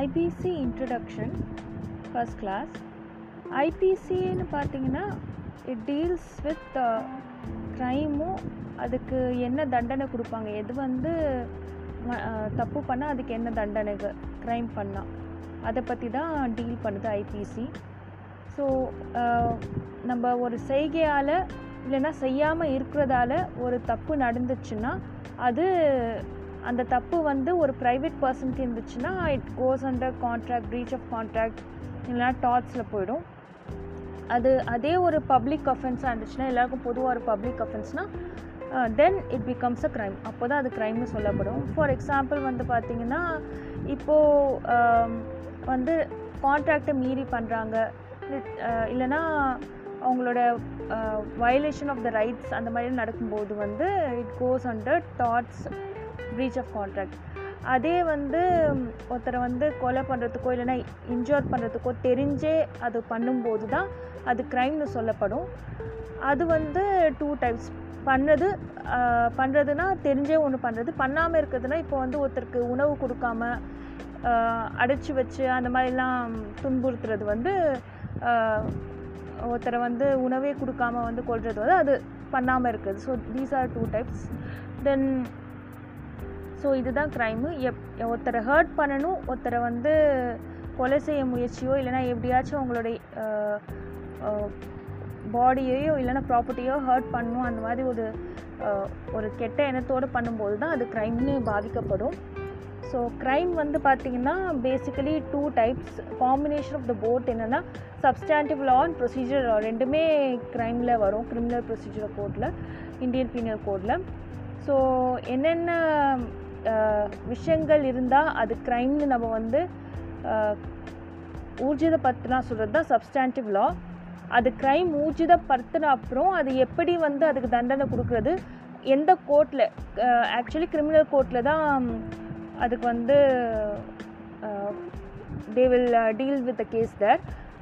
IBC introduction first class ஐபிசின்னு பார்த்தீங்கன்னா it deals with க்ரைமும் அதுக்கு என்ன தண்டனை கொடுப்பாங்க? எது வந்து தப்பு பண்ணால் அதுக்கு என்ன தண்டனை க்ரைம் பண்ணால் அதை பற்றி தான் டீல் பண்ணுது ஐபிசி ஸோ நம்ம ஒரு செய்கையால் இல்லைன்னா செய்யாமல் இருக்கிறதால ஒரு தப்பு நடந்துச்சுன்னா அது அந்த தப்பு வந்து ஒரு ப்ரைவேட் பர்சனுக்கு இருந்துச்சுன்னா it goes under contract breach of contract இல்லைனா டாட்ஸில் போயிடும். அது அதே ஒரு பப்ளிக் அஃபென்ஸாக இருந்துச்சுன்னா எல்லாருக்கும் பொதுவாக ஒரு public அஃபென்ஸ்னால் then it becomes a crime அப்போ தான் அது க்ரைம்னு சொல்லப்படும். ஃபார் எக்ஸாம்பிள் வந்து பார்த்திங்கன்னா இப்போது வந்து கான்ட்ராக்டை மீறி பண்ணுறாங்க இல்லைன்னா அவங்களோட வயலேஷன் ஆஃப் த ரைட்ஸ் அந்த மாதிரி நடக்கும்போது வந்து it goes under torts breach of contract அதே வந்து ஒருத்தரை வந்து கொலை பண்ணுறதுக்கோ இல்லைன்னா இன்ஜூர் பண்ணுறதுக்கோ தெரிஞ்சே அது பண்ணும்போது தான் அது க்ரைம்னு சொல்லப்படும். அது வந்து டூ டைப்ஸ் பண்ணது பண்ணுறதுனா தெரிஞ்சே ஒன்று பண்ணுறது பண்ணாமல் இருக்கிறதுனா இப்போ வந்து ஒருத்தருக்கு உணவு கொடுக்காம அடைச்சி வச்சு அந்த மாதிரிலாம் துன்புறுத்துறது வந்து ஒருத்தரை வந்து உணவே கொடுக்காம வந்து கொள்வது வந்து அது பண்ணாமல் இருக்குது so these are two types then so இதுதான் க்ரைமு எப் ஒருத்தரை ஹர்ட் பண்ணணும் ஒருத்தரை வந்து கொலை செய்ய முயற்சியோ இல்லைன்னா எப்படியாச்சும் அவங்களுடைய பாடியையோ இல்லைன்னா ப்ராப்பர்ட்டியோ ஹர்ட் பண்ணணும் அந்த மாதிரி ஒரு ஒரு கெட்ட எண்ணத்தோடு பண்ணும்போது தான் அது க்ரைம்னு பாதிக்கப்படும். ஸோ க்ரைம் வந்து பார்த்திங்கன்னா basically two types combination of the both என்னென்னா substantive law and procedure law ரெண்டுமே க்ரைமில் வரும். கிரிமினல் ப்ரொசீஜர் கோர்ட்டில் இந்தியன் பீனல் கோடில் ஸோ என்னென்ன விஷயங்கள் இருந்தால் அது க்ரைம்னு நம்ம வந்து ஊர்ஜிதப்படுத்தினா சொல்கிறது தான் சப்ஸ்டான்டிவ் லா அது க்ரைம் ஊர்ஜிதப்படுத்தின அப்புறம் அது எப்படி வந்து அதுக்கு தண்டனை கொடுக்குறது? எந்த கோர்ட்டில் ஆக்சுவலி கிரிமினல் கோர்ட்டில் தான் அதுக்கு வந்து they will deal with the case there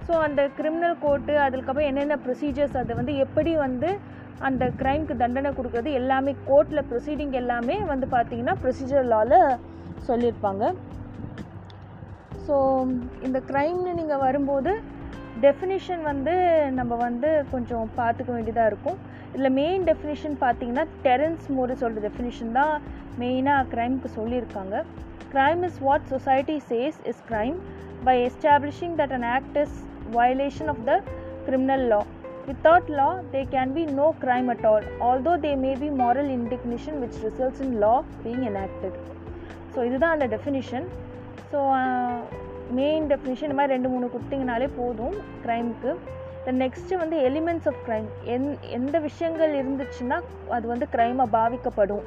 so அந்த கிரிமினல் கோர்ட்டு அதுக்கப்புறம் என்னென்ன ப்ரொசீஜர்ஸ் அதை வந்து எப்படி வந்து அந்த க்ரைம்க்கு தண்டனை கொடுக்குறது எல்லாமே கோர்ட்டில் ப்ரொசீடிங் எல்லாமே வந்து பார்த்தீங்கன்னா ப்ரொசீஜர் லாவில் சொல்லியிருப்பாங்க. ஸோ இந்த க்ரைம்னு நீங்கள் வரும்போது டெஃபினிஷன் வந்து நம்ம வந்து கொஞ்சம் பார்த்துக்க வேண்டியதாக இருக்கும். இதில் மெயின் டெஃபினிஷன் பார்த்தீங்கன்னா டெரன்ஸ் மோரி சொல்கிற டெஃபினிஷன் தான் மெயினாக க்ரைம்க்கு சொல்லியிருக்காங்க. Crime is what society says is crime by establishing that an act is violation of the criminal law without law there can be no crime at all although there may be moral indignation which results in law being enacted. So இதுதான் அந்த definition so main definition இந்த மாதிரி ரெண்டு மூணு கொடுத்தீங்கனாலே போதும் க்ரைமுக்கு then next வந்து எலிமெண்ட்ஸ் ஆஃப் க்ரைம் எந் எந்த விஷயங்கள் இருந்துச்சுன்னா அது வந்து க்ரைமாக பாவிக்கப்படும்.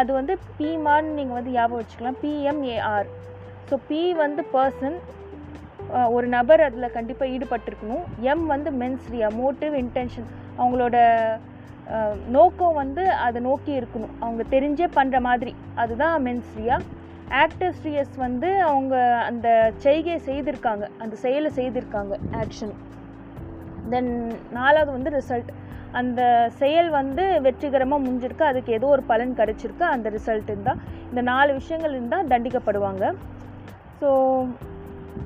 அது வந்து பிமான்னு நீங்கள் வந்து ஞாபகம் வச்சுக்கலாம். பிஎம்ஏஆர் ஸோ பி வந்து பர்சன் ஒரு நபர் அதில் கண்டிப்பாக ஈடுபட்டிருக்கணும். எம் வந்து மென்ஸ்ரியா மோட்டிவ் இன்டென்ஷன் அவங்களோட நோக்கம் வந்து அதை நோக்கி இருக்கணும். அவங்க தெரிஞ்சே பண்ணுற மாதிரி. அதுதான் மென்ஸ்ரியா ஆக்டர்ஸ்ரியஸ் வந்து அவங்க அந்த செய்கையை செய்திருக்காங்க. அந்த செயலை செய்திருக்காங்க. ஆக்ஷன் தென் நாலாவது வந்து ரிசல்ட் அந்த செயல் வந்து வெற்றிகரமாக முடிஞ்சிருக்கு. அதுக்கு ஏதோ ஒரு பலன் கிடச்சிருக்கு. அந்த ரிசல்ட் இருந்தால் இந்த நாலு விஷயங்கள் இருந்தால் தண்டிக்கப்படுவாங்க. ஸோ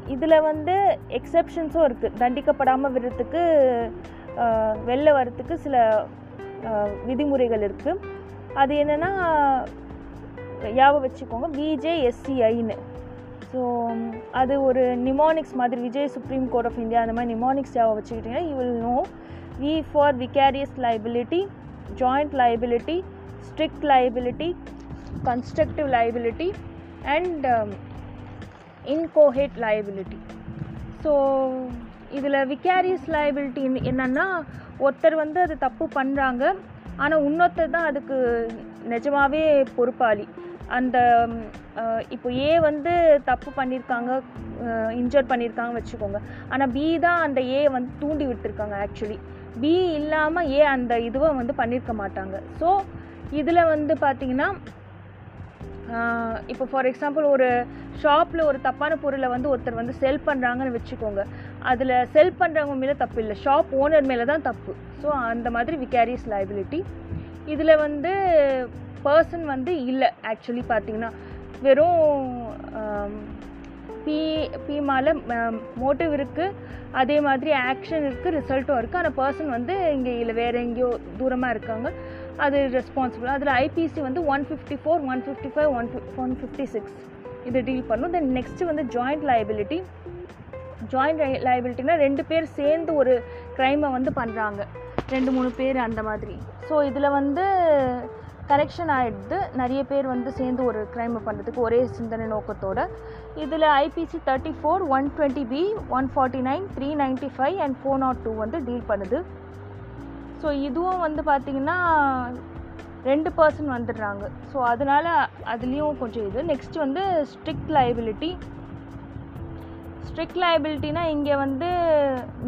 இதில் வந்து எக்ஸெப்ஷன்ஸும் இருக்குது தண்டிக்கப்படாமல் விடுறதுக்கு வெளில வர்றதுக்கு சில விதிமுறைகள் இருக்குது அது என்னென்னா ஞாபகம் வச்சுக்கோங்க விஜேஎஸ்சிஐன்னு ஸோ அது ஒரு நிமானிக்ஸ் மாதிரி Vijay supreme court of India அந்த மாதிரி நிமானிக்ஸ் ஞாபகம் வச்சுக்கிட்டிங்கன்னா you will know V for vicarious liability joint liability strict liability constructive liability and inchoate liability so இதில் விக்காரியஸ் லயபிலிட்டி என்னன்னா ஒருத்தர் வந்து அது தப்பு பண்ணுறாங்க ஆனால் இன்னொருத்தர் தான் அதுக்கு நிஜமாகவே பொறுப்பாளி. அந்த இப்போ ஏ வந்து தப்பு பண்ணியிருக்காங்க இன்ஜர் பண்ணியிருக்காங்க வச்சுக்கோங்க. ஆனால் பி தான் அந்த ஏ வந்து தூண்டி விட்டுருக்காங்க ஆக்சுவலி பி இல்லாமல் ஏ அந்த இதுவை வந்து பண்ணியிருக்க மாட்டாங்க. ஸோ இதில் வந்து பார்த்திங்கன்னா இப்போ ஃபார் எக்ஸாம்பிள் ஒரு ஷாப்பில் ஒரு தப்பான பொருளை வந்து ஒருத்தர் வந்து செல் பண்ணுறாங்கன்னு வச்சுக்கோங்க. அதில் செல் பண்ணுறவங்க மேலே தப்பு இல்லை. ஷாப் ஓனர் மேலே தான் தப்பு. ஸோ அந்த மாதிரி விகாரியஸ் லைபிலிட்டி இதில் வந்து பர்சன் வந்து இல்லை. ஆக்சுவலி பார்த்தீங்கன்னா வெறும் பி பிமால மோட்டிவ் இருக்குது அதே மாதிரி ஆக்ஷன் இருக்குது ரிசல்ட்டும் இருக்குது ஆனால் பர்சன் வந்து இங்கே இல்லை. வேறு எங்கேயோ தூரமாக இருக்காங்க. அது ரெஸ்பான்சிபிள் அதில் ஐபிசி வந்து one fifty four one fifty five one one fifty six இது டீல் பண்ணும். தென் நெக்ஸ்ட்டு வந்து ஜாயிண்ட் லயபிலிட்டி ஜாயிண்ட் லயபிலிட்டினா ரெண்டு பேர் சேர்ந்து ஒரு க்ரைமை வந்து பண்ணுறாங்க ரெண்டு மூணு பேர் அந்த மாதிரி. ஸோ இதில் வந்து கரெக்ஷன் ஆகிடுது நிறைய பேர் வந்து சேர்ந்து ஒரு க்ரைமை பண்ணுறதுக்கு ஒரே சிந்தனை நோக்கத்தோடு. இதில் IPC thirty four one twenty B one forty nine three ninety five and four nought two வந்து டீல் பண்ணுது. ஸோ இதுவும் வந்து பார்த்திங்கன்னா ரெண்டு பர்சன் வந்துடுறாங்க. ஸோ அதனால் அதுலேயும் கொஞ்சம் இது. நெக்ஸ்ட் வந்து ஸ்ட்ரிக்ட் லைபிலிட்டி ஸ்ட்ரிக்ட் லைபிலிட்டினா இங்கே வந்து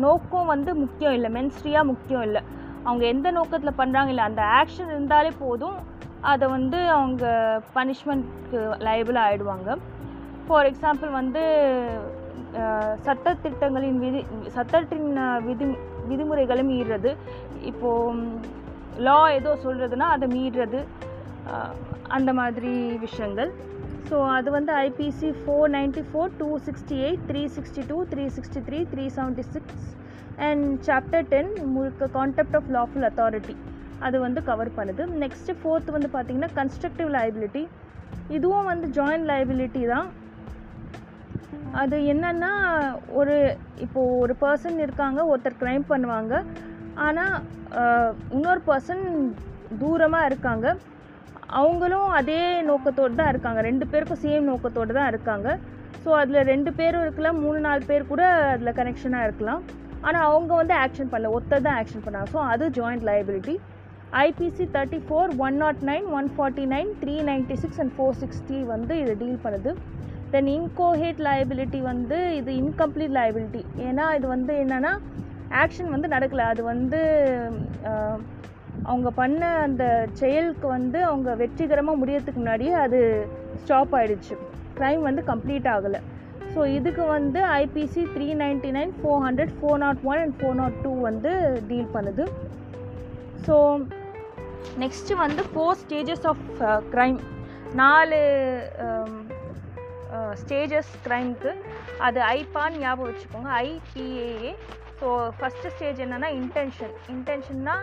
நோக்கம் வந்து முக்கியம் இல்லை. மென்ஸ்ட்ரியாக முக்கியம் இல்லை. அவங்க எந்த நோக்கத்தில் பண்ணுறாங்க இல்லை. அந்த ஆக்ஷன் இருந்தாலே போதும். அதை வந்து அவங்க பனிஷ்மெண்ட்க்கு லைபிள் ஆகிடுவாங்க ஃபார் எக்ஸாம்பிள் வந்து சட்டத்திட்டங்களின் விதி சட்டத்தின் விதி விதிமுறைகளை மீறுறது. இப்போது லா ஏதோ சொல்கிறதுனா அதை மீறுறது அந்த மாதிரி விஷயங்கள். ஸோ அது வந்து IPC four ninety four two sixty eight three sixty two three sixty three three seventy six and chapter ten முழுக்க கான்செப்ட் ஆஃப் லாஃபுல் அத்தாரிட்டி அது வந்து கவர் பண்ணுது. நெக்ஸ்ட்டு ஃபோர்த் வந்து பார்த்திங்கன்னா கன்ஸ்ட்ரக்டிவ் லைபிலிட்டி இதுவும் வந்து ஜாயின்ட் லைபிலிட்டி தான். அது என்னன்னா ஒரு இப்போது ஒரு பர்சன் இருக்காங்க ஒருத்தர் க்ரைம் பண்ணுவாங்க. ஆனால் இன்னொரு பர்சன் தூரமாக இருக்காங்க. அவங்களும் அதே நோக்கத்தோடு தான் இருக்காங்க. ரெண்டு பேருக்கும் சேம் நோக்கத்தோடு தான் இருக்காங்க. ஸோ அதில் ரெண்டு பேரும் இருக்கலாம் மூணு நாலு பேர் கூட அதில் கனெக்ஷனாக இருக்கலாம். ஆனால் அவங்க வந்து ஆக்ஷன் பண்ணல. ஒருத்தர் தான் ஆக்ஷன் பண்ணாங்க. ஸோ அது joint liability IPC thirty four one nought nine one forty nine three ninety six and four sixty வந்து இது டீல் பண்ணுது. தென் இன்கோஹேட் லயபிலிட்டி வந்து இது இன்கம்ப்ளீட் லயபிலிட்டி ஏன்னா இது வந்து என்னென்னா ஆக்ஷன் வந்து நடக்கலை. அது வந்து அவங்க பண்ண அந்த செயலுக்கு வந்து அவங்க வெற்றிகரமாக முடியறதுக்கு முன்னாடியே அது ஸ்டாப் ஆகிடுச்சு க்ரைம் வந்து கம்ப்ளீட் ஆகலை. ஸோ இதுக்கு வந்து IPC three ninety nine four hundred four nought one and four nought two வந்து டீல் பண்ணுது. ஸோ நெக்ஸ்ட்டு வந்து ஃபோர் ஸ்டேஜஸ் ஆஃப் க்ரைம் நாலு ஸ்டேஜஸ் க்ரைம்க்கு அது ஐபான் ஞாபகம் வச்சுக்கோங்க. ஐபிஏஏ ஸோ ஃபஸ்ட்டு ஸ்டேஜ் என்னென்னா இன்டென்ஷன் இன்டென்ஷன்னா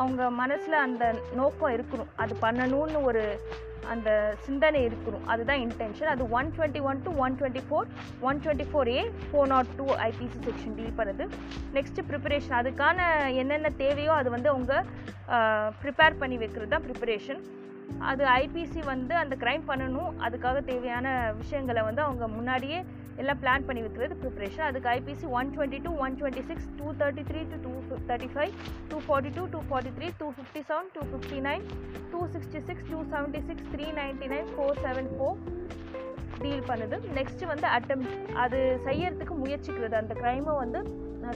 அவங்க மனசில் அந்த நோக்கம் இருக்கணும். அது பண்ணணும்னு ஒரு அந்த சிந்தனை இருக்கணும். அதுதான் இன்டென்ஷன் அது one twenty one to one twenty four one twenty four A four nought two IPC section D பண்ணுது. நெக்ஸ்ட்டு ப்ரிப்பரேஷன் அதுக்கான என்னென்ன தேவையோ அது வந்து அவங்க ப்ரிப்பேர் பண்ணி வைக்கிறது தான் ப்ரிப்பரேஷன் அது ஐபிசி வந்து அந்த க்ரைம் பண்ணணும். அதுக்காக தேவையான விஷயங்களை வந்து அவங்க முன்னாடியே எல்லாம் பிளான் பண்ணி வைக்கிறது ப்ரிப்பரேஷன் அதுக்கு IPC one twenty two one twenty six two thirty three to two thirty five two forty two two forty three two fifty seven two fifty nine two sixty six two seventy six three ninety nine four seven four deal பண்ணுது. Next வந்து attempt அது செய்யறதுக்கு முயற்சிக்கிறது. அந்த க்ரைமை வந்து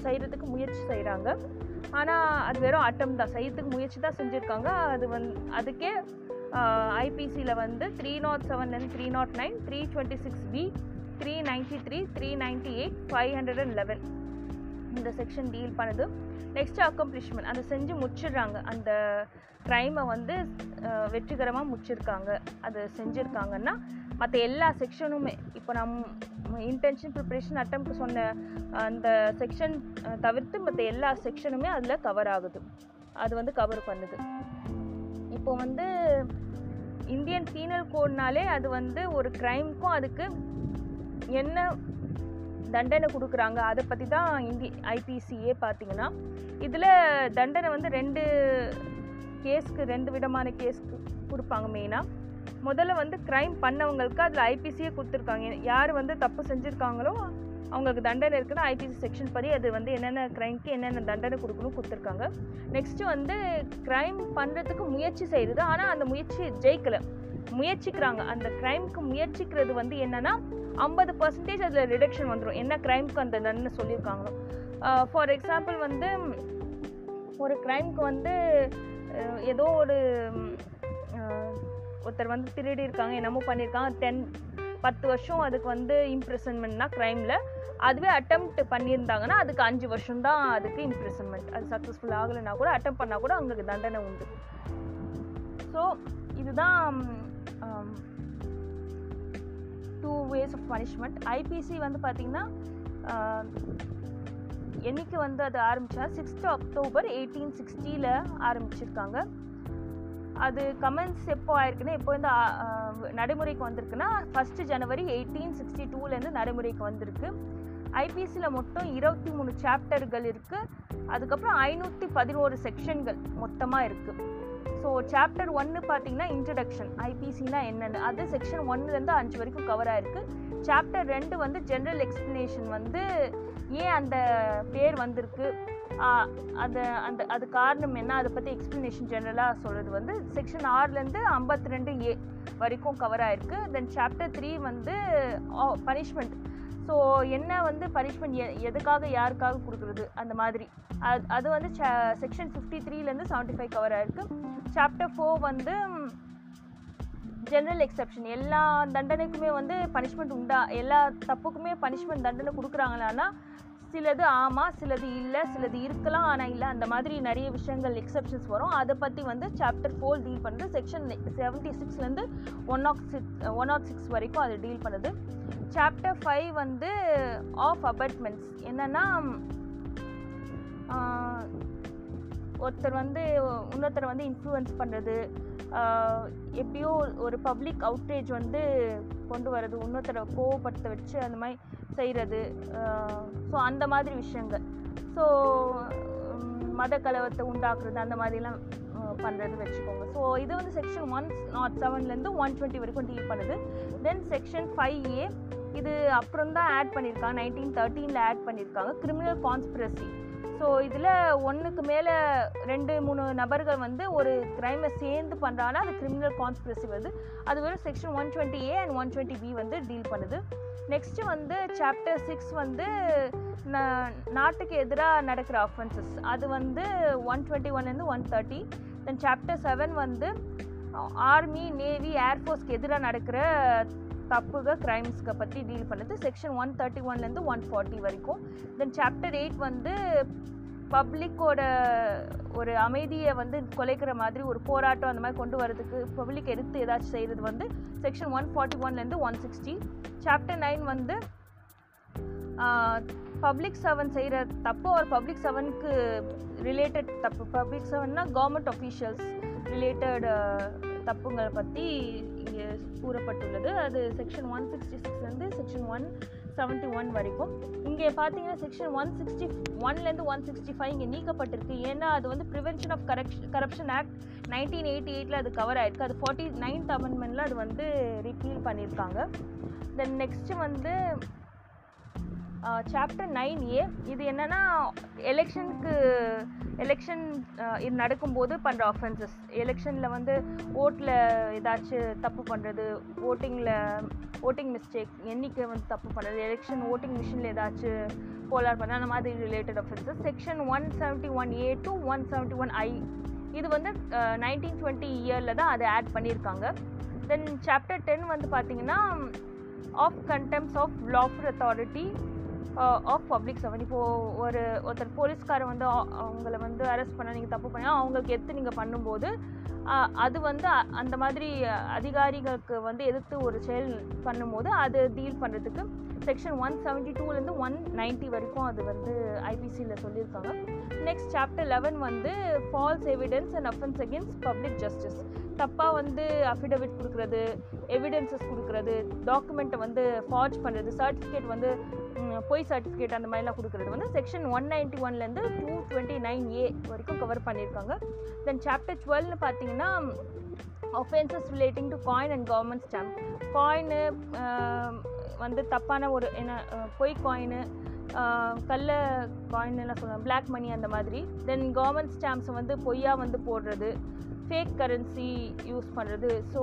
செய்கிறதுக்கு முயற்சி செய்கிறாங்க ஆனால் அது வெறும் அட்டம் தான். செய்யறதுக்கு முயற்சி தான் செஞ்சுருக்காங்க. அது வந் அதுக்கே ஐபிசியில் வந்து three nought seven and three nought nine three twenty six B three ninety three three ninety eight five hundred and eleven இந்த செக்ஷன் டீல் பண்ணுது. நெக்ஸ்ட் அக்கம்ப்ளிஷ்மெண்ட் அதை செஞ்சு முடிச்சிடுறாங்க. அந்த க்ரைமை வந்து வெற்றிகரமாக முடிச்சிருக்காங்க. அது செஞ்சுருக்காங்கன்னா மற்ற எல்லா செக்ஷனுமே இப்போ நம் இன்டென்ஷன் ப்ரிப்ரேஷன் அட்டம் சொன்ன அந்த செக்ஷன் தவிர்த்து மற்ற எல்லா செக்ஷனுமே அதில் கவர் ஆகுது. அது வந்து கவர் பண்ணுது. இப்போ வந்து இந்தியன் பீனல் கோட்னாலே அது வந்து ஒரு க்ரைமுக்கும் அதுக்கு என்ன தண்டனை கொடுக்குறாங்க? அதை பற்றி தான் இந்தி ஐபிசியே பார்த்தீங்கன்னா இதில் தண்டனை வந்து ரெண்டு கேஸ்க்கு ரெண்டு விதமான கேஸ்க்கு கொடுப்பாங்க மெயினாக முதல்ல வந்து க்ரைம் பண்ணவங்களுக்கு அதில் ஐபிசியே கொடுத்துருக்காங்க. யார் வந்து தப்பு செஞ்சுருக்காங்களோ அவங்களுக்கு தண்டனை இருக்குன்னா ஐபிசி செக்ஷன் படி அது வந்து என்னென்ன க்ரைம்க்கு என்னென்ன தண்டனை கொடுக்கணும் கொடுத்துருக்காங்க. நெக்ஸ்ட்டு வந்து க்ரைம் பண்ணுறதுக்கு முயற்சி செய்கிறது ஆனால் அந்த முயற்சி ஜெயிக்கலை. முயற்சிக்கிறாங்க. அந்த க்ரைம்க்கு முயற்சிக்கிறது வந்து என்னென்னா ஐம்பது பர்சன்டேஜ் அதில் ரிடக்ஷன் வந்துடும் என்ன க்ரைம்க்கு அந்த தண்டனை சொல்லியிருக்காங்களோ ஃபார் எக்ஸாம்பிள் வந்து ஒரு க்ரைம்க்கு வந்து ஏதோ ஒரு ஒருத்தர் வந்து திருடி இருக்காங்க என்னமோ பண்ணியிருக்காங்க. டென் பத்து வருஷம் அதுக்கு வந்து இம்ப்ரெசன்மெண்ட்னா க்ரைமில் அதுவே அட்டம்ப்ட் பண்ணியிருந்தாங்கன்னா அதுக்கு அஞ்சு வருஷம் தான் அதுக்கு இம்ப்ரெசன்மெண்ட் அது சக்ஸஸ்ஃபுல் ஆகலைன்னா கூட அட்டம் பண்ணால் கூட அவங்களுக்கு தண்டனை உண்டு. ஸோ இதுதான் two ways of punishment IPC வந்து பார்த்திங்கன்னா um, என்னைக்கு வந்து அது ஆரம்பிச்சா சிக்ஸ்த் அக்டோபர் எயிட்டீன் சிக்ஸ்டியில் ஆரம்பிச்சிருக்காங்க. அது கமெண்ட்ஸ் எப்போ ஆயிருக்குன்னா எப்போ வந்து uh, நடைமுறைக்கு வந்திருக்குன்னா ஃபஸ்ட்டு ஜனவரி எயிட்டீன் சிக்ஸ்டி டூலேருந்து நடைமுறைக்கு வந்திருக்கு. ஐபிசியில் மொத்தம் இருபத்தி மூணு சாப்டர்கள் இருக்குது அதுக்கப்புறம் ஐநூற்றி பதினோரு செக்ஷன்கள் மொத்தமாக இருக்குது ஸோ சாப்டர் ஒன்று பார்த்தீங்கன்னா இன்ட்ரடக்ஷன் ஐபிசினா என்னென்னு. அது செக்ஷன் ஒன்றுலேருந்து அஞ்சு வரைக்கும் கவர் ஆயிருக்கு. சாப்டர் ரெண்டு வந்து ஜென்ரல் எக்ஸ்ப்ளனேஷன் வந்து ஏன் அந்த பேர் வந்திருக்கு? அது அந்த அந்த அது காரணம் என்ன? அதை பற்றி எக்ஸ்ப்ளனேஷன் ஜென்ரலாக சொல்கிறது வந்து செக்ஷன் ஆறுலேருந்து ஐம்பத்தி ரெண்டு ஏ வரைக்கும் கவர் ஆயிருக்கு. தென் சாப்டர் த்ரீ வந்து பனிஷ்மெண்ட் ஸோ என்ன வந்து பனிஷ்மெண்ட் எ எதுக்காக யாருக்காக கொடுக்குறது? அந்த மாதிரி. அது அது வந்து செக்ஷன் ஃபிஃப்டி த்ரீலேருந்து செவன்ட்டி ஃபைவ் கவர் இருக்குது சாப்டர் ஃபோர் வந்து ஜென்ரல் எக்ஸெப்ஷன் எல்லா தண்டனைக்குமே வந்து பனிஷ்மெண்ட் உண்டா? எல்லா தப்புக்குமே பனிஷ்மெண்ட் தண்டனை கொடுக்குறாங்களான்னா சிலது ஆமாம் சிலது இல்லை சிலது இருக்கலாம் ஆனால் இல்லை அந்த மாதிரி நிறைய விஷயங்கள் எக்ஸெப்ஷன்ஸ் வரும். அதை பற்றி வந்து சாப்டர் ஃபோர் டீல் பண்ணுறது section seventy சிக்ஸ்லேருந்து one of six one nought six வரைக்கும் அது டீல் பண்ணுது. சாப்டர் ஃபைவ் வந்து ஆஃப் அபார்ட்மெண்ட்ஸ் என்னென்னா ஒருத்தர் வந்து இன்னொருத்தர் வந்து இன்ஃப்ளூயன்ஸ் பண்ணுறது எப்படியோ ஒரு பப்ளிக் அவுட்ரேஜ் வந்து கொண்டு வர்றது இன்னொருத்தரை கோவப்படுத்த வச்சு அந்த மாதிரி செய்கிறது ஸோ அந்த மாதிரி விஷயங்கள். ஸோ மத கலவத்தை உண்டாக்குறது அந்த மாதிரிலாம் பண்ணுறது வச்சுக்கோங்க. ஸோ இது வந்து செக்ஷன் ஒன் நாட் செவன்லேருந்து ஒன் டுவெண்ட்டி வரைக்கும் டீல் பண்ணுது. தென் செக்ஷன் ஃபைவ் ஏ இது அப்புறம் தான் ஆட் பண்ணியிருக்காங்க நைன்டீன் தேர்ட்டீனில் ஆட் பண்ணியிருக்காங்க கிரிமினல் கான்ஸ்பிரசி ஸோ இதில் ஒன்றுக்கு மேலே ரெண்டு மூணு நபர்கள் வந்து ஒரு க்ரைமை சேர்ந்து பண்ணுறாங்கன்னா அது கிரிமினல் கான்ஸ்பிரசி வருது. அது வெறும் section one twenty A and one twenty B வந்து டீல் பண்ணுது. நெக்ஸ்ட்டு வந்து சாப்டர் சிக்ஸ் வந்து நாட்டுக்கு எதிராக நடக்கிற அஃபென்சஸ் அது வந்து ஒன் டுவெண்ட்டி ஒன்லேருந்து one thirty then chapter seven வந்து ஆர்மி நேவி ஏர்ஃபோர்ஸ்க்கு எதிராக நடக்கிற தப்புக க்ரைம்ஸ்க்கு பற்றி டீல் பண்ணுது. செக்ஷன் ஒன் தேர்ட்டி ஒன்லேருந்து ஒன் ஃபார்ட்டி வரைக்கும். தென் சாப்டர் எயிட் வந்து பப்ளிக்கோட ஒரு அமைதியை வந்து குலைக்கிற மாதிரி ஒரு போராட்டம் அந்த மாதிரி கொண்டு வரதுக்கு பப்ளிக் எடுத்து ஏதாச்சும் செய்கிறது வந்து செக்ஷன் ஒன் ஃபார்ட்டி ஒன்லேருந்து ஒன் சிக்ஸ்டி சாப்டர் நைன் வந்து பப்ளிக் செவன் செய்கிற தப்பு ஒரு பப்ளிக் செவனுக்கு ரிலேட்டட் தப்பு. பப்ளிக் செவன்னா கவர்மெண்ட் அஃபீஷியல்ஸ் ரிலேட்டட் தப்புங்களை பற்றி இங்கே கூறப்பட்டுள்ளது. அது செக்ஷன் ஒன் சிக்ஸ்டி சிக்ஸ்லேருந்து செக்ஷன் ஒன் செவன்ட்டி ஒன் வரைக்கும். இங்கே பார்த்தீங்கன்னா செக்ஷன் ஒன் சிக்ஸ்டி ஒன்லேருந்து ஒன் சிக்ஸ்டி ஃபைவ் இங்கே நீக்கப்பட்டிருக்கு. ஏன்னா அது வந்து prevention of correction corruption act nineteen eighty எயிட்டில் அது கவர் ஆயிருக்கு. அது ஃபார்ட்டி நைன்த் அமெண்ட்மெண்ட்டில் அது வந்து ரிப்பீல் பண்ணியிருக்காங்க. தென் நெக்ஸ்ட்டு வந்து சாப்டர் நைன் ஏ இது என்னென்னா எலெக்ஷனுக்கு எலெக்ஷன் இது நடக்கும்போது பண்ணுற அஃபென்சஸ் எலெக்ஷனில் வந்து ஓட்டில் ஏதாச்சும் தப்பு பண்ணுறது ஓட்டிங்கில் ஓட்டிங் மிஸ்டேக் எண்ணிக்கை வந்து தப்பு பண்ணுறது எலெக்ஷன் ஓட்டிங் மிஷினில் ஏதாச்சும் போலார் பண்ண அந்த மாதிரி related offences section one seventy one A to one seventy one I இது வந்து நைன்டீன் டுவெண்ட்டி இயரில் தான் அதை ஆட் பண்ணியிருக்காங்க தென் சாப்டர் டென் வந்து பார்த்தீங்கன்னா of contempts of lawful authority of public servant இப்போது ஒரு ஒருத்தர் போலீஸ்காரன் வந்து அவங்கள வந்து அரெஸ்ட் பண்ண நீங்கள் தப்பு பண்ணால் அவங்களுக்கு எடுத்து நீங்கள் பண்ணும்போது அது வந்து அ- அந்த மாதிரி அதிகாரிகளுக்கு வந்து எதிர்த்து ஒரு செயல் பண்ணும்போது அது டீல் பண்ணுறதுக்கு செக்ஷன் ஒன் செவன்ட்டி டூலேருந்து ஒன் நைன்ட்டி வரைக்கும் அது வந்து ஐபிசியில் சொல்லியிருக்காங்க. நெக்ஸ்ட் சாப்டர் லெவன் வந்து false evidence and offence against public justice தப்பாக வந்து அஃபிடவிட் கொடுக்குறது எவிடன்சஸ் கொடுக்குறது டாக்குமெண்ட்டை வந்து ஃபார்ஜ் பண்ணுறது சர்டிஃபிகேட் வந்து பொய் சர்டிஃபிகேட் அந்த மாதிரிலாம் கொடுக்குறது வந்து செக்ஷன் ஒன் நைன்ட்டி ஒன்லேருந்து டூ டுவெண்ட்டி நைன் ஏ வரைக்கும் கவர் பண்ணியிருக்காங்க. தென் சாப்டர் டுவெல்னு பார்த்தீங்கன்னா offences relating to coin and government stamp coin வந்து தப்பான ஒரு என்ன பொய் காயினு கள்ள காயின் எல்லாம் சொல்லுவாங்க பிளாக் மணி அந்த மாதிரி. தென் கவர்மெண்ட் ஸ்டாம்ப்ஸை வந்து பொய்யா வந்து போடுறது ஃபேக் கரன்சி யூஸ் பண்ணுறது ஸோ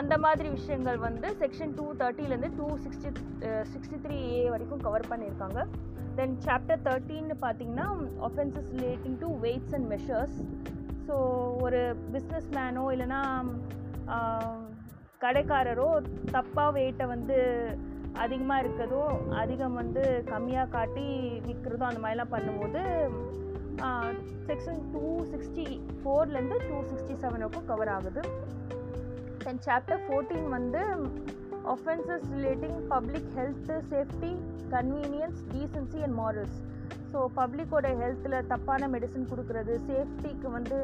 அந்த மாதிரி விஷயங்கள் வந்து section two தேர்ட்டிலேருந்து two sixty sixty three A வரைக்கும் கவர் பண்ணியிருக்காங்க. தென் சாப்டர் தேர்ட்டின்னு பார்த்தீங்கன்னா offences relating to weights and measures so ஒரு பிஸ்னஸ் மேனோ இல்லைன்னா கடைக்காரரோ தப்பாக வெயிட்டை வந்து அதிகமாக இருக்கிறதோ அதிகம் வந்து கம்மியாக காட்டி விற்கிறதோ அந்த மாதிரிலாம் பண்ணும்போது செக்ஷன் டூ சிக்ஸ்டி ஃபோர்லேருந்து டூ சிக்ஸ்டி செவன் வரைக்கும் கவர் ஆகுது. தென் சாப்டர் ஃபோர்டீன் வந்து offences relating public health safety convenience decency and morals so பப்ளிக்கோட ஹெல்த்தில் தப்பான மெடிசன் கொடுக்குறது சேஃப்டிக்கு வந்து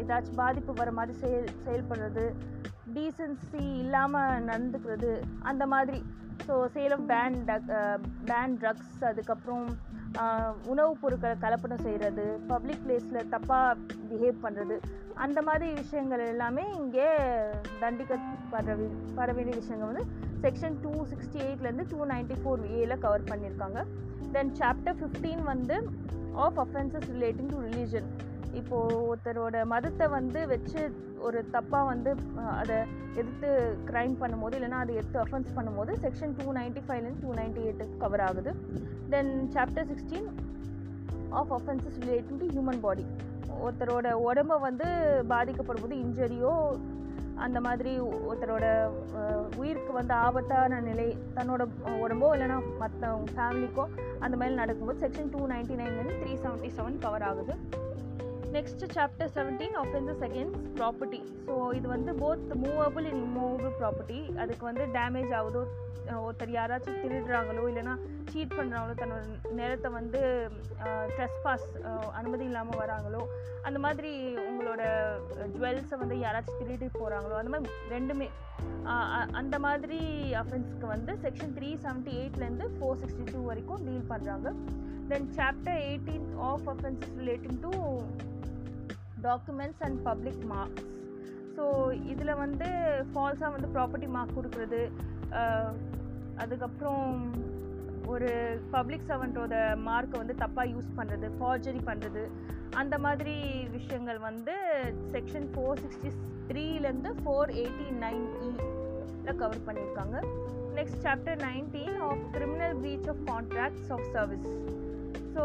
ஏதாச்சும் பாதிப்பு வர மாதிரி செயல் செயல்படுறது டீசன்சி இல்லாமல் நடந்துக்கிறது அந்த மாதிரி. So sale of banned drugs அதுக்கப்புறம் உணவுப் பொருட்களை கலப்படம் செய்கிறது பப்ளிக் பிளேஸில் தப்பாக பிஹேவ் பண்ணுறது அந்த மாதிரி விஷயங்கள் எல்லாமே இங்கே தண்டிக்கப்பட பட வேண்டிய விஷயங்கள் வந்து செக்ஷன் டூ சிக்ஸ்டி எயிட்லேருந்து டூ நைன்டி ஃபோர் ஏல கவர் பண்ணியிருக்காங்க. தென் சாப்டர் ஃபிஃப்டீன் வந்து of offences relating to religion இப்போது ஒருத்தரோட மதத்தை வந்து வச்சு ஒரு தப்பாக வந்து அதை எதிர்த்து க்ரைம் பண்ணும்போது இல்லைனா அதை எடுத்து அஃபென்ஸ் பண்ணும்போது செக்ஷன் டூ நைன்ட்டி ஃபைவ்லேருந்து டூ நைன்ட்டி எயிட்டுக்கு கவர் ஆகுது. Then chapter sixteen of offences relating to human body ஒருத்தரோட உடம்ப வந்து பாதிக்கப்படும் போது இன்ஜரியோ அந்த மாதிரி ஒருத்தரோட உயிருக்கு வந்து ஆபத்தான நிலை தன்னோட உடம்போ இல்லைன்னா மற்ற ஃபேமிலிக்கோ அந்த மாதிரி நடக்கும்போது செக்ஷன் டூ நைன்ட்டி நைன்லேருந்து த்ரீ செவன்ட்டி செவன் கவர் ஆகுது. Next chapter seventeen offenses against property so இது வந்து both movable in immovable property அதுக்கு வந்து டேமேஜ் ஆகுதோ ஒருத்தர் யாராச்சும் திருடுறாங்களோ இல்லைனா சீட் பண்ணுறாங்களோ தன்னோட நேரத்தை வந்து ட்ரெஸ்பாஸ் அனுமதி இல்லாமல் வராங்களோ அந்த மாதிரி உங்களோட ஜுவல்ஸை வந்து யாராச்சும் திருடி போகிறாங்களோ அந்த மாதிரி ரெண்டுமே. அ- அந்த மாதிரி அஃபென்ஸ்க்கு வந்து செக்ஷன் த்ரீ செவன்ட்டி எயிட்லேருந்து ஃபோர் சிக்ஸ்டி டூ வரைக்கும் டீல் பண்ணுறாங்க then chapter eighteen of offences relating to documents and public marks so இதில் வந்து ஃபால்ஸாக வந்து ப்ராப்பர்ட்டி மார்க் கொடுக்குறது அதுக்கப்புறம் ஒரு பப்ளிக் சர்வெண்ட்டோட மார்க்கை வந்து தப்பாக யூஸ் பண்ணுறது ஃபார்ஜரி பண்ணுறது அந்த மாதிரி விஷயங்கள் வந்து செக்ஷன் ஃபோர் சிக்ஸ்டி த்ரீலேருந்து ஃபோர் எயிட்டி நைன் இல கவர் பண்ணியிருக்காங்க next chapter nineteen of criminal breach of contracts of service so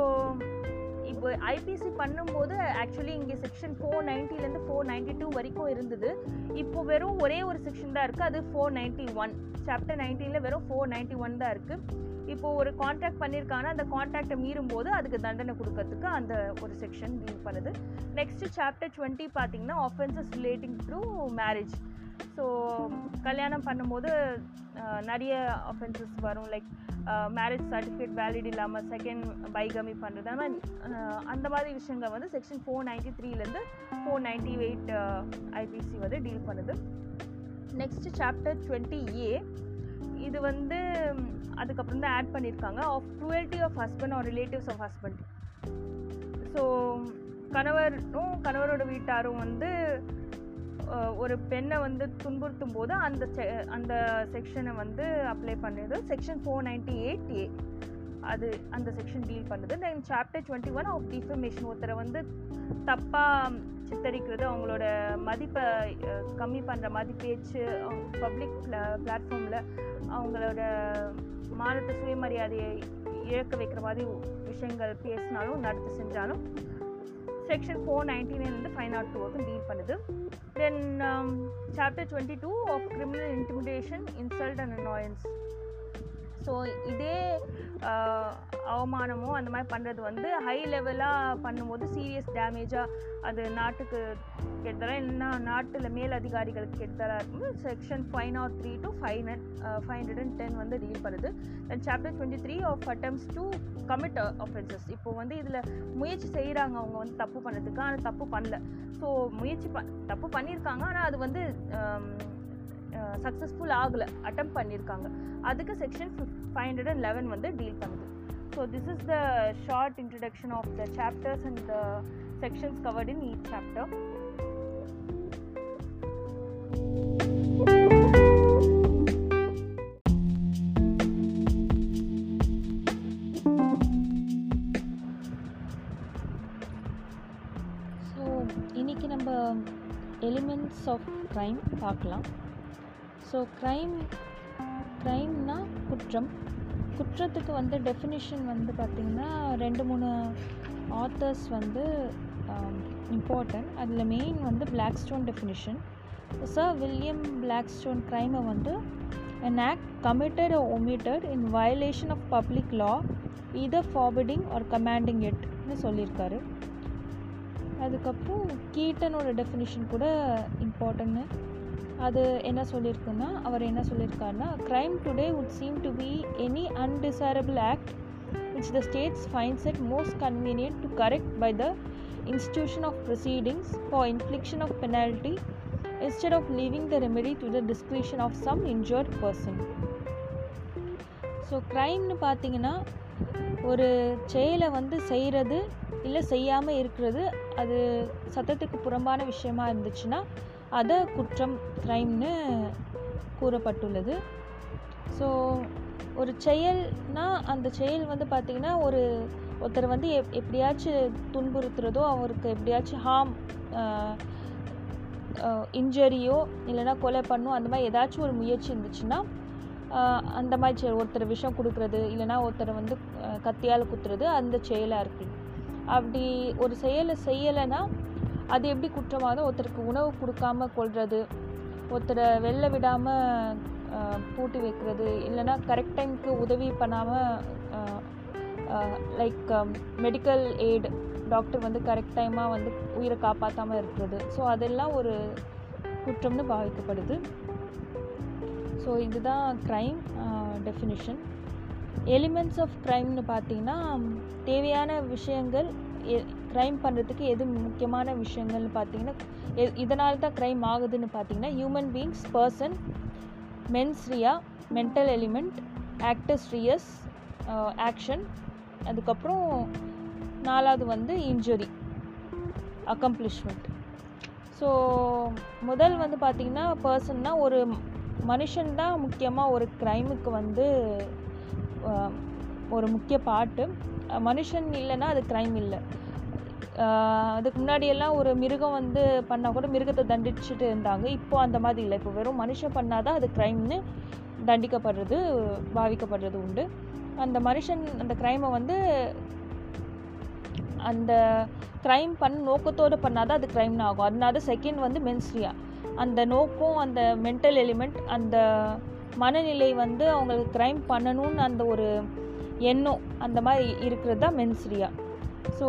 இப்போ ஐபிசி பண்ணும்போது ஆக்சுவலி இங்கே செக்ஷன் ஃபோர் நைன்ட்டிலேருந்து ஃபோர் நைன்ட்டி டூ வரைக்கும் இருந்தது. இப்போ வெறும் ஒரே ஒரு செக்ஷன் தான் இருக்குது அது ஃபோர் நைன்ட்டி ஒன் சாப்டர் நைன்டீனில் வெறும் ஃபோர் நைன்ட்டி ஒன் தான் இருக்குது இப்போ ஒரு கான்ட்ராக்ட் பண்ணியிருக்காங்கன்னா அந்த கான்ட்ராக்டை மீறும் போது அதுக்கு தண்டனை கொடுக்கறதுக்கு அந்த ஒரு செக்ஷன் டீல் பண்ணுது. நெக்ஸ்ட் சாப்டர் டுவெண்ட்டி பார்த்தீங்கன்னா offences relating to marriage so கல்யாணம் பண்ணும்போது நிறைய அஃபென்சஸ் வரும். லைக் மேரேஜ் சர்டிஃபிகேட் வேலிட் இல்லாமல் செகண்ட் பைகமி பண்ணுறது அந்த மாதிரி அந்த மாதிரி விஷயங்கள் வந்து செக்ஷன் ஃபோர் நைன்ட்டி த்ரீலேருந்து ஃபோர் நைன்ட்டி எயிட் ஐபிசி வந்து டீல் பண்ணுது. நெக்ஸ்ட் சாப்டர் டுவெண்ட்டி ஏ இது வந்து அதுக்கப்புறம் தான் ஆட் பண்ணியிருக்காங்க. Of cruelty of husband or relatives of husband so கணவரும் கணவரோட வீட்டாரும் வந்து ஒரு பெண்ணை வந்து துன்புறுத்தும் போது அந்த அந்த செக்ஷனை வந்து அப்ளை பண்ணுது section four ninety eight A. அது அந்த செக்ஷன் டீல் பண்ணுது. Then chapter twenty one of defamation ஒருத்தரை வந்து தப்பாக சித்தரிக்கிறது அவங்களோட மதிப்பை கம்மி பண்ணுற மாதிரி பேச்சு பப்ளிக் பிளாட்ஃபார்மில் அவங்களோட மானத்தை சுயமரியாதையை இழக்க வைக்கிற மாதிரி விஷயங்கள் பேசினாலும் நடத்து செஞ்சாலும் செக்ஷன் ஃபோர் நைன்டி நைன்லேருந்து ஃபைவ் நாட் டூ வரைக்கும் டீல் பண்ணுது. Then chapter twenty two of criminal intimidation insult and annoyance so இதே அவமானமோ அந்த மாதிரி பண்ணுறது வந்து ஹை லெவலாக பண்ணும்போது சீரியஸ் டேமேஜாக அது நாட்டுக்கு கெடுதலாக இல்லைன்னா நாட்டில் மேல் அதிகாரிகளுக்கு கெடுதலாக இருக்கும்போது section five nought three to five five hundred and ten வந்து டீல் பண்ணுது. Then chapter twenty three of attempts to commit offences இப்போ வந்து இதில் முயற்சி செய்கிறாங்க அவங்க வந்து தப்பு பண்ணுறதுக்கு ஆனால் தப்பு பண்ணல. ஸோ முயற்சி ப தப்பு பண்ணியிருக்காங்க ஆனால் அது வந்து சக்ஸஸ்ஃபுல் ஆகலை அட்டம் பண்ணியிருக்காங்க அதுக்கு section five hundred and eleven வந்து டீல் பண்ணுது. So this is the short introduction of the chapters and the sections covered in each chapter so இன்றைக்கி நம்ம எலிமெண்ட்ஸ் ஆஃப் க்ரைம் பார்க்கலாம். ஸோ க்ரைம் க்ரைம்னா குற்றம். குற்றத்துக்கு வந்து டெஃபினிஷன் வந்து பார்த்திங்கன்னா ரெண்டு மூணு ஆத்தர்ஸ் வந்து இம்பார்ட்டன்ட் அதில் மெயின் வந்து Blackstone definition sir William Blackstone க்ரைமை வந்து an act committed or omitted in violation of public law either forbidding or commanding it னு சொல்லியிருக்காரு. அதுக்கப்புறம் கீட்டனோட டெஃபினிஷன் கூட இம்பார்ட்டன்ட்னு அது என்ன சொல்லியிருக்குன்னா அவர் என்ன சொல்லியிருக்காருன்னா crime today would seem to be any undesirable act which the states finds it most convenient to correct by the institution of proceedings for infliction of penalty instead of leaving the remedy to the discretion of some injured person so க்ரைம்னு பார்த்தீங்கன்னா ஒரு செயலை வந்து செய்கிறது இல்லை செய்யாமல் இருக்கிறது அது சட்டத்துக்கு புறம்பான விஷயமா இருந்துச்சுன்னா அதை குற்றம் க்ரைம்னு கூறப்பட்டுள்ளது. ஸோ ஒரு செயல்னா அந்த செயல் வந்து பார்த்திங்கன்னா ஒரு ஒருத்தர் வந்து எப் எப்படியாச்சும் துன்புறுத்துறதோ அவருக்கு எப்படியாச்சும் ஹார்ம் இன்ஜரியோ இல்லைன்னா கொலை பண்ணும் அந்த மாதிரி ஏதாச்சும் ஒரு முயற்சி இருந்துச்சுன்னா அந்த மாதிரி செயல் ஒருத்தர் விஷம் கொடுக்குறது இல்லைன்னா ஒருத்தரை வந்து கத்தியால் குத்துறது அந்த செயலாக இருக்குது அப்படி ஒரு செயலை செய்யலைன்னா அது எப்படி குற்றவாதம் ஒருத்தருக்கு உணவு கொடுக்காம கொள்வது ஒருத்தரை வெளில விடாமல் பூட்டி வைக்கிறது இல்லைன்னா கரெக்ட் டைமுக்கு உதவி பண்ணாமல் லைக் மெடிக்கல் எய்டு டாக்டர் வந்து கரெக்ட் டைமாக வந்து உயிரை காப்பாற்றாமல் இருக்கிறது. ஸோ அதெல்லாம் ஒரு குற்றம்னு பாவிக்கப்படுது. ஸோ இதுதான் க்ரைம் டெஃபினிஷன் எலிமெண்ட்ஸ் ஆஃப் க்ரைம்னு பார்த்தீங்கன்னா தேவையான விஷயங்கள் க்ரைம் பண்ணுறதுக்கு எது முக்கியமான விஷயங்கள்னு பார்த்தீங்கன்னா எ இதனால தான் க்ரைம் ஆகுதுன்னு பார்த்தீங்கன்னா human beings person mens rea mental element actus reus action அதுக்கப்புறம் நாலாவது வந்து இன்ஜுரி அக்கம்ப்ளிஷ்மெண்ட் ஸோ முதல் வந்து பார்த்திங்கன்னா பர்சன்னா ஒரு மனுஷன் தான் முக்கியமாக ஒரு க்ரைமுக்கு வந்து ஒரு முக்கிய பாட்டு. மனுஷன் இல்லைன்னா அது க்ரைம் இல்லை. அதுக்கு முன்னாடியெல்லாம் ஒரு மிருகம் வந்து பண்ணால் கூட மிருகத்தை தண்டிச்சுட்டு இருந்தாங்க. இப்போ அந்த மாதிரி இல்லை. இப்போ வெறும் மனுஷன் பண்ணாதான் அது க்ரைம்னு தண்டிக்கப்படுறது பாவிக்கப்படுறது உண்டு. அந்த மனுஷன் அந்த க்ரைமை வந்து அந்த க்ரைம் பண்ண நோக்கத்தோடு பண்ணாதான் அது க்ரைம்னு ஆகும். அதனால செகண்ட் வந்து மென்ஸ்ரியா அந்த நோக்கம் அந்த மென்டல் எலிமெண்ட் அந்த மனநிலை வந்து அவங்களுக்கு க்ரைம் பண்ணணும்னு அந்த ஒரு எண்ணம் அந்த மாதிரி இருக்கிறது தான் மென்ஸ்ரியா ஸோ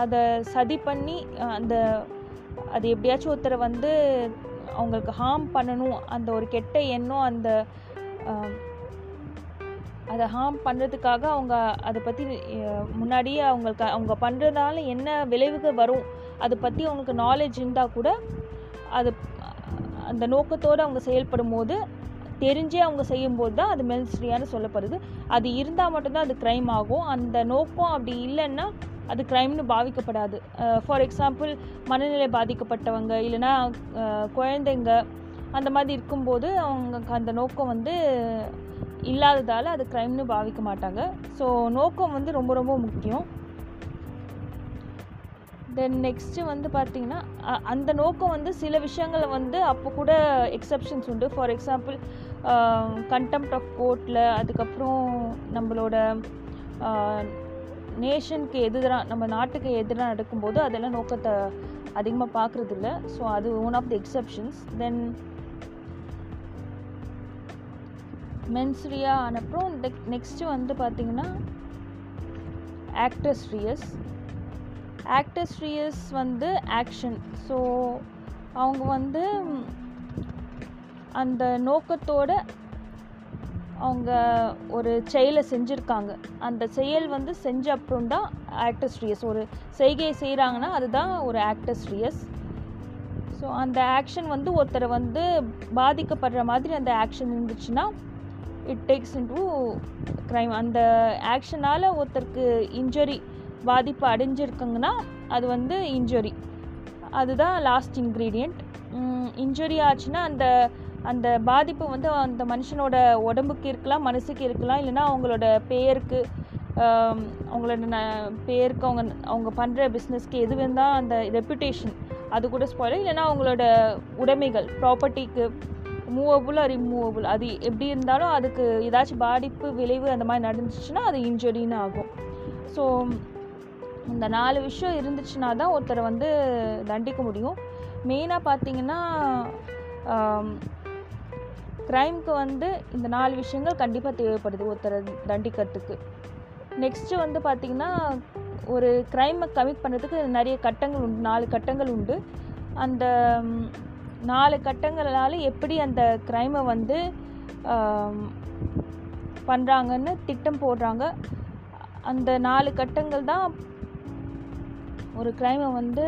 அதை சதி பண்ணி அந்த அது எப்படியாச்சும் ஒருத்தரை வந்து அவங்களுக்கு ஹார்ம் பண்ணணும் அந்த ஒரு கெட்ட எண்ணம் அந்த அதை ஹார்ம் பண்ணுறதுக்காக அவங்க அதை பற்றி முன்னாடியே அவங்களுக்கு அவங்க பண்ணுறதால என்ன விளைவுகள் வரும் அதை பற்றி அவங்களுக்கு நாலேஜ் இருந்தால் கூட அது அந்த நோக்கத்தோடு அவங்க செயல்படும் போது தெரிஞ்சே அவங்க செய்யும்போது தான் அது மெல்ஸ்ரியான்னு சொல்லப்படுது. அது இருந்தால் மட்டும்தான் அது க்ரைம் ஆகும். அந்த நோக்கம் அப்படி இல்லைன்னா அது க்ரைம்னு பாவிக்கப்படாது. ஃபார் எக்ஸாம்பிள் மனநிலை பாதிக்கப்பட்டவங்க இல்லைன்னா குழந்தைங்க அந்த மாதிரி இருக்கும்போது அவங்களுக்கு அந்த நோக்கம் வந்து இல்லாததால் அது க்ரைம்னு பாவிக்க மாட்டாங்க. ஸோ நோக்கம் வந்து ரொம்ப ரொம்ப முக்கியம். தென் நெக்ஸ்ட்டு வந்து பார்த்திங்கன்னா அ- அந்த நோக்கம் வந்து சில விஷயங்களை வந்து அப்போ கூட எக்ஸப்ஷன்ஸ் உண்டு. ஃபார் எக்ஸாம்பிள் கண்டெம்ட் ஆஃப் கோர்ட்டில் அதுக்கப்புறம் நம்மளோட நேஷனுக்கு எதிராக நம்ம நாட்டுக்கு எதிராக நடக்கும்போது அதெல்லாம் நோக்கத்தை அதிகமாக பார்க்குறது இல்லை ஸோ அது one of the exceptions then mens rea அப்புறம் நெக்ஸ்ட்டு வந்து பார்த்திங்கன்னா ஆக்டர்ஸ் ரியஸ் ஆக்டர்ஸ் ரியஸ் வந்து ஆக்ஷன் ஸோ அவங்க வந்து அந்த நோக்கத்தோட அவங்க ஒரு செயலை செஞ்சுருக்காங்க. அந்த செயல் வந்து செஞ்ச அப்புறம் தான் ஆக்டர்ஸ் ரியஸ் ஒரு செய்கையை செய்கிறாங்கன்னா அதுதான் ஒரு ஆக்டர்ஸ் ரியஸ் ஸோ அந்த ஆக்ஷன் வந்து ஒருத்தரை வந்து பாதிக்கப்படுற மாதிரி அந்த ஆக்ஷன் இருந்துச்சுன்னா it takes into crime அந்த ஆக்ஷனால் ஒருத்தருக்கு இன்ஜுரி பாதிப்பு அடைஞ்சிருக்குங்கன்னா அது வந்து இன்ஜுரி அதுதான் லாஸ்ட் இன்க்ரீடியண்ட் இன்ஜுரி ஆச்சுன்னா அந்த அந்த பாதிப்பு வந்து அந்த மனுஷனோட உடம்புக்கு இருக்கலாம் மனசுக்கு இருக்கலாம் இல்லைன்னா அவங்களோட பெயருக்கு அவங்களோட ந பேருக்கு அவங்க அவங்க பண்ணுற பிஸ்னஸ்க்கு எது இருந்தால் அந்த ரெப்புடேஷன் அது கூட ஸ்பாயில் இல்லைன்னா அவங்களோட உடைமைகள் ப்ராப்பர்ட்டிக்கு மூவபுள் ஆர் இம்மூவபுள் அது எப்படி இருந்தாலும் அதுக்கு ஏதாச்சும் பாதிப்பு விளைவு அந்த மாதிரி நடந்துச்சுன்னா அது இன்ஜுரின்னு ஆகும். ஸோ இந்த நாலு விஷயம் இருந்துச்சுன்னா தான் ஒருத்தரை வந்து தண்டிக்க முடியும். மெயினாக பார்த்தீங்கன்னா க்ரைம்க்கு வந்து இந்த நாலு விஷயங்கள் கண்டிப்பாக தேவைப்படுது ஒருத்தரை தண்டிக்கிறதுக்கு. நெக்ஸ்ட்டு வந்து பார்த்திங்கன்னா ஒரு க்ரைமை கமிட் பண்ணுறதுக்கு நிறைய கட்டங்கள் உண்டு நாலு கட்டங்கள் உண்டு. அந்த நாலு கட்டங்களால் எப்படி அந்த க்ரைமை வந்து பண்ணுறாங்கன்னு திட்டம் போடுறாங்க. அந்த நாலு கட்டங்கள் தான் ஒரு க்ரைமை வந்து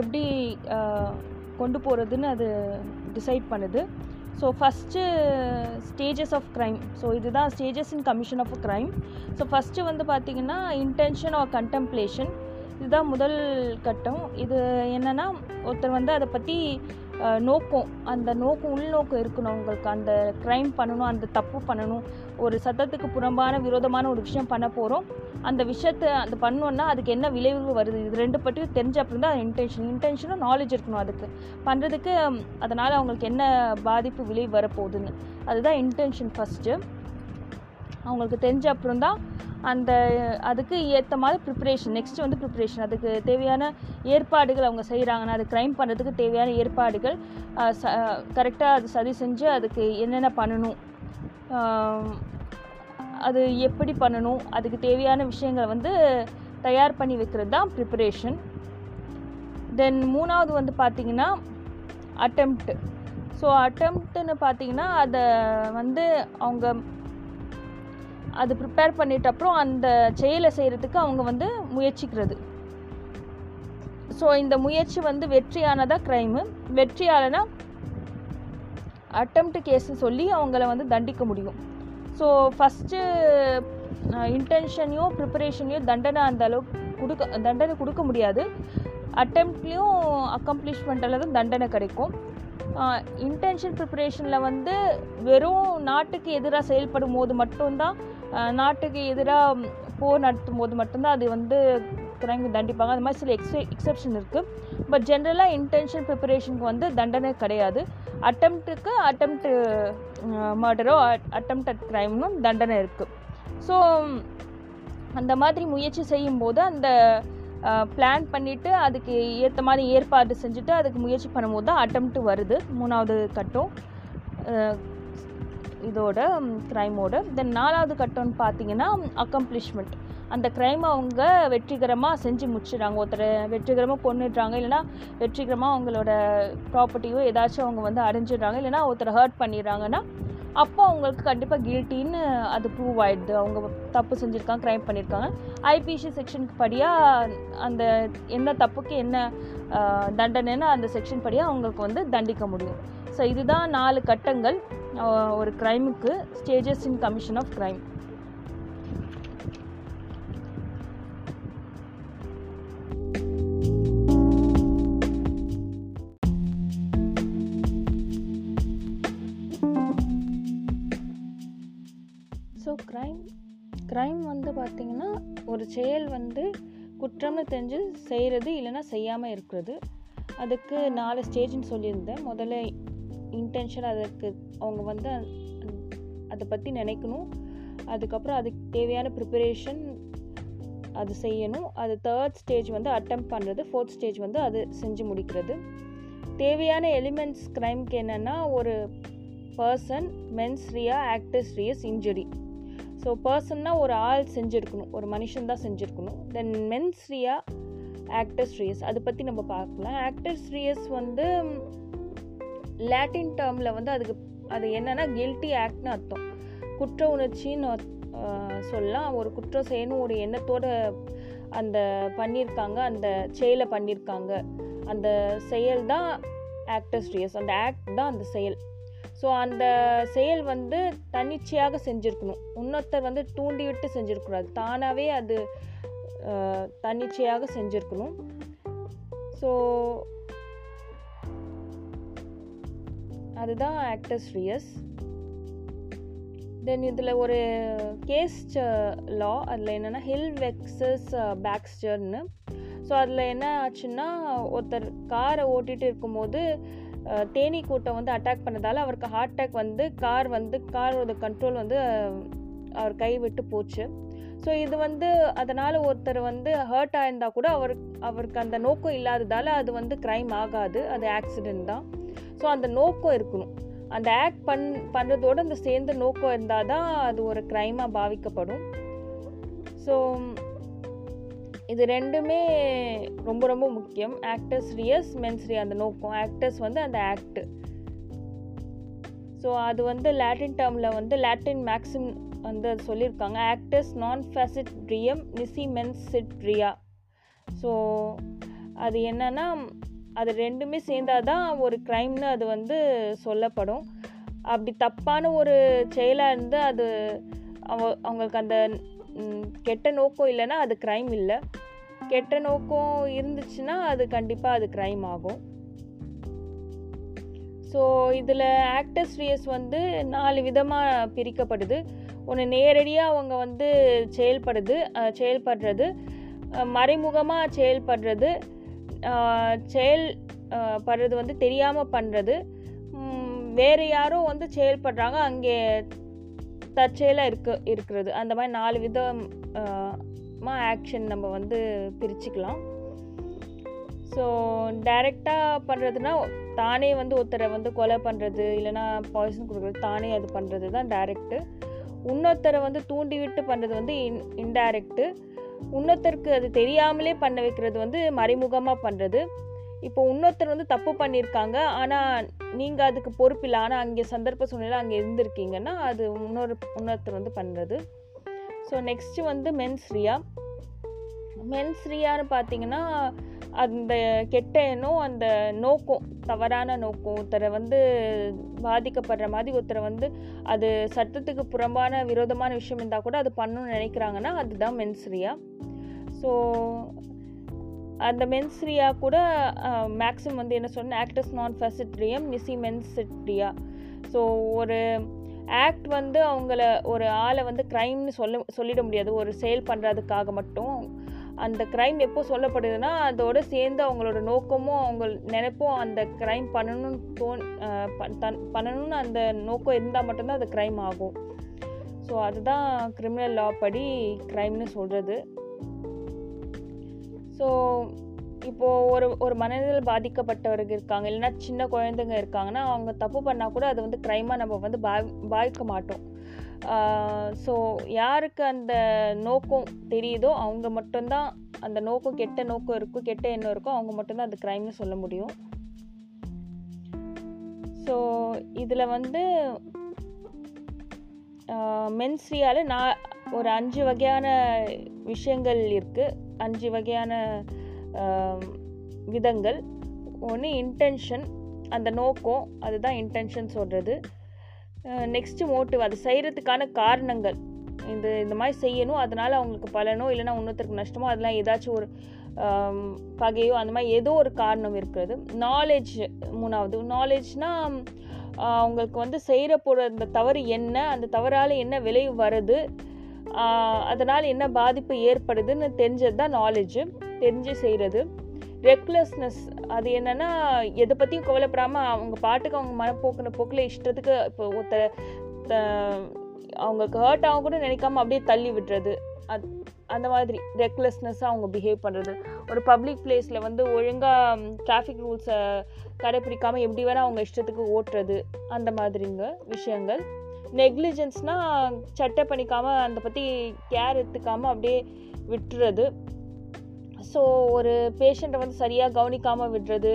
எப்படி கொண்டு போகிறதுன்னு அது டிசைட் பண்ணுது. So first stages of crime so இதுதான் stages in commission of crime so first வந்து பார்த்திங்கன்னா இன்டென்ஷன் ஆர் கண்டெம்ப்ளேஷன் இதுதான் முதல் கட்டம். இது என்னென்னா ஒருத்தர் வந்து அதை பற்றி நோக்கம். அந்த நோக்கம் உள்நோக்கம் இருக்கணும் உங்களுக்கு அந்த க்ரைம் பண்ணணும் அந்த தப்பு பண்ணணும். ஒரு சட்டத்துக்கு புறம்பான விரோதமான ஒரு விஷயம் பண்ண போகிறோம் அந்த விஷயத்தை அது பண்ணோன்னா அதுக்கு என்ன விளைவு வருது? இது ரெண்டு பற்றியும் தெரிஞ்ச அப்புறம் தான் இன்டென்ஷன் இன்டென்ஷனும் நாலேஜ் இருக்கணும் அதுக்கு. பண்ணுறதுக்கு அதனால் அவங்களுக்கு என்ன பாதிப்பு விளைவு வரப்போகுதுன்னு. அதுதான் இன்டென்ஷன் ஃபஸ்ட்டு அவங்களுக்கு தெரிஞ்ச அப்புறம் தான் அந்த அதுக்கு ஏற்ற மாதிரி ப்ரிப்பரேஷன் நெக்ஸ்ட்டு வந்து ப்ரிப்பரேஷன் அதுக்கு தேவையான ஏற்பாடுகள் அவங்க செய்கிறாங்கன்னா அது க்ரைம் பண்ணுறதுக்கு தேவையான ஏற்பாடுகள் கரெக்டாக அது சரி செஞ்சு அதுக்கு என்னென்ன பண்ணணும்? அது எப்படி பண்ணணும்? அதுக்கு தேவையான விஷயங்களை வந்து தயார் பண்ணி வைக்கிறது தான் ப்ரிப்பரேஷன் தென் மூணாவது வந்து பார்த்திங்கன்னா அட்டம்ப்ட் ஸோ அட்டம்ப்ட்னு பார்த்தீங்கன்னா அதை வந்து அவங்க அது ப்ரிப்பேர் பண்ணிட்ட அப்புறம் அந்த செயலை செய்கிறதுக்கு அவங்க வந்து முயற்சிக்கிறது. ஸோ இந்த முயற்சி வந்து வெற்றியானதா க்ரைமு வெற்றியாலனா அட்டெம்ப்ட் கேஸ்னு சொல்லி அவங்கள வந்து தண்டிக்க முடியும். ஸோ ஃபஸ்ட்டு இன்டென்ஷனையும் ப்ரிப்பரேஷனையும் தண்டனை அந்த அளவுக்கு கொடுக்க தண்டனை கொடுக்க முடியாது. அட்டெம்ப்ட்லேயும் அக்கம்ப்ளிஷ்மெண்ட்டில் தான் தண்டனை கிடைக்கும். இன்டென்ஷன் ப்ரிப்பரேஷனில் வந்து வெறும் நாட்டுக்கு எதிராக செயல்படும் போது மட்டும்தான் நாட்டுக்கு எதிராக போர் நடத்தும் போது மட்டும்தான் அது வந்து கிரைம் தண்டிப்பாங்க அது மாதிரி சில எக்ஸ எக்ஸப்ஷன் இருக்குது பட் ஜென்ரலாக இன்டென்ஷன் ப்ரிப்பரேஷனுக்கு வந்து தண்டனை கிடையாது. அட்டம்ப்ட்டுக்கு அட்டம்ப்ட் மர்டரோ அட்டம்ப்ட் அட் க்ரைம்னும் தண்டனை இருக்குது ஸோ அந்த மாதிரி முயற்சி செய்யும்போது அந்த பிளான் பண்ணிவிட்டு அதுக்கு ஏற்ற மாதிரி ஏற்பாடு செஞ்சுட்டு அதுக்கு முயற்சி பண்ணும்போது தான் அட்டம்ப்ட் வருது. மூணாவது கட்டம் இதோட க்ரைமோட தென் நாலாவது கட்டம்னு பார்த்தீங்கன்னா அக்கம்ப்ளிஷ்மெண்ட் அந்த க்ரைம் அவங்க வெற்றிகரமாக செஞ்சு முடிச்சிடுறாங்க. ஒருத்தரை வெற்றிகரமாக கொண்டுடுறாங்க இல்லைனா வெற்றிகரமாக அவங்களோட ப்ராப்பர்ட்டியோ ஏதாச்சும் அவங்க வந்து அடைஞ்சிடுறாங்க. இல்லைனா ஒருத்தரை ஹர்ட் பண்ணிடுறாங்கன்னா அப்போ அவங்களுக்கு கண்டிப்பாக கில்ட்டின்னு அது ப்ரூவ் ஆகிடுது அவங்க தப்பு செஞ்சுருக்காங்க க்ரைம் பண்ணியிருக்காங்க ஐபிசி செக்ஷனுக்கு படியாக அந்த என்ன தப்புக்கு என்ன தண்டனைன்னு அந்த செக்ஷன் படியாக அவங்களுக்கு வந்து தண்டிக்க முடியும். ஸோ இதுதான் நாலு கட்டங்கள் ஒரு க்ரைமுக்கு stages in commission of crime crime crime வந்து பார்த்திங்கன்னா ஒரு செயல் வந்து குற்றம்னு தெரிஞ்சு செய்கிறது இல்லைன்னா செய்யாமல் இருக்கிறது. அதுக்கு நாலு ஸ்டேஜ்னு சொல்லியிருந்தேன். முதல்ல இன்டென்ஷன் அதுக்கு அவங்க வந்து அதை பற்றி நினைக்கணும். அதுக்கப்புறம் அதுக்கு தேவையான ப்ரிப்பரேஷன் அது செய்யணும். அது தேர்ட் ஸ்டேஜ் வந்து அட்டம் பண்ணுறது ஃபோர்த் ஸ்டேஜ் வந்து அது செஞ்சு முடிக்கிறது. தேவையான எலிமெண்ட்ஸ் க்ரைம்க்கு என்னென்னா ஒரு person mens rea actus reus injury so பர்சன்னா ஒரு ஆள் செஞ்சுருக்கணும். ஒரு மனுஷன் தான் செஞ்சுருக்கணும். Then mens rea actus reus அதை பற்றி நம்ம பார்க்கலாம். ஆக்டர்ஸ் ரியஸ் வந்து லாட்டின் டேர்மில் வந்து அதுக்கு அது என்னென்னா கில்ட்டி ஆக்ட்னு அர்த்தம். குற்ற உணர்ச்சின்னு சொல்லலாம். ஒரு குற்றம் செய்யணும். ஒரு எண்ணத்தோடு அந்த பண்ணியிருக்காங்க அந்த செயலை பண்ணியிருக்காங்க அந்த செயல் தான் ஆக்டர்ஸ் ரியஸ் அந்த ஆக்ட் தான் அந்த செயல். ஸோ அந்த செயல் வந்து தன்னிச்சையாக செஞ்சுருக்கணும். இன்னொருத்தர் வந்து தூண்டிவிட்டு செஞ்சுருக்கூடாது தானாகவே அது தன்னிச்சையாக செஞ்சுருக்கணும். ஸோ அதுதான் ஆக்டர்ஸ் ரியஸ் தென் இதில் ஒரு கேஸ் லா அதில் என்னென்னா ஹில் வெக்ஸஸ் பேக்ஸ்டர்னு ஸோ அதில் என்ன ஆச்சுன்னா ஒருத்தர் காரை ஓட்டிகிட்டு இருக்கும்போது தேனீ கூட்டம் வந்து அட்டாக் பண்ணதால் அவருக்கு ஹார்ட் அட்டாக் வந்து கார் வந்து காரோட கண்ட்ரோல் வந்து அவர் கை விட்டு போச்சு. ஸோ இது வந்து அதனால் ஒருத்தர் வந்து ஹர்ட் ஆயிருந்தால் கூட அவர் அவருக்கு அந்த நோக்கம் இல்லாததால் அது வந்து க்ரைம் ஆகாது. அது ஆக்சிடெண்ட் தான். ஸோ அந்த நோக்கம் இருக்கணும். அந்த ஆக்ட் பண் பண்ணுறதோட அந்த சேர்ந்த நோக்கம் இருந்தால் தான் அது ஒரு க்ரைமாக பாவிக்கப்படும். ஸோ இது ரெண்டுமே ரொம்ப ரொம்ப முக்கியம். ஆக்டர்ஸ் ரியஸ் மென்ஸ் ரியா அந்த நோக்கம். ஆக்டர்ஸ் வந்து அந்த ஆக்ட் ஸோ அது வந்து லாட்டின் டேர்மில் வந்து லாட்டின் மேக்ஸிம் வந்து அது சொல்லியிருக்காங்க. Actus non facit reum nisi mens sit rea so அது என்னன்னா அது ரெண்டுமே சேர்ந்தாதான் ஒரு க்ரைம்னு அது வந்து சொல்லப்படும். அப்படி தப்பான ஒரு செயலாக இருந்து அது அவ அவங்களுக்கு அந்த கெட்ட நோக்கம் இல்லைன்னா அது க்ரைம் இல்லை. கெட்ட நோக்கம் இருந்துச்சுன்னா அது கண்டிப்பாக அது க்ரைம் ஆகும். ஸோ இதில் ஆக்டர்ஸ் ரியஸ் வந்து நாலு விதமாக பிரிக்கப்படுது. ஒன்று நேரடியாக அவங்க வந்து செயல்படுது செயல்படுறது மறைமுகமாக செயல்படுறது செயல் படுறது வந்து தெரியாமல் பண்ணுறது வேறு யாரோ வந்து செயல்படுறாங்க அங்கே தற்செயலாக இருக்க இருக்கிறது. அந்த மாதிரி நாலு விதம் மா ஆக்ஷன் நம்ம வந்து பிரிச்சுக்கலாம். ஸோ டைரெக்டாக பண்ணுறதுனா தானே வந்து ஒருத்தரை வந்து கொலை பண்ணுறது இல்லைன்னா பாய்சன் கொடுக்குறது தானே அது பண்ணுறது தான் டைரெக்டு இன்னொருத்தரை வந்து தூண்டி விட்டு பண்ணுறது வந்து இன் இன்டைரக்டு இன்னொருத்தருக்கு அது தெரியாமலே பண்ண வைக்கிறது வந்து மறைமுகமாக பண்ணுறது இப்போ இன்னொருத்தர் வந்து தப்பு பண்ணியிருக்காங்க ஆனால் நீங்கள் அதுக்கு பொறுப்பில்லை ஆனால் அங்கே சந்தர்ப்ப சூழ்நிலை அங்கே இருந்திருக்கீங்கன்னா அது இன்னொரு இன்னொருத்தர் வந்து பண்ணுறது ஸோ நெக்ஸ்ட்டு வந்து மென்ஸ் ரியா. மென்ஸ் ரியான்னு பார்த்தீங்கன்னா அந்த கெட்ட எண்ணம் அந்த நோக்கம் தவறான நோக்கம் ஒருத்தரை வந்து பாதிக்கப்படுற மாதிரி ஒருத்தரை வந்து அது சட்டத்துக்கு புறம்பான விரோதமான விஷயம் இருந்தால் கூட அது பண்ணணும்னு நினைக்கிறாங்கன்னா அதுதான் மென்ஸ்ரியா ஸோ அந்த மென்ஸ்ரியா கூட மேக்ஸிமம் வந்து என்ன சொன்ன actus non facit reum mens mens sit rea so ஒரு ஆக்ட் வந்து அவங்கள ஒரு ஆளை வந்து க்ரைம்னு சொல்ல சொல்லிட முடியாது. ஒரு செயல் பண்ணுறதுக்காக மட்டும். அந்த க்ரைம் எப்போ சொல்லப்படுதுன்னா அதோடு சேர்ந்து அவங்களோட நோக்கமும் அவங்க நினைப்பும் அந்த க்ரைம் பண்ணணும்னு தோன் தன்- பண்ணணும்னு அந்த நோக்கம் இருந்தால் மட்டும்தான் அது க்ரைம் ஆகும். ஸோ அதுதான் கிரிமினல் லா படி க்ரைம்னு சொல்கிறது ஸோ இப்போது ஒரு ஒரு மனநிலை பாதிக்கப்பட்டவர்கள் இருக்காங்க. இல்லைன்னா சின்ன குழந்தைங்க இருக்காங்கன்னா அவங்க தப்பு பண்ணால் கூட அது வந்து க்ரைமாக நம்ம வந்து பாவி பாவிக்க மாட்டோம். ஸோ யாருக்கு அந்த நோக்கம் தெரியுதோ அவங்க மட்டும்தான் அந்த நோக்கம் கெட்ட நோக்கம் இருக்கும் கெட்ட எண்ணம் இருக்கும் அவங்க மட்டும்தான் அது க்ரைம்னு சொல்ல முடியும். ஸோ இதில் வந்து மென்ஸ்ரியால் நான் ஒரு அஞ்சு வகையான விஷயங்கள் இருக்குது அஞ்சு வகையான விதங்கள். ஒன்று இன்டென்ஷன் அந்த நோக்கம் அதுதான் இன்டென்ஷன் சொல்கிறது நெக்ஸ்ட்டு மோட்டிவ் அது செய்கிறதுக்கான காரணங்கள். இந்த இந்த மாதிரி செய்யணும் அதனால் அவங்களுக்கு பலனோ இல்லைன்னா இன்னொருத்தருக்கு நஷ்டமோ அதெல்லாம் ஏதாச்சும் ஒரு பகையோ அந்த மாதிரி ஏதோ ஒரு காரணம் இருக்கிறது. நாலேஜ் மூணாவது. நாலேஜ்னால் அவங்களுக்கு வந்து செய்கிற போகிற அந்த தவறு என்ன அந்த தவறால் என்ன விளைவு வருது அதனால் என்ன பாதிப்பு ஏற்படுதுன்னு தெரிஞ்சது தான் நாலேஜு தெரிஞ்சு செய்கிறது ரெக்லெஸ்னஸ் அது என்னென்னா எதை பற்றியும் கவலைப்படாமல் அவங்க பாட்டுக்கு அவங்க மனப்போக்கின போக்கில் இஷ்டத்துக்கு இப்போ ஒருத்தர் த- அவங்களுக்கு ஹர்ட் ஆகும் கூட நினைக்காம அப்படியே தள்ளி விடுறது. அது அந்த மாதிரி ரெக்லெஸ்னஸ்ஸாக அவங்க பிஹேவ் பண்ணுறது ஒரு பப்ளிக் பிளேஸில் வந்து ஒழுங்காக டிராஃபிக் ரூல்ஸை கடைப்பிடிக்காமல் எப்படி வேணால் அவங்க இஷ்டத்துக்கு ஓட்டுறது. அந்த மாதிரிங்க விஷயங்கள். நெக்லிஜென்ஸ்னால் சட்டை பண்ணிக்காமல் அந்த பற்றி கேர் எடுத்துக்காமல் அப்படியே விட்டுறது. ஸோ ஒரு பேஷண்ட்டை வந்து சரியாக கவனிக்காமல் விடுறது.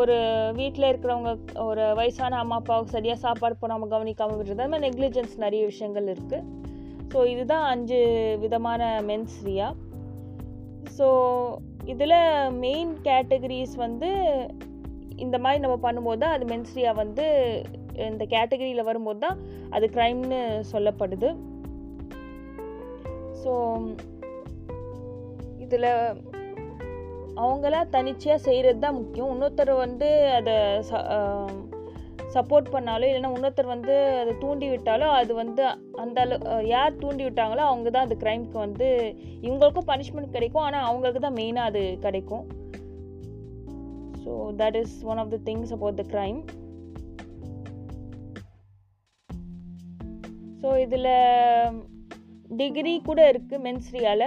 ஒரு வீட்டில் இருக்கிறவங்க ஒரு வயசான அம்மா அப்பாவுக்கு சரியாக சாப்பாடு போடாமல் கவனிக்காமல் விடுறது. அந்த மாதிரி நெக்லிஜென்ஸ் நிறைய விஷயங்கள் இருக்குது ஸோ இதுதான் அஞ்சு விதமான மென்ஸ்ரியா ஸோ இதில் மெயின் கேட்டகரிஸ் வந்து இந்த மாதிரி நம்ம பண்ணும்போது தான் அது மென்ஸ்ரியா வந்து இந்த கேட்டகரியில் வரும்போது தான் அது க்ரைம்னு சொல்லப்படுது. ஸோ இதில் அவங்களாம் தனிச்சையாக செய்கிறது தான் முக்கியம். இன்னொருத்தர் வந்து அதை சப்போர்ட் பண்ணாலோ இல்லைன்னா இன்னொருத்தர் வந்து அதை தூண்டி விட்டாலோ அது வந்து அந்த அளவு யார் தூண்டி விட்டாங்களோ அவங்க தான் அந்த க்ரைம்க்கு வந்து இவங்களுக்கும் பனிஷ்மெண்ட் கிடைக்கும். ஆனால் அவங்களுக்கு தான் மெயினாக அது கிடைக்கும். So that is one of the things about the crime so இதில் டிகிரி கூட இருக்குது மென்ஸ்ரியால்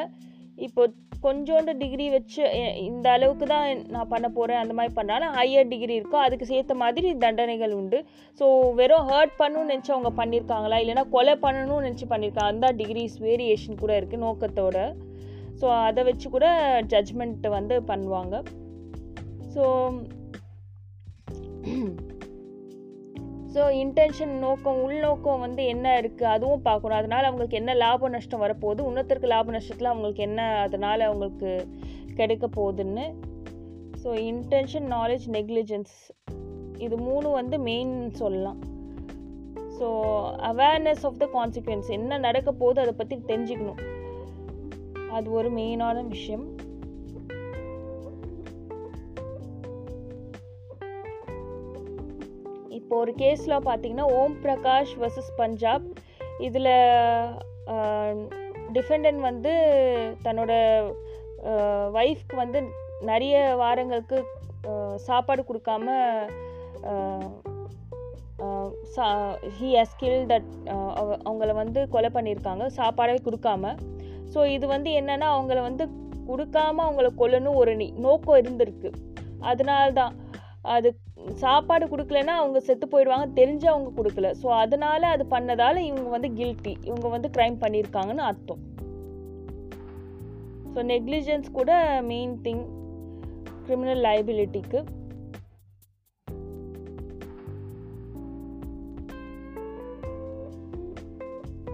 இப்போ கொஞ்சோண்டு டிகிரி வச்சு இந்த அளவுக்கு தான் நான் பண்ண போகிறேன் அந்த மாதிரி பண்ணாலும் ஹையர் டிகிரி இருக்கும் அதுக்கு சேர்த்த மாதிரி தண்டனைகள் உண்டு. ஸோ வெறும் ஹர்ட் பண்ணணும்னு நினச்சி அவங்க பண்ணியிருக்காங்களா இல்லைன்னா கொலை பண்ணணும்னு நினச்சி பண்ணியிருக்காங்க அந்த டிகிரிஸ் வேரியேஷன் கூட இருக்குது நோக்கத்தோட. ஸோ அதை வச்சு கூட ஜட்ஜ்மெண்ட் வந்து பண்ணுவாங்க. ஸோ ஸோ இன்டென்ஷன் நோக்கம் உள்நோக்கம் வந்து என்ன இருக்குது அதுவும் பார்க்கணும். அதனால் அவங்களுக்கு என்ன லாப நஷ்டம் வரப்போகுது? இன்னொருத்தருக்கு லாப நஷ்டத்தில் அவங்களுக்கு என்ன அதனால் அவங்களுக்கு கிடைக்க போகுதுன்னு. ஸோ இன்டென்ஷன் நாலேஜ் நெக்லிஜென்ஸ் இது மூணு வந்து மெயின் சொல்லலாம். So awareness of the consequence என்ன நடக்க போகுது அதை பற்றி தெரிஞ்சுக்கணும். அது ஒரு மெயினான விஷயம். இப்போ ஒரு கேஸில் பார்த்தீங்கன்னா ஓம் பிரகாஷ் வர்சஸ் பஞ்சாப். இதில் டிஃபெண்டன்ட் வந்து தன்னோட ஒய்ஃப்க்கு வந்து நிறைய வாரங்களுக்கு சாப்பாடு கொடுக்காம ஹி ஹஸ் கில் தட் அவங்கள வந்து கொலை பண்ணியிருக்காங்க சாப்பாடே கொடுக்காம. ஸோ இது வந்து என்னென்னா அவங்கள வந்து கொடுக்காம அவங்கள கொல்லணும் ஒரு நோக்கம் இருந்திருக்கு. அதனால்தான் அது சாப்பாடு கொடுக்கலன்னா அவங்க செத்து போயிடுவாங்க தெரிஞ்சு அவங்க கொடுக்கல. ஸோ அதனால அது பண்ணதால இவங்க வந்து கில்ட்டி இவங்க வந்து க்ரைம் பண்ணியிருக்காங்கன்னு அர்த்தம். ஸோ நெக்லிஜென்ஸ் கூட மெயின் திங் கிரிமினல் லைபிலிட்டிக்கு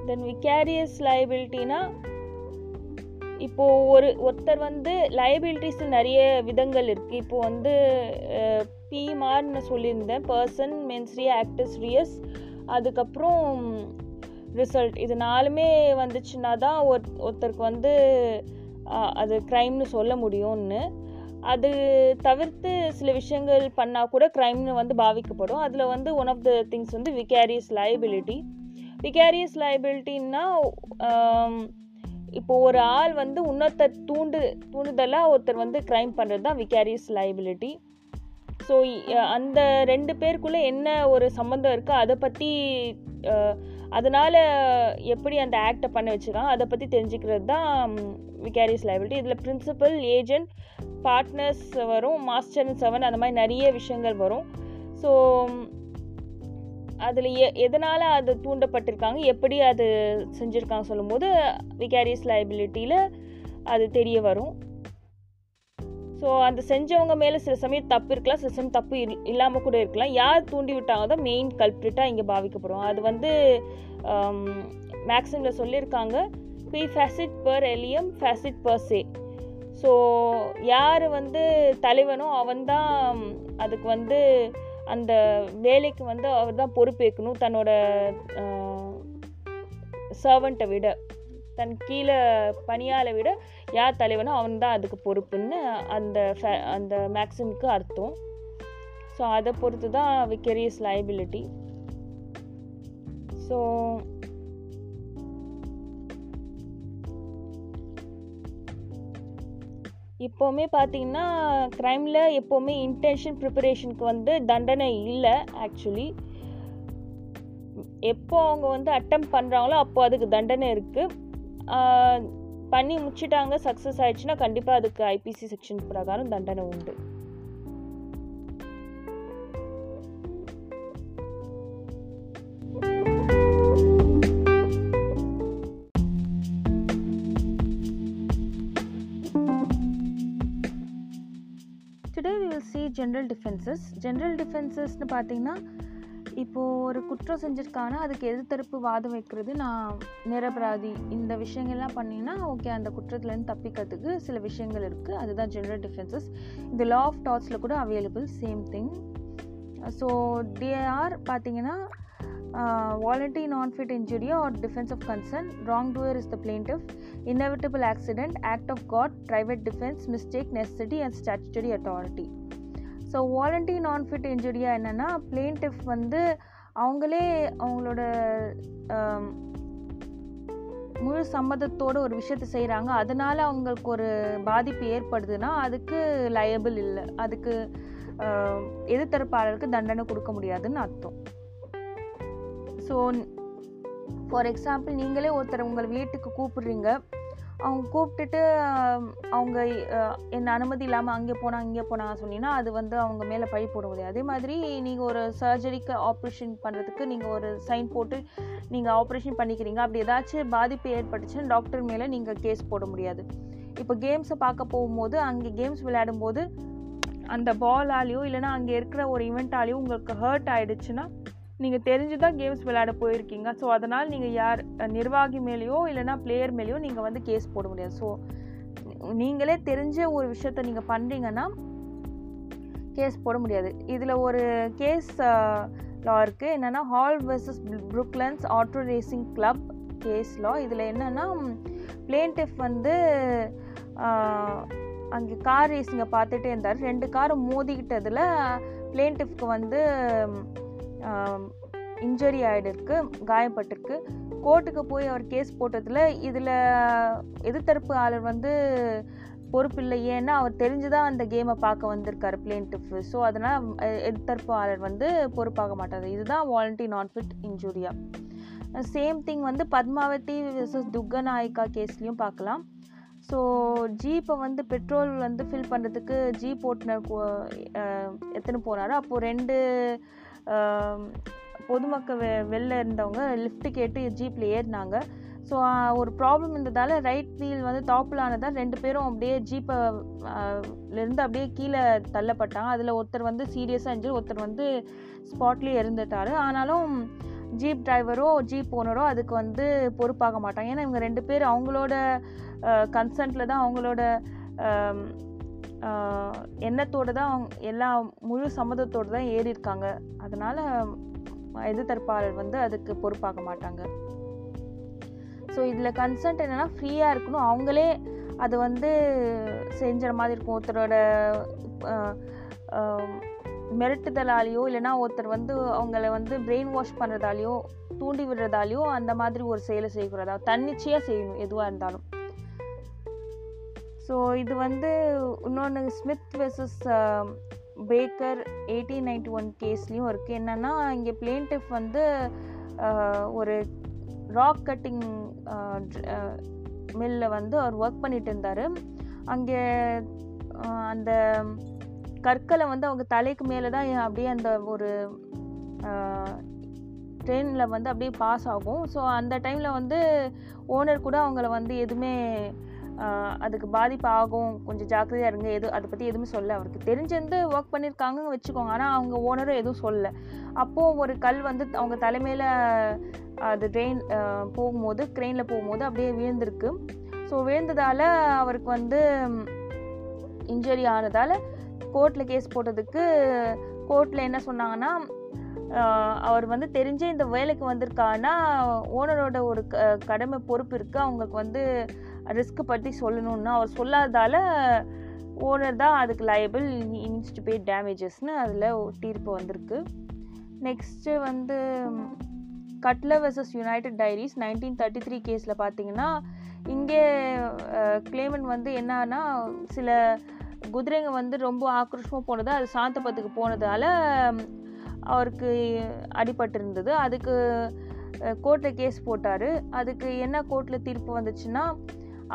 தென் விகேரியஸ் லைபிலிட்டினா இப்போ ஒரு ஒருத்தர் வந்து லைபிலிட்டிஸ் நிறைய விதங்கள் இருக்குது இப்போது வந்து பிமார்னு சொல்லியிருந்தேன். Person mens rea actus reus அதுக்கப்புறம் ரிசல்ட் இது நாலுமே வந்துச்சுன்னா தான் ஒரு ஒருத்தருக்கு வந்து அது க்ரைம்னு சொல்ல முடியும்னு. அது தவிர்த்து சில விஷயங்கள் பண்ணால் கூட க்ரைம்னு வந்து பாவிக்கப்படும். அதில் வந்து ஒன் ஆஃப் த திங்ஸ் வந்து விகேரியஸ் லயபிலிட்டி விகேரியஸ் லயபிலிட்டின்னா இப்போ ஒரு ஆள் வந்து இன்னொருத்தர் தூண்டு தூண்டுதலாக ஒருத்தர் வந்து க்ரைம் பண்ணுறது தான் விகேரியஸ் லைபிலிட்டி ஸோ அந்த ரெண்டு பேருக்குள்ளே என்ன ஒரு சம்மந்தம் இருக்கோ அதை பற்றி அதனால் எப்படி அந்த ஆக்டை பண்ண வச்சுருக்காங்க அதை பற்றி தெரிஞ்சுக்கிறது தான் விகாரிஸ் லைபிலிட்டி இதில் பிரின்சிபல் ஏஜென்ட் பார்ட்னர்ஸ் வரும் மாஸ்டர் செவன் அந்த மாதிரி நிறைய விஷயங்கள் வரும். ஸோ அதில் எ எதனால் அது தூண்டப்பட்டிருக்காங்க எப்படி அது செஞ்சுருக்காங்க சொல்லும்போது விகாரியஸ் லைபிலிட்டியில் அது தெரிய வரும். ஸோ அந்த செஞ்சவங்க மேலே சில சமயம் தப்பு இருக்கலாம் சில சமயம் தப்பு இல்லாமல் கூட இருக்கலாம். யார் தூண்டி விட்டாங்க தான் மெயின் கல்பிரிட்டாக இங்கே பாவிக்கப்படும் அது வந்து um, மேக்ஸிமில் சொல்லியிருக்காங்க. B facit per alium facit per se so யார் வந்து தலைவனோ அவன் தான் அதுக்கு வந்து அந்த வேலைக்கு வந்து அவர் தான் பொறுப்பேற்கணும். தன்னோட சர்வெண்ட்டை விட. தன் கீழே பணியாளை விட யார் தலைவனோ அவன் தான் அதுக்கு பொறுப்புன்னு அந்த அந்த மேக்ஸிமுக்கு அர்த்தம். ஸோ அதை பொறுத்து தான் விக்கரியஸ் லைபிலிட்டி ஸோ இப்போவுமே பார்த்தீங்கன்னா க்ரைமில் எப்போவுமே இன்டென்ஷன் ப்ரிப்பரேஷனுக்கு வந்து தண்டனை இல்லை ஆக்சுவலி எப்போ அவங்க வந்து அட்டம் பண்ணுறாங்களோ அப்போ அதுக்கு தண்டனை இருக்குது பண்ணி முடிச்சிட்டாங்க சக்ஸஸ் ஆயிடுச்சுன்னா கண்டிப்பாக அதுக்கு ஐபிசி செக்ஷன் பிரகாரம் தண்டனை உண்டு. Today we will see general defences general டிஃபென்சஸ்னு பார்த்தீங்கன்னா இப்போது ஒரு குற்றம் செஞ்சுருக்காங்கன்னா அதுக்கு எதிர்த்தரப்பு வாதம் வைக்கிறது நான் நிரபராதி. இந்த விஷயங்கள்லாம் பண்ணிங்கன்னா ஓகே அந்த குற்றத்துலேருந்து தப்பிக்கிறதுக்கு சில விஷயங்கள் இருக்குது அதுதான் ஜென்ரல் டிஃபென்சஸ் இந்த லா ஆஃப் டாட்ஸில் கூட அவைலபிள் சேம் திங் ஸோ டிஆர் பார்த்தீங்கன்னா வாலண்டரி நான்ஃபிட் injury or defence of consent wrongdoer is the plaintiff inevitable accident act of God private defence mistake necessity and statutory authority so volenti நான்ஃபிட் இன்ஜுரியாக என்னென்னா பிளேன்டிஃப் வந்து அவங்களே அவங்களோட முழு சம்மதத்தோட ஒரு விஷயத்த செய்கிறாங்க அதனால் அவங்களுக்கு ஒரு பாதிப்பு ஏற்படுதுன்னா அதுக்கு லயபிள் இல்லை. அதுக்கு எதிர்த்தரப்பாளருக்கு தண்டனை கொடுக்க முடியாதுன்னு அர்த்தம். ஸோ ஃபார் எக்ஸாம்பிள் நீங்களே ஒருத்தர் உங்கள் வீட்டுக்கு கூப்பிடுறீங்க. அவங்க கூப்பிட்டுட்டு அவங்க என்ன அனுமதி இல்லாமல் அங்கே போனால் இங்கே போனால் சொன்னீங்கன்னா அது வந்து அவங்க மேலே பழி போட முடியாது. அதே மாதிரி நீங்கள் ஒரு சர்ஜரிக்கு ஆப்ரேஷன் பண்ணுறதுக்கு நீங்கள் ஒரு சைன் போட்டு நீங்கள் ஆப்ரேஷன் பண்ணிக்கிறீங்க. அப்படி ஏதாச்சும் பாதிப்பு ஏற்பட்டுச்சுன்னா டாக்டர் மேலே நீங்கள் கேஸ் போட முடியாது. இப்போ கேம்ஸை பார்க்க போகும்போது அங்கே கேம்ஸ் விளையாடும்போது அந்த பாலாலேயோ இல்லைன்னா அங்கே இருக்கிற ஒரு இவெண்ட்டாலேயோ உங்களுக்கு ஹர்ட் ஆகிடுச்சுன்னா நீங்கள் தெரிஞ்சு தான் கேம்ஸ் விளையாட போயிருக்கீங்க. ஸோ அதனால் நீங்கள் யார் நிர்வாகி மேலேயோ இல்லைன்னா பிளேயர் மேலேயோ நீங்கள் வந்து கேஸ் போட முடியாது. ஸோ நீங்களே தெரிஞ்ச ஒரு விஷயத்த நீங்கள் பண்ணுறீங்கன்னா கேஸ் போட முடியாது. இதில் ஒரு கேஸ் லா இருக்குது என்னென்னா Hall versus Brooklands auto racing club case law இதில் என்னென்னா பிளேன்டிஃப் வந்து அங்கே கார் ரேஸிங்கை பார்த்துட்டே இருந்தார். ரெண்டு கார் மோதிக்கிட்டதில் பிளேன்டிஃப்க்கு வந்து இன்ஜரி ஆகிடுக்கு காயப்பட்டிருக்கு. கோர்ட்டுக்கு போய் அவர் கேஸ் போட்டதில் இதில் எதிர்த்தரப்பு ஆளர் வந்து பொறுப்பில்லை. ஏன்னா அவர் தெரிஞ்சு தான் அந்த கேமை பார்க்க வந்திருக்காரு பிளேன்டிஃப் ஸோ அதனால் எதிர்த்தரப்பு ஆளர் வந்து பொறுப்பாக மாட்டார். இதுதான் வாலண்டி நான் ஃபிட் இன்ஜூரியா சேம் திங் வந்து பத்மாவதி விசஸ் துர்கநாயக்கா கேஸ்லேயும் பார்க்கலாம். ஸோ ஜீப்பை வந்து பெட்ரோல் வந்து ஃபில் பண்ணுறதுக்கு ஜீப் ஓட்டுநர் எத்தனை போனாரோ அப்போது ரெண்டு பொதுமக்கள் வெ வெளில இருந்தவங்க லிஃப்ட் கேட்டு ஜீப்பில் ஏறினாங்க. ஸோ ஒரு ப்ராப்ளம் இருந்ததால் ரைட் வீல் வந்து டாப்பில் ஆனதால் ரெண்டு பேரும் அப்படியே ஜீப்பை இருந்து அப்படியே கீழே தள்ளப்பட்டாங்க. அதில் ஒருத்தர் வந்து சீரியஸாக இருந்துச்சு ஒருத்தர் வந்து ஸ்பாட்லேயே இருந்துட்டார் ஆனாலும் ஜீப் டிரைவரோ ஜீப் ஓனரோ அதுக்கு வந்து பொறுப்பாக மாட்டாங்க. ஏன்னா இவங்க ரெண்டு பேர் அவங்களோட கன்சன்ட்டில் தான் அவங்களோட எண்ணத்தோடு தான் அவங்க எல்லா முழு சம்மதத்தோடு தான் ஏறியிருக்காங்க. அதனால் எதிர்த்தரப்பாளர் வந்து அதுக்கு பொறுப்பாக மாட்டாங்க. ஸோ இதில் கன்சன்ட் என்னென்னா ஃப்ரீயாக இருக்கணும். அவங்களே அது வந்து செஞ்சுற மாதிரி இருக்கும். ஒருத்தரோட மிரட்டுதலாலேயோ இல்லைன்னா ஒருத்தர் வந்து அவங்கள வந்து பிரெயின் வாஷ் பண்ணுறதாலேயோ தூண்டி விடுறதாலேயோ அந்த மாதிரி ஒரு செயலை செய்யக்கூடாது. தன்னிச்சையாக செய்யணும் எதுவாக இருந்தாலும். ஸோ இது வந்து இன்னொன்று Smith versus Baker eighteen ninety one கேஸ்லேயும் இருக்குது என்னென்னா இங்கே பிளேன்டிஃப் வந்து ஒரு ராக் கட்டிங் மில்லில் வந்து அவர் ஒர்க் பண்ணிட்டு இருந்தார். அங்கே அந்த கற்களை வந்து அவங்க தலைக்கு மேலே தான் அப்படியே அந்த ஒரு ட்ரெயினில் வந்து அப்படியே பாஸ் ஆகும். ஸோ அந்த டைமில் வந்து ஓனர் கூட அவங்கள வந்து எதுவுமே அதுக்கு பாதிப்பு ஆகும். கொஞ்சம் ஜாக்கிரதையாக இருங்க. எது அதை பற்றி எதுவுமே சொல்ல. அவருக்கு தெரிஞ்சிருந்து ஒர்க் பண்ணியிருக்காங்க வச்சுக்கோங்க. ஆனால் அவங்க ஓனரும் எதுவும் சொல்ல அப்போது ஒரு கல் வந்து அவங்க தலைமையில் அது ட்ரெயின் போகும்போது க்ரெயினில் போகும்போது அப்படியே விழுந்திருக்கு. ஸோ விழுந்ததால் அவருக்கு வந்து இன்ஜரி ஆனதால் கோர்ட்டில் கேஸ் போட்டதுக்கு கோர்ட்டில் என்ன சொன்னாங்கன்னா அவர் வந்து தெரிஞ்சே இந்த வேலைக்கு வந்திருக்காருன்னா ஓனரோட ஒரு க- கடமை பொறுப்பு இருக்குது அவங்களுக்கு வந்து ரிஸ்க் பற்றி சொல்லணும்னு அவர் சொல்லாததால் ஓனர் தான் அதுக்கு லயபிள் இன்ஸ் டு பே டேமேஜஸ்னு அதில் தீர்ப்பு வந்திருக்கு. நெக்ஸ்ட்டு வந்து Cutler versus United Dairies nineteen thirty three கேஸில் பார்த்தீங்கன்னா இங்கே கிளைமன் வந்து என்னன்னா சில குதிரைங்க வந்து ரொம்ப ஆக்ரோஷமாக போனது அது சாந்தபத்துக்கு போனதால் அவருக்கு அடிபட்டிருந்தது. அதுக்கு கோர்ட்டில் கேஸ் போட்டார். அதுக்கு என்ன கோர்ட்டில் தீர்ப்பு வந்துச்சுன்னா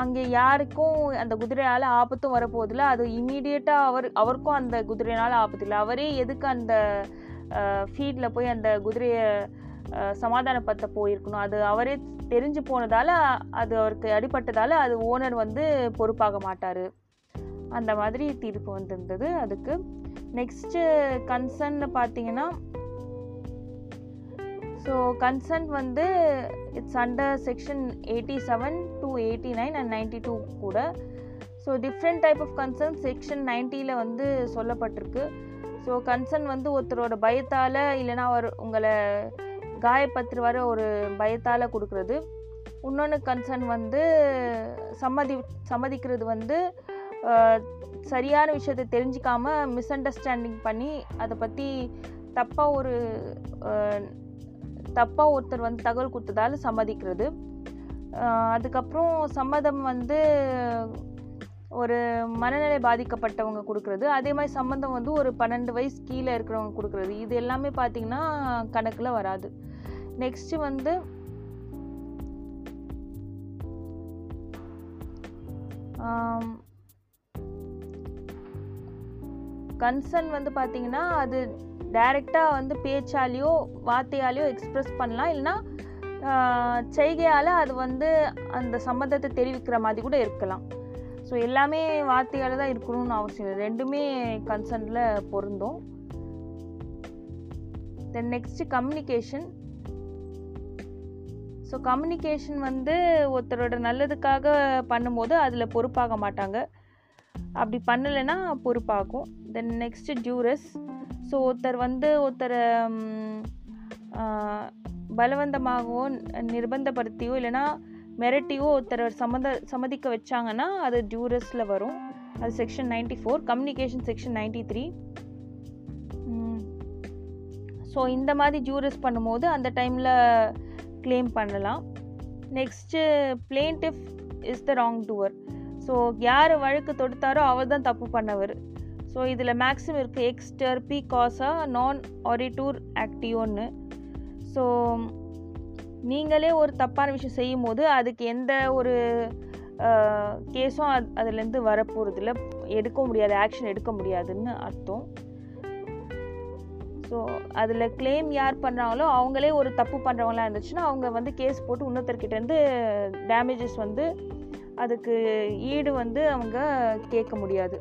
அங்கே யாருக்கும் அந்த குதிரையால் ஆபத்தும் வரப்போதில்ல அது இம்மீடியட்டாக அவர் அவருக்கும் அந்த குதிரையினால் ஆபத்து இல்லை அவரே எதுக்கு அந்த ஃபீல்டில் போய் அந்த குதிரையை சமாதானப்படுத்த போயிருக்கணும்? அது அவரே தெரிஞ்சு போனதால் அது அவருக்கு அடிபட்டதால் அது ஓனர் வந்து பொறுப்பாக மாட்டார். அந்த மாதிரி தீர்ப்பு வந்திருந்தது அதுக்கு. நெக்ஸ்ட்டு கன்சர்ன்னு பார்த்தீங்கன்னா ஸோ கன்சர்ன் வந்து it's under section eighty seven to eighty nine and ninety two கூட. So different type of consent section நைன்ட்டியில் வந்து சொல்லப்பட்டிருக்கு. ஸோ கன்சர்ன் வந்து ஒருத்தரோட பயத்தால் இல்லைன்னா அவர் உங்களை காயப்படுத்துகிற ஒரு பயத்தால் கொடுக்குறது. இன்னொன்று கன்சர்ன் வந்து சம்மதி சம்மதிக்கிறது வந்து சரியான விஷயத்தை தெரிஞ்சிக்காமல் மிஸ் அண்டர்ஸ்டாண்டிங் பண்ணி அதை பற்றி தப்பாக ஒரு தப்பாக ஒருத்தர் வந்து தகவல் கொடுத்ததால சம்மதிக்கிறது. அதுக்கப்புறம் சம்மதம் வந்து ஒரு மனநிலை பாதிக்கப்பட்டவங்க கொடுக்குறது. அதே மாதிரி சம்மந்தம் வந்து ஒரு பன்னெண்டு வயசு கீழே இருக்கிறவங்க கொடுக்குறது. இது எல்லாமே பார்த்திங்கன்னா கணக்கில் வராது. நெக்ஸ்ட்டு வந்து கன்சர்ன் வந்து பார்த்தீங்கன்னா அது டைரெக்டாக வந்து பேச்சாலேயோ வார்த்தையாலேயோ எக்ஸ்ப்ரெஸ் பண்ணலாம். இல்லைன்னா செய்கையால் அது வந்து அந்த சம்மந்தத்தை தெரிவிக்கிற மாதிரி கூட இருக்கலாம். ஸோ எல்லாமே வார்த்தையால் தான் இருக்கணும்னு அவசியம் இல்லை. ரெண்டுமே கன்சர்னில் பொருந்தும். Then next communication so communication வந்து ஒருத்தரோட நல்லதுக்காக பண்ணும்போது அதில் பொறுப்பாக மாட்டாங்க. அப்படி பண்ணலைன்னா பொறுப்பாகும். தென் நெக்ஸ்ட்டு டியூரஸ் ஸோ ஒருத்தர் வந்து ஒருத்தரை பலவந்தமாகவோ நிர்பந்தப்படுத்தியோ இல்லைன்னா மிரட்டியோ ஒருத்தர் சம்மந்த சம்மதிக்க வச்சாங்கன்னா அது டியூரஸில் வரும். அது section ninety four communication section ninety three so இந்த மாதிரி ஜூரஸ் பண்ணும்போது அந்த டைமில் கிளைம் பண்ணலாம். Next plaintiff is the wrong doer so யார் வழக்கு தொடுத்தாரோ அவர் தான் தப்பு பண்ணவர். ஸோ இதில் மேக்ஸிமம் இருக்குது எக்ஸ்டர் பி காசா நான் ஆரிட்டூர் ஆக்டிவோன்னு ஸோ நீங்களே ஒரு தப்பான விஷயம் செய்யும் போது அதுக்கு எந்த ஒரு கேஸும் அது அதுலேருந்து வரப்போகிறதில்ல எடுக்க முடியாது ஆக்ஷன் எடுக்க முடியாதுன்னு அர்த்தம். ஸோ அதில் கிளைம் யார் பண்ணுறாங்களோ அவங்களே ஒரு தப்பு பண்ணுறவங்களா இருந்துச்சுன்னா அவங்க வந்து கேஸ் போட்டு இன்னொருத்தர்கிட்டேருந்து டேமேஜஸ் வந்து அதுக்கு ஈடு வந்து அவங்க கேட்க முடியாது.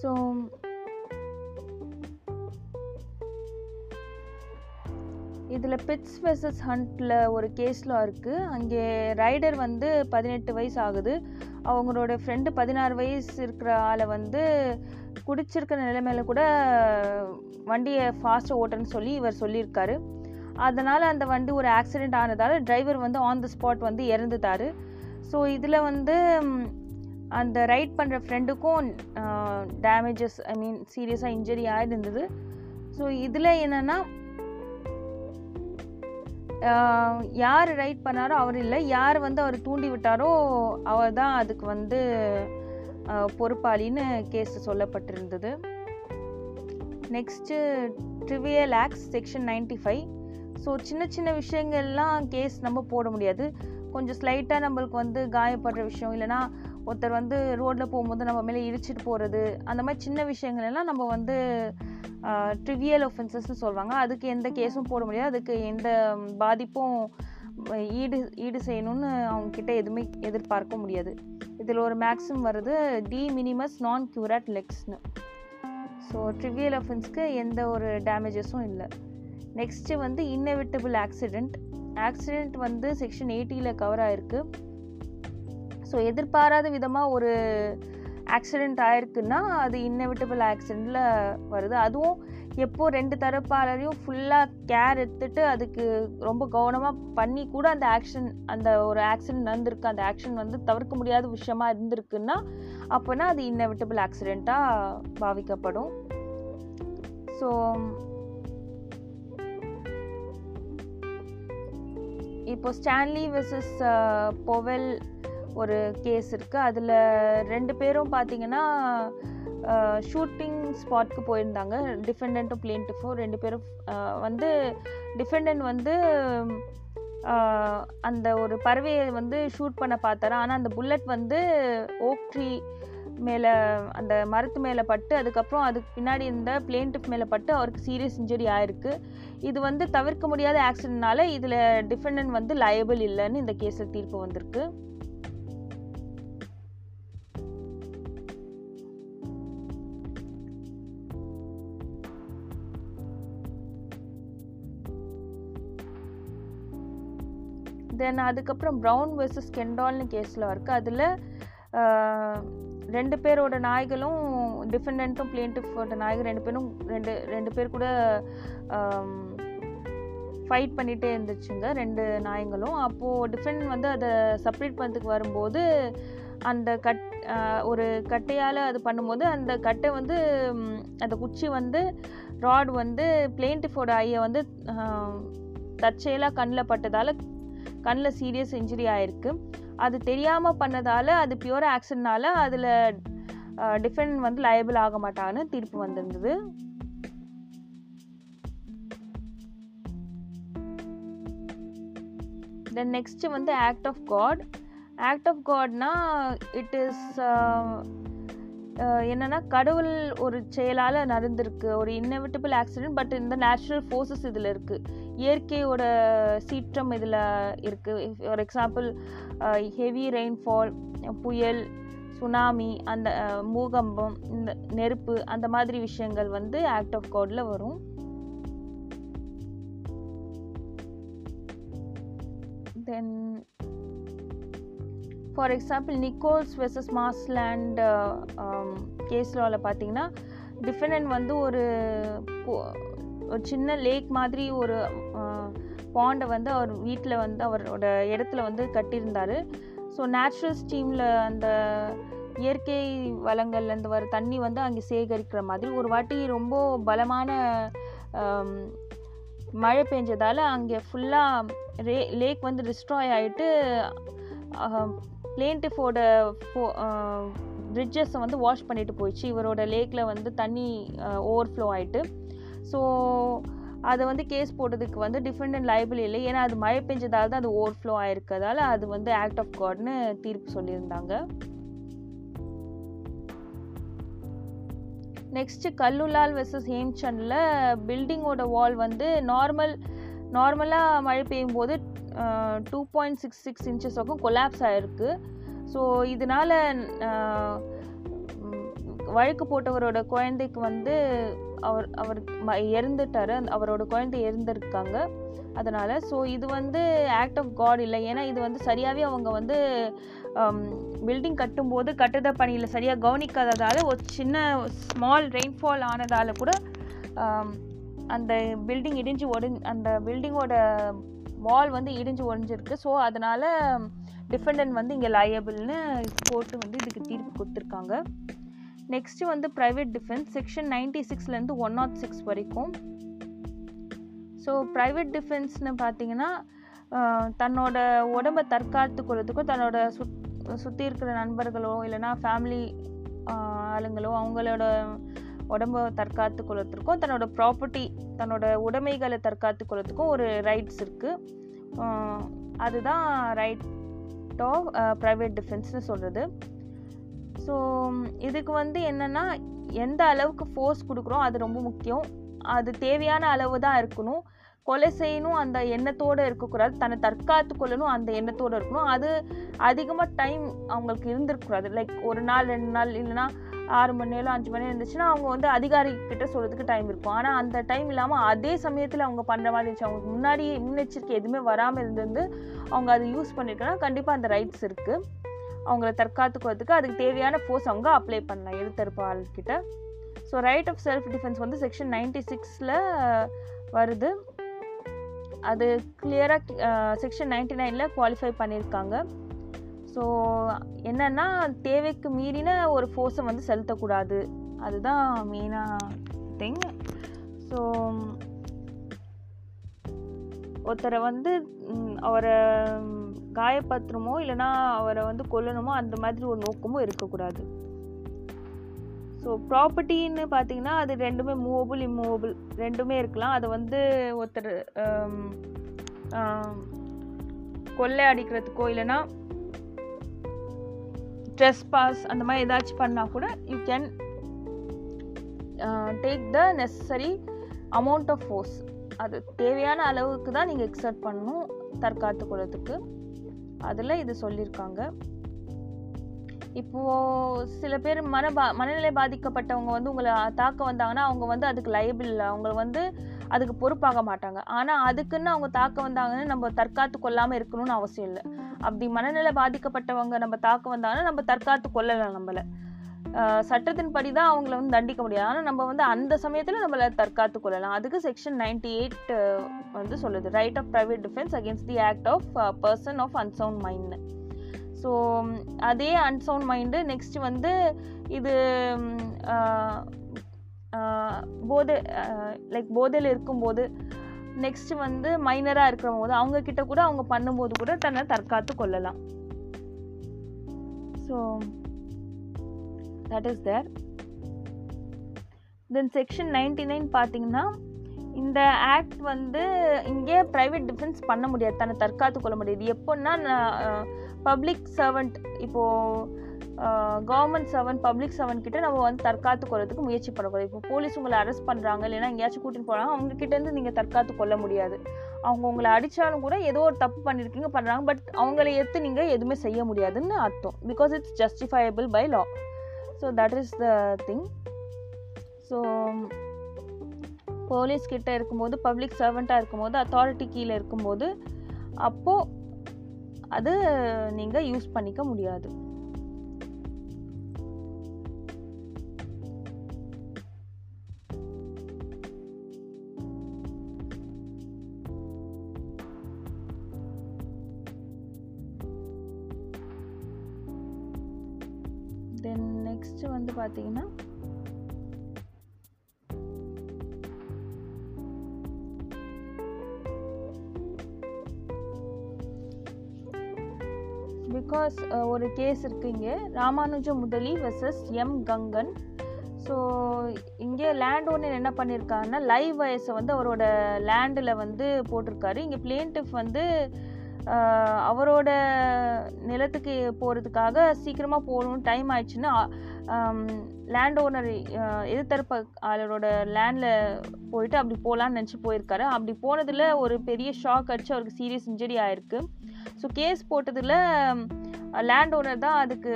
ஸோ இதில் பிட்ஸ் வெர்சஸ் ஹண்ட்டில் ஒரு கேஸ்லாம் இருக்குது அங்கே ரைடர் வந்து பதினெட்டு வயசு ஆகுது. அவங்களோட ஃப்ரெண்டு பதினாறு வயசு இருக்கிற ஆளை வந்து குடிச்சிருக்கிற நிலைமையில கூட வண்டியை ஃபாஸ்ட்டாக ஓட்டுன்னு சொல்லி இவர் சொல்லியிருக்காரு. அதனால் அந்த வண்டி ஒரு ஆக்சிடெண்ட் ஆனதால் டிரைவர் வந்து ஆன் த ஸ்பாட் வந்து இறந்துட்டார். ஸோ இதில் வந்து அந்த ரைட் பண்ணுற ஃப்ரெண்டுக்கும் டேமேஜஸ் ஐ மீன் சீரியஸாக இன்ஜரி ஆகிருந்தது ஸோ இதில் என்னென்னா யார் ரைட் பண்ணாரோ அவர் இல்லை. யார் வந்து அவர் தூண்டி விட்டாரோ அவர் தான் அதுக்கு வந்து பொறுப்பாளின்னு case சொல்லப்பட்டிருந்தது. Next trivial acts section ninety five so சின்ன சின்ன விஷயங்கள்லாம் கேஸ் நம்ம போட முடியாது. கொஞ்சம் ஸ்லைட்டாக நம்மளுக்கு வந்து காயப்படுற விஷயம் இல்லைனா ஒருத்தர் வந்து ரோட்டில் போகும்போது நம்ம மேலே இடிச்சிட்டு போகிறது அந்த மாதிரி சின்ன விஷயங்கள் எல்லாம் நம்ம வந்து ட்ரிவியல் ஒஃபென்சஸ்னு சொல்லுவாங்க. அதுக்கு எந்த கேஸும் போட முடியாது. அதுக்கு எந்த பாதிப்பும் ஈடு ஈடு செய்யணும்னு அவங்கக்கிட்ட எதுவுமே எதிர்பார்க்க முடியாது. இதில் ஒரு மேக்ஸிமம் வருது டி மினிமஸ் நான் க்யூராட் லெக்ஸ்னு ஸோ ட்ரிவியல் ஒஃபென்ஸ்க்கு எந்த ஒரு டேமேஜஸும் இல்லை. நெக்ஸ்ட்டு வந்து இன்னெவிட்டபிள் ஆக்சிடெண்ட் ஆக்சிடெண்ட் வந்து செக்ஷன் எயிட்டியில் கவர் ஆகிருக்கு ஸோ எதிர்பாராத விதமாக ஒரு ஆக்சிடெண்ட் ஆயிருக்குன்னா அது இன்னெவிட்டபிள் ஆக்சிடெண்ட்டில் வருது. அதுவும் எப்போது ரெண்டு தரப்பாளரையும் ஃபுல்லாக கேர் எடுத்துட்டு அதுக்கு ரொம்ப கவனமாக பண்ணி கூட அந்த ஆக்ஷன் அந்த ஒரு ஆக்சிடென்ட் நடந்திருக்கு. அந்த ஆக்ஷன் வந்து தவிர்க்க முடியாத விஷயமா இருந்திருக்குன்னா அப்போனா அது இன்னெவிட்டபிள் ஆக்சிடெண்ட்டாக பாவிக்கப்படும். ஸோ இப்போ ஸ்டான்லி வெர்சஸ் பொவெல் ஒரு கேஸ் இருக்குது அதில் ரெண்டு பேரும் பார்த்தீங்கன்னா ஷூட்டிங் ஸ்பாட்க்கு போயிருந்தாங்க. டிஃபெண்ட்டும் பிளேன்டிஃபும் ரெண்டு பேரும் வந்து டிஃபெண்ட் வந்து அந்த ஒரு பறவையை வந்து ஷூட் பண்ண பார்த்தாரு. ஆனால் அந்த புல்லட் வந்து ஓக் ட்ரீ மேலே அந்த மரத்து மேலே பட்டு அதுக்கப்புறம் அதுக்கு பின்னாடி இருந்த பிளேன்டிஃப் மேலே பட்டு அவருக்கு சீரியஸ் இன்ஜுரி ஆயிருக்கு. இது வந்து தவிர்க்க முடியாத ஆக்சிடென்ட்னால இதில் டிஃபெண்டன்ட் வந்து லயபிள் இல்லைன்னு இந்த கேஸில் தீர்ப்பு வந்திருக்கு. தென் அதுக்கப்புறம் ப்ரௌன் வெர்சஸ் கெண்டால்னு கேஸில் இருக்குது அதில் ரெண்டு பேரோட நாய்களும் டிஃபெண்டண்ட்டும் பிளேன்டிஃபோட நாய்கள் ரெண்டு பேரும் ரெண்டு ரெண்டு பேர் கூட ஃபைட் பண்ணிகிட்டே இருந்துச்சுங்க ரெண்டு நாய்களும். அப்போது டிஃபெண்ட் வந்து அதை செப்ரேட் பண்ணுறதுக்கு வரும்போது அந்த கட் ஒரு கட்டையால் அது பண்ணும்போது அந்த கட்டை வந்து அந்த குச்சி வந்து ராட் வந்து பிளேன்டிஃபோட ஐயை வந்து தற்செயலாக கண்ணில் பட்டதால் கண்ணில் சீரியஸ் இன்ஜுரி ஆயிருக்கு. அது தெரியாமல் பண்ணதால் அது பியூர் ஆக்சிடென்ட்னால அதில் டிஃபெண்ட் வந்து லயபிள் ஆக மாட்டான்னு தீர்ப்பு வந்திருந்தது. தென் நெக்ஸ்ட்டு வந்து act of God act of காட்னா it is என்னன்னா கடவுள் ஒரு செயலால் நடந்திருக்கு. ஒரு இன்னெவிட்டபிள் ஆக்சிடென்ட் பட் இந்த நேச்சுரல் ஃபோர்ஸஸ் இதில் இருக்குது இயற்கையோட சீற்றம் இதில் இருக்குது ஃபார் எக்ஸாம்பிள் ஹெவி ரெயின்ஃபால் புயல் சுனாமி அந்த மூகம்பம் பூகம்பம் இந்த நெருப்பு அந்த மாதிரி விஷயங்கள் வந்து ஆக்ட் ஆஃப் காடில் வரும். Then for example Nichols versus Marsland case லாவில் பார்த்தீங்கன்னா டிஃபெண்டன்ட் வந்து ஒரு ஒரு சின்ன லேக் மாதிரி ஒரு பாண்டை வந்து அவர் வீட்டில் வந்து அவரோட இடத்துல வந்து கட்டியிருந்தார். ஸோ நேச்சுரல் ஸ்டீமில் அந்த இயற்கை வளங்கள்லேருந்து வர தண்ணி வந்து அங்கே சேகரிக்கிற மாதிரி ஒரு வாட்டி ரொம்ப பலமான மழை பெஞ்சதால் அங்கே ஃபுல்லாக ரே லேக் வந்து டிஸ்ட்ராய் ஆகிட்டு லேண்டிஃபோட ஃபோ பிரிட்ஜஸை வந்து வாஷ் பண்ணிட்டு போயிடுச்சு. இவரோட லேக்கில் வந்து தண்ணி ஓவர்ஃப்ளோ ஆயிட்டு. ஸோ அதை வந்து கேஸ் போட்டதுக்கு வந்து டிஃபெண்டன்ட் லைபிள் இல்லை. ஏன்னா அது மழை பெஞ்சதால் தான் அது ஓவர்ஃப்ளோ ஆயிருக்கதால அது வந்து ஆக்ட் ஆஃப் காட்னு தீர்ப்பு சொல்லியிருந்தாங்க. நெக்ஸ்ட்டு கல்லுலால் வெர்சஸ் ஹேம்சண்டில் பில்டிங்கோட வால் வந்து நார்மல் நார்மலாக மழை பெய்யும் போது two point six six inches வரைக்கும் கொலாப்ஸ் ஆகிருக்கு ஸோ இதனால் வழக்கு போட்டவரோட குழந்தைக்கு வந்து அவர் அவர் ம- அந்த- அவரோட குழந்தை இறந்துருக்காங்க. அதனால் ஸோ இது வந்து ஆக்ட் ஆஃப் காட் இல்லை. ஏன்னா இது வந்து சரியாகவே அவங்க வந்து பில்டிங் கட்டும்போது கட்டுத பணியில் சரியாக கவனிக்காததால் ஒரு சின்ன ஸ்மால் ரெயின்ஃபால் ஆனதால் கூட அந்த பில்டிங் இடிஞ்சு ஒடி அந்த பில்டிங்கோட வால் வந்து இடிஞ்சு ஒடிஞ்சிருக்கு. ஸோ அதனால் டிஃபெண்டன்ட் வந்து இங்கே லயபிள்னு கோர்ட்டு வந்து இதுக்கு தீர்ப்பு கொடுத்துருக்காங்க. நெக்ஸ்ட்டு வந்து ப்ரைவேட் டிஃபென்ஸ் செக்ஷன் நைன்டி சிக்ஸ்லேருந்து ஒன் நாட் சிக்ஸ் வரைக்கும். ஸோ ப்ரைவேட் டிஃபென்ஸ்னு பார்த்தீங்கன்னா தன்னோட உடம்பை தற்காத்துக்கிறதுக்கும் தன்னோட சுத் சுற்றி இருக்கிற நண்பர்களோ இல்லைன்னா ஃபேமிலி ஆளுங்களோ அவங்களோட உடம்பை தற்காத்து கொள்வதற்கும் தன்னோட ப்ராப்பர்ட்டி தன்னோட உடைமைகளை தற்காத்து கொள்றதுக்கும் ஒரு ரைட்ஸ் இருக்குது அதுதான் ரைட் ஆஃப் ப்ரைவேட் டிஃபென்ஸ்னு சொல்கிறது ஸோ இதுக்கு வந்து என்னென்னா எந்த அளவுக்கு ஃபோர்ஸ் கொடுக்குறோம் அது ரொம்ப முக்கியம். அது தேவையான அளவு தான் இருக்கணும். கொலை செய்யணும் அந்த எண்ணத்தோடு இருக்கக்கூடாது. தன்னை தற்காத்து கொள்ளணும் அந்த எண்ணத்தோடு இருக்கணும். அது அதிகமாக டைம் அவங்களுக்கு இருந்திருக்கக்கூடாது. லைக் ஒரு நாள் ரெண்டு நாள் இல்லைன்னா ஆறு மணி நேரம் அஞ்சு மணி நேரம் இருந்துச்சுன்னா அவங்க வந்து அதிகாரி கிட்ட சொல்கிறதுக்கு டைம் இருக்கும். ஆனால் அந்த டைம் இல்லாமல் அதே சமயத்தில் அவங்க பண்ணுற மாதிரி இருந்துச்சு. அவங்களுக்கு முன்னாடியே முன்னெச்சரிக்கை எதுவுமே வராமல் இருந்து அவங்க அதை யூஸ் பண்ணிருக்கனா கண்டிப்பாக அந்த ரைட்ஸ் இருக்குது அவங்கள தற்காத்துக்கிறதுக்கு அதுக்கு தேவையான ஃபோர்ஸ் அவங்க அப்ளை பண்ணலாம் எதிர்த்தரப்பு ஆள்கிட்ட. So right of self defence வந்து செக்ஷன் நைன்டி சிக்ஸில் வருது. அது கிளியராக செக்ஷன் நைன்டி நைனில் குவாலிஃபை பண்ணியிருக்காங்க. ஸோ என்னென்னா தேவைக்கு மீறின ஒரு ஃபோர்ஸை வந்து செலுத்தக்கூடாது. அதுதான் மெயினாக திங் ஸோ ஒருத்தரை வந்து அவரை காயப்படுத்துறமோ இல்லைன்னா அவரை வந்து கொல்லணுமோ அந்த மாதிரி ஒரு நோக்கமும் இருக்கக்கூடாது. ஸோ ப்ராப்பர்ட்டின்னு பார்த்தீங்கன்னா அது ரெண்டுமே மூவபிள் இம்மூவபிள் ரெண்டுமே இருக்கலாம். அதை வந்து ஒருத்தர் கொள்ளை அடிக்கிறதுக்கோ இல்லைன்னா ட்ரெஸ் பாஸ் அந்த மாதிரி ஏதாச்சும் பண்ணால் கூட you can take the necessary amount of force அது தேவையான அளவுக்கு தான் நீங்கள் எக்ஸர்ட் பண்ணணும் தற்காத்து கொள்றதுக்கு அதில் இது சொல்லியிருக்காங்க இப்போது சில பேர் மன பா மனநிலை பாதிக்கப்பட்டவங்க வந்து உங்களை தாக்க வந்தாங்கன்னா அவங்க வந்து அதுக்கு லைபிள் இல்லை. அவங்க வந்து அதுக்கு பொறுப்பாக மாட்டாங்க. ஆனால் அதுக்குன்னு அவங்க தாக்க வந்தாங்கன்னு நம்ம தற்காத்து கொள்ளாமல் இருக்கணும்னு அவசியம் இல்லை. அப்படி மனநிலை பாதிக்கப்பட்டவங்க நம்ம தாக்க வந்தாங்கன்னா நம்ம தற்காத்து கொள்ளலாம் நம்மளை. சட்டத்தின்படி தான் அவங்கள வந்து தண்டிக்க முடியாது. ஆனால் நம்ம வந்து அந்த சமயத்தில் நம்மளை தற்காத்து கொள்ளலாம். அதுக்கு செக்ஷன் நைன்டி எயிட் வந்து சொல்லுது. Right of private defence against the act of person of unsound mind so அதே அன்சவுண்ட் மைண்டு நெக்ஸ்ட் வந்து இது போதை லைக் போதையில் இருக்கும்போது நெக்ஸ்ட் வந்து மைனராக இருக்கிறவங்க போது அவங்க கிட்ட கூட அவங்க பண்ணும்போது கூட தன்னை தற்காத்து கொள்ளலாம். So that is there then section ninety nine பார்த்தீங்கன்னா இந்த ஆக்ட் வந்து இங்கே ப்ரைவேட் டிஃபென்ஸ் பண்ண முடியாது. தன்னை தற்காத்து கொள்ள முடியாது. எப்போன்னா பப்ளிக் சர்வெண்ட் இப்போது கவர்மெண்ட் செவன் பப்ளிக் செவன் கிட்ட நம்ம வந்து தற்காத்து கொள்றதுக்கு முயற்சி பண்ணக்கூடாது. இப்போ போலீஸ் உங்களை அரெஸ்ட் பண்ணுறாங்க இல்லைன்னா எங்கேயாச்சும் கூட்டின்னு போகிறாங்க அவங்க கிட்டேருந்து நீங்கள் தற்காத்து கொள்ள முடியாது. அவங்க உங்களை அடித்தாலும் கூட ஏதோ ஒரு தப்பு பண்ணியிருக்கீங்க பண்ணுறாங்க பட் அவங்கள எடுத்து நீங்கள் எதுவுமே செய்ய முடியாதுன்னு அர்த்தம். Because it's justifiable by law so that is the thing so police கிட்ட இருக்கும்போது பப்ளிக் சர்வெண்ட்டாக இருக்கும்போது அத்தாரிட்டி கீழே இருக்கும்போது அப்போது அது நீங்கள் யூஸ் பண்ணிக்க முடியாது. நெக்ஸ்ட் வந்து பார்த்தீங்கன்னா பிகாஸ் ஒரு கேஸ் இருக்கு இங்கே. Ramanuja Mudali versus M Gangan. So இங்கே லேண்ட் ஓனர் என்ன பண்ணியிருக்காருன்னா லைவ் வயசை வந்து அவரோட லேண்டில் வந்து போட்டிருக்காரு. இங்கே பிளேன்டிஃப் வந்து அவரோட நிலத்துக்கு போகிறதுக்காக சீக்கிரமாக போகணும் டைம் ஆயிடுச்சுன்னா லேண்ட் ஓனர் எதிர்த்தரப்பு அவரோட லேண்டில் போயிட்டு அப்படி போகலான்னு நினச்சி போயிருக்காரு. அப்படி போனதில் ஒரு பெரிய ஷாக் அடிச்சு அவருக்கு சீரியஸ் இன்ஜரி ஆயிருக்கு. ஸோ கேஸ் போட்டதில் லேண்ட் ஓனர் தான் அதுக்கு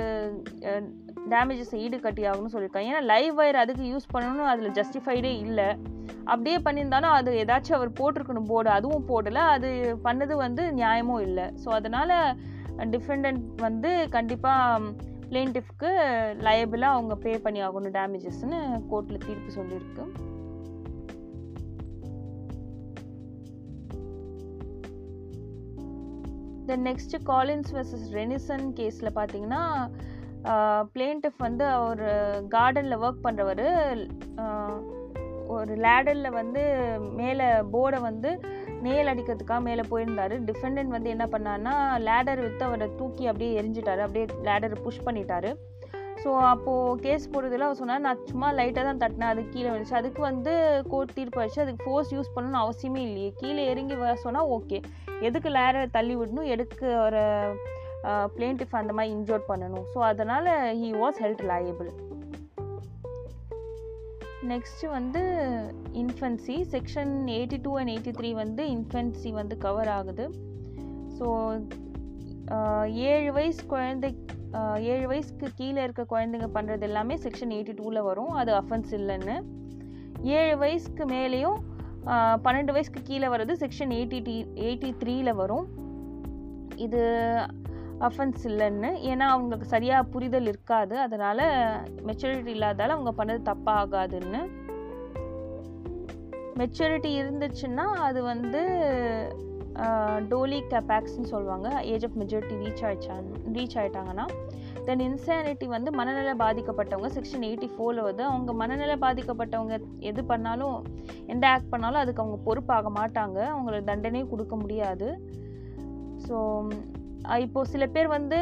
டேமேஜஸ் ஈடு கட்டி ஆகணும்னு சொல்லியிருக்காங்க. ஏன்னா லைவ் வயர் அதுக்கு யூஸ் பண்ணணும் அதில் ஜஸ்டிஃபைடே இல்லை. அப்படியே பண்ணியிருந்தாலும் அது ஏதாச்சும் அவர் போட்டிருக்கணும் போர்டு அதுவும் போடலை. அது பண்ணது வந்து நியாயமும் இல்லை. ஸோ அதனால் டிஃபெண்டன்ட் வந்து கண்டிப்பாக பிளேன்டிஃப்க்கு லயபிளாக அவங்க பே பண்ணி ஆகணும் டேமேஜஸ்னு கோர்ட்டில் தீர்ப்பு சொல்லியிருக்கு. Then next Collins versus Renison கேஸில் பார்த்தீங்கன்னா பிளேன்டிஃப் வந்து அவர் கார்டனில் ஒர்க் பண்ணுறவர் ஒரு லேடரில் வந்து மேலே போர்டை வந்து நேல் அடிக்கிறதுக்காக மேலே போயிருந்தார். டிஃபெண்டன்ட் வந்து என்ன பண்ணாருன்னா லேடர் விற்று அவரை தூக்கி அப்படியே எரிஞ்சிட்டாரு. அப்படியே லேடரை புஷ் பண்ணிட்டாரு. ஸோ அப்போது கேஸ் போடுறதுல அவர் சொன்னார் நான் சும்மா லைட்டாக தான் தட்டினேன். அது கீழே வந்துச்சு அதுக்கு வந்து கோர்ட் தீர்ப்பு வச்சு அதுக்கு ஃபோர்ஸ் யூஸ் பண்ணணும்னு அவசியமே இல்லையே. கீழே இறங்கி வர சொன்னால் ஓகே எதுக்கு லேடரை தள்ளி விடணும்? எதுக்கு ஒரு பிளேன்டிஃப் அந்த மாதிரி இன்ஜோர்ட் பண்ணணும். ஸோ அதனால் he was held liable next வந்து infancy section eighty two and eighty three வந்து இன்ஃபென்சி வந்து கவர் ஆகுது. ஸோ ஏழு வயசு குழந்தை ஏழு வயசுக்கு கீழே இருக்க குழந்தைங்க பண்ணுறது எல்லாமே செக்ஷன் எயிட்டி டூவில் வரும். அது அஃபென்ஸ் இல்லைன்னு. ஏழு வயசுக்கு மேலேயும் பன்னெண்டு வயசுக்கு கீழே வர்றது செக்ஷன் எயிட்டி டி எயிட்டி த்ரீயில் வரும். இது அஃபென்ஸ் இல்லைன்னு. ஏன்னா அவங்களுக்கு சரியாக புரிதல் இருக்காது. அதனால் மெச்சூரிட்டி இல்லாதால் அவங்க பண்ணது தப்பாகாதுன்னு. மெச்சூரிட்டி இருந்துச்சுன்னா அது வந்து டோலி கெபாக்ஸ்னு சொல்லுவாங்க. ஏஜ் ஆஃப் மெஜாரிட்டி ரீச் ஆயிடுச்சான் ரீச் ஆயிட்டாங்கன்னா தென் இன்சானிட்டி வந்து மனநல பாதிக்கப்பட்டவங்க செக்ஷன் எயிட்டி ஃபோரில் வந்து அவங்க மனநல பாதிக்கப்பட்டவங்க எது பண்ணாலும் எந்த ஆக்ட் பண்ணாலும் அதுக்கு அவங்க பொறுப்பாக மாட்டாங்க. அவங்களுக்கு தண்டனையும் கொடுக்க முடியாது. ஸோ இப்போது சில பேர் வந்து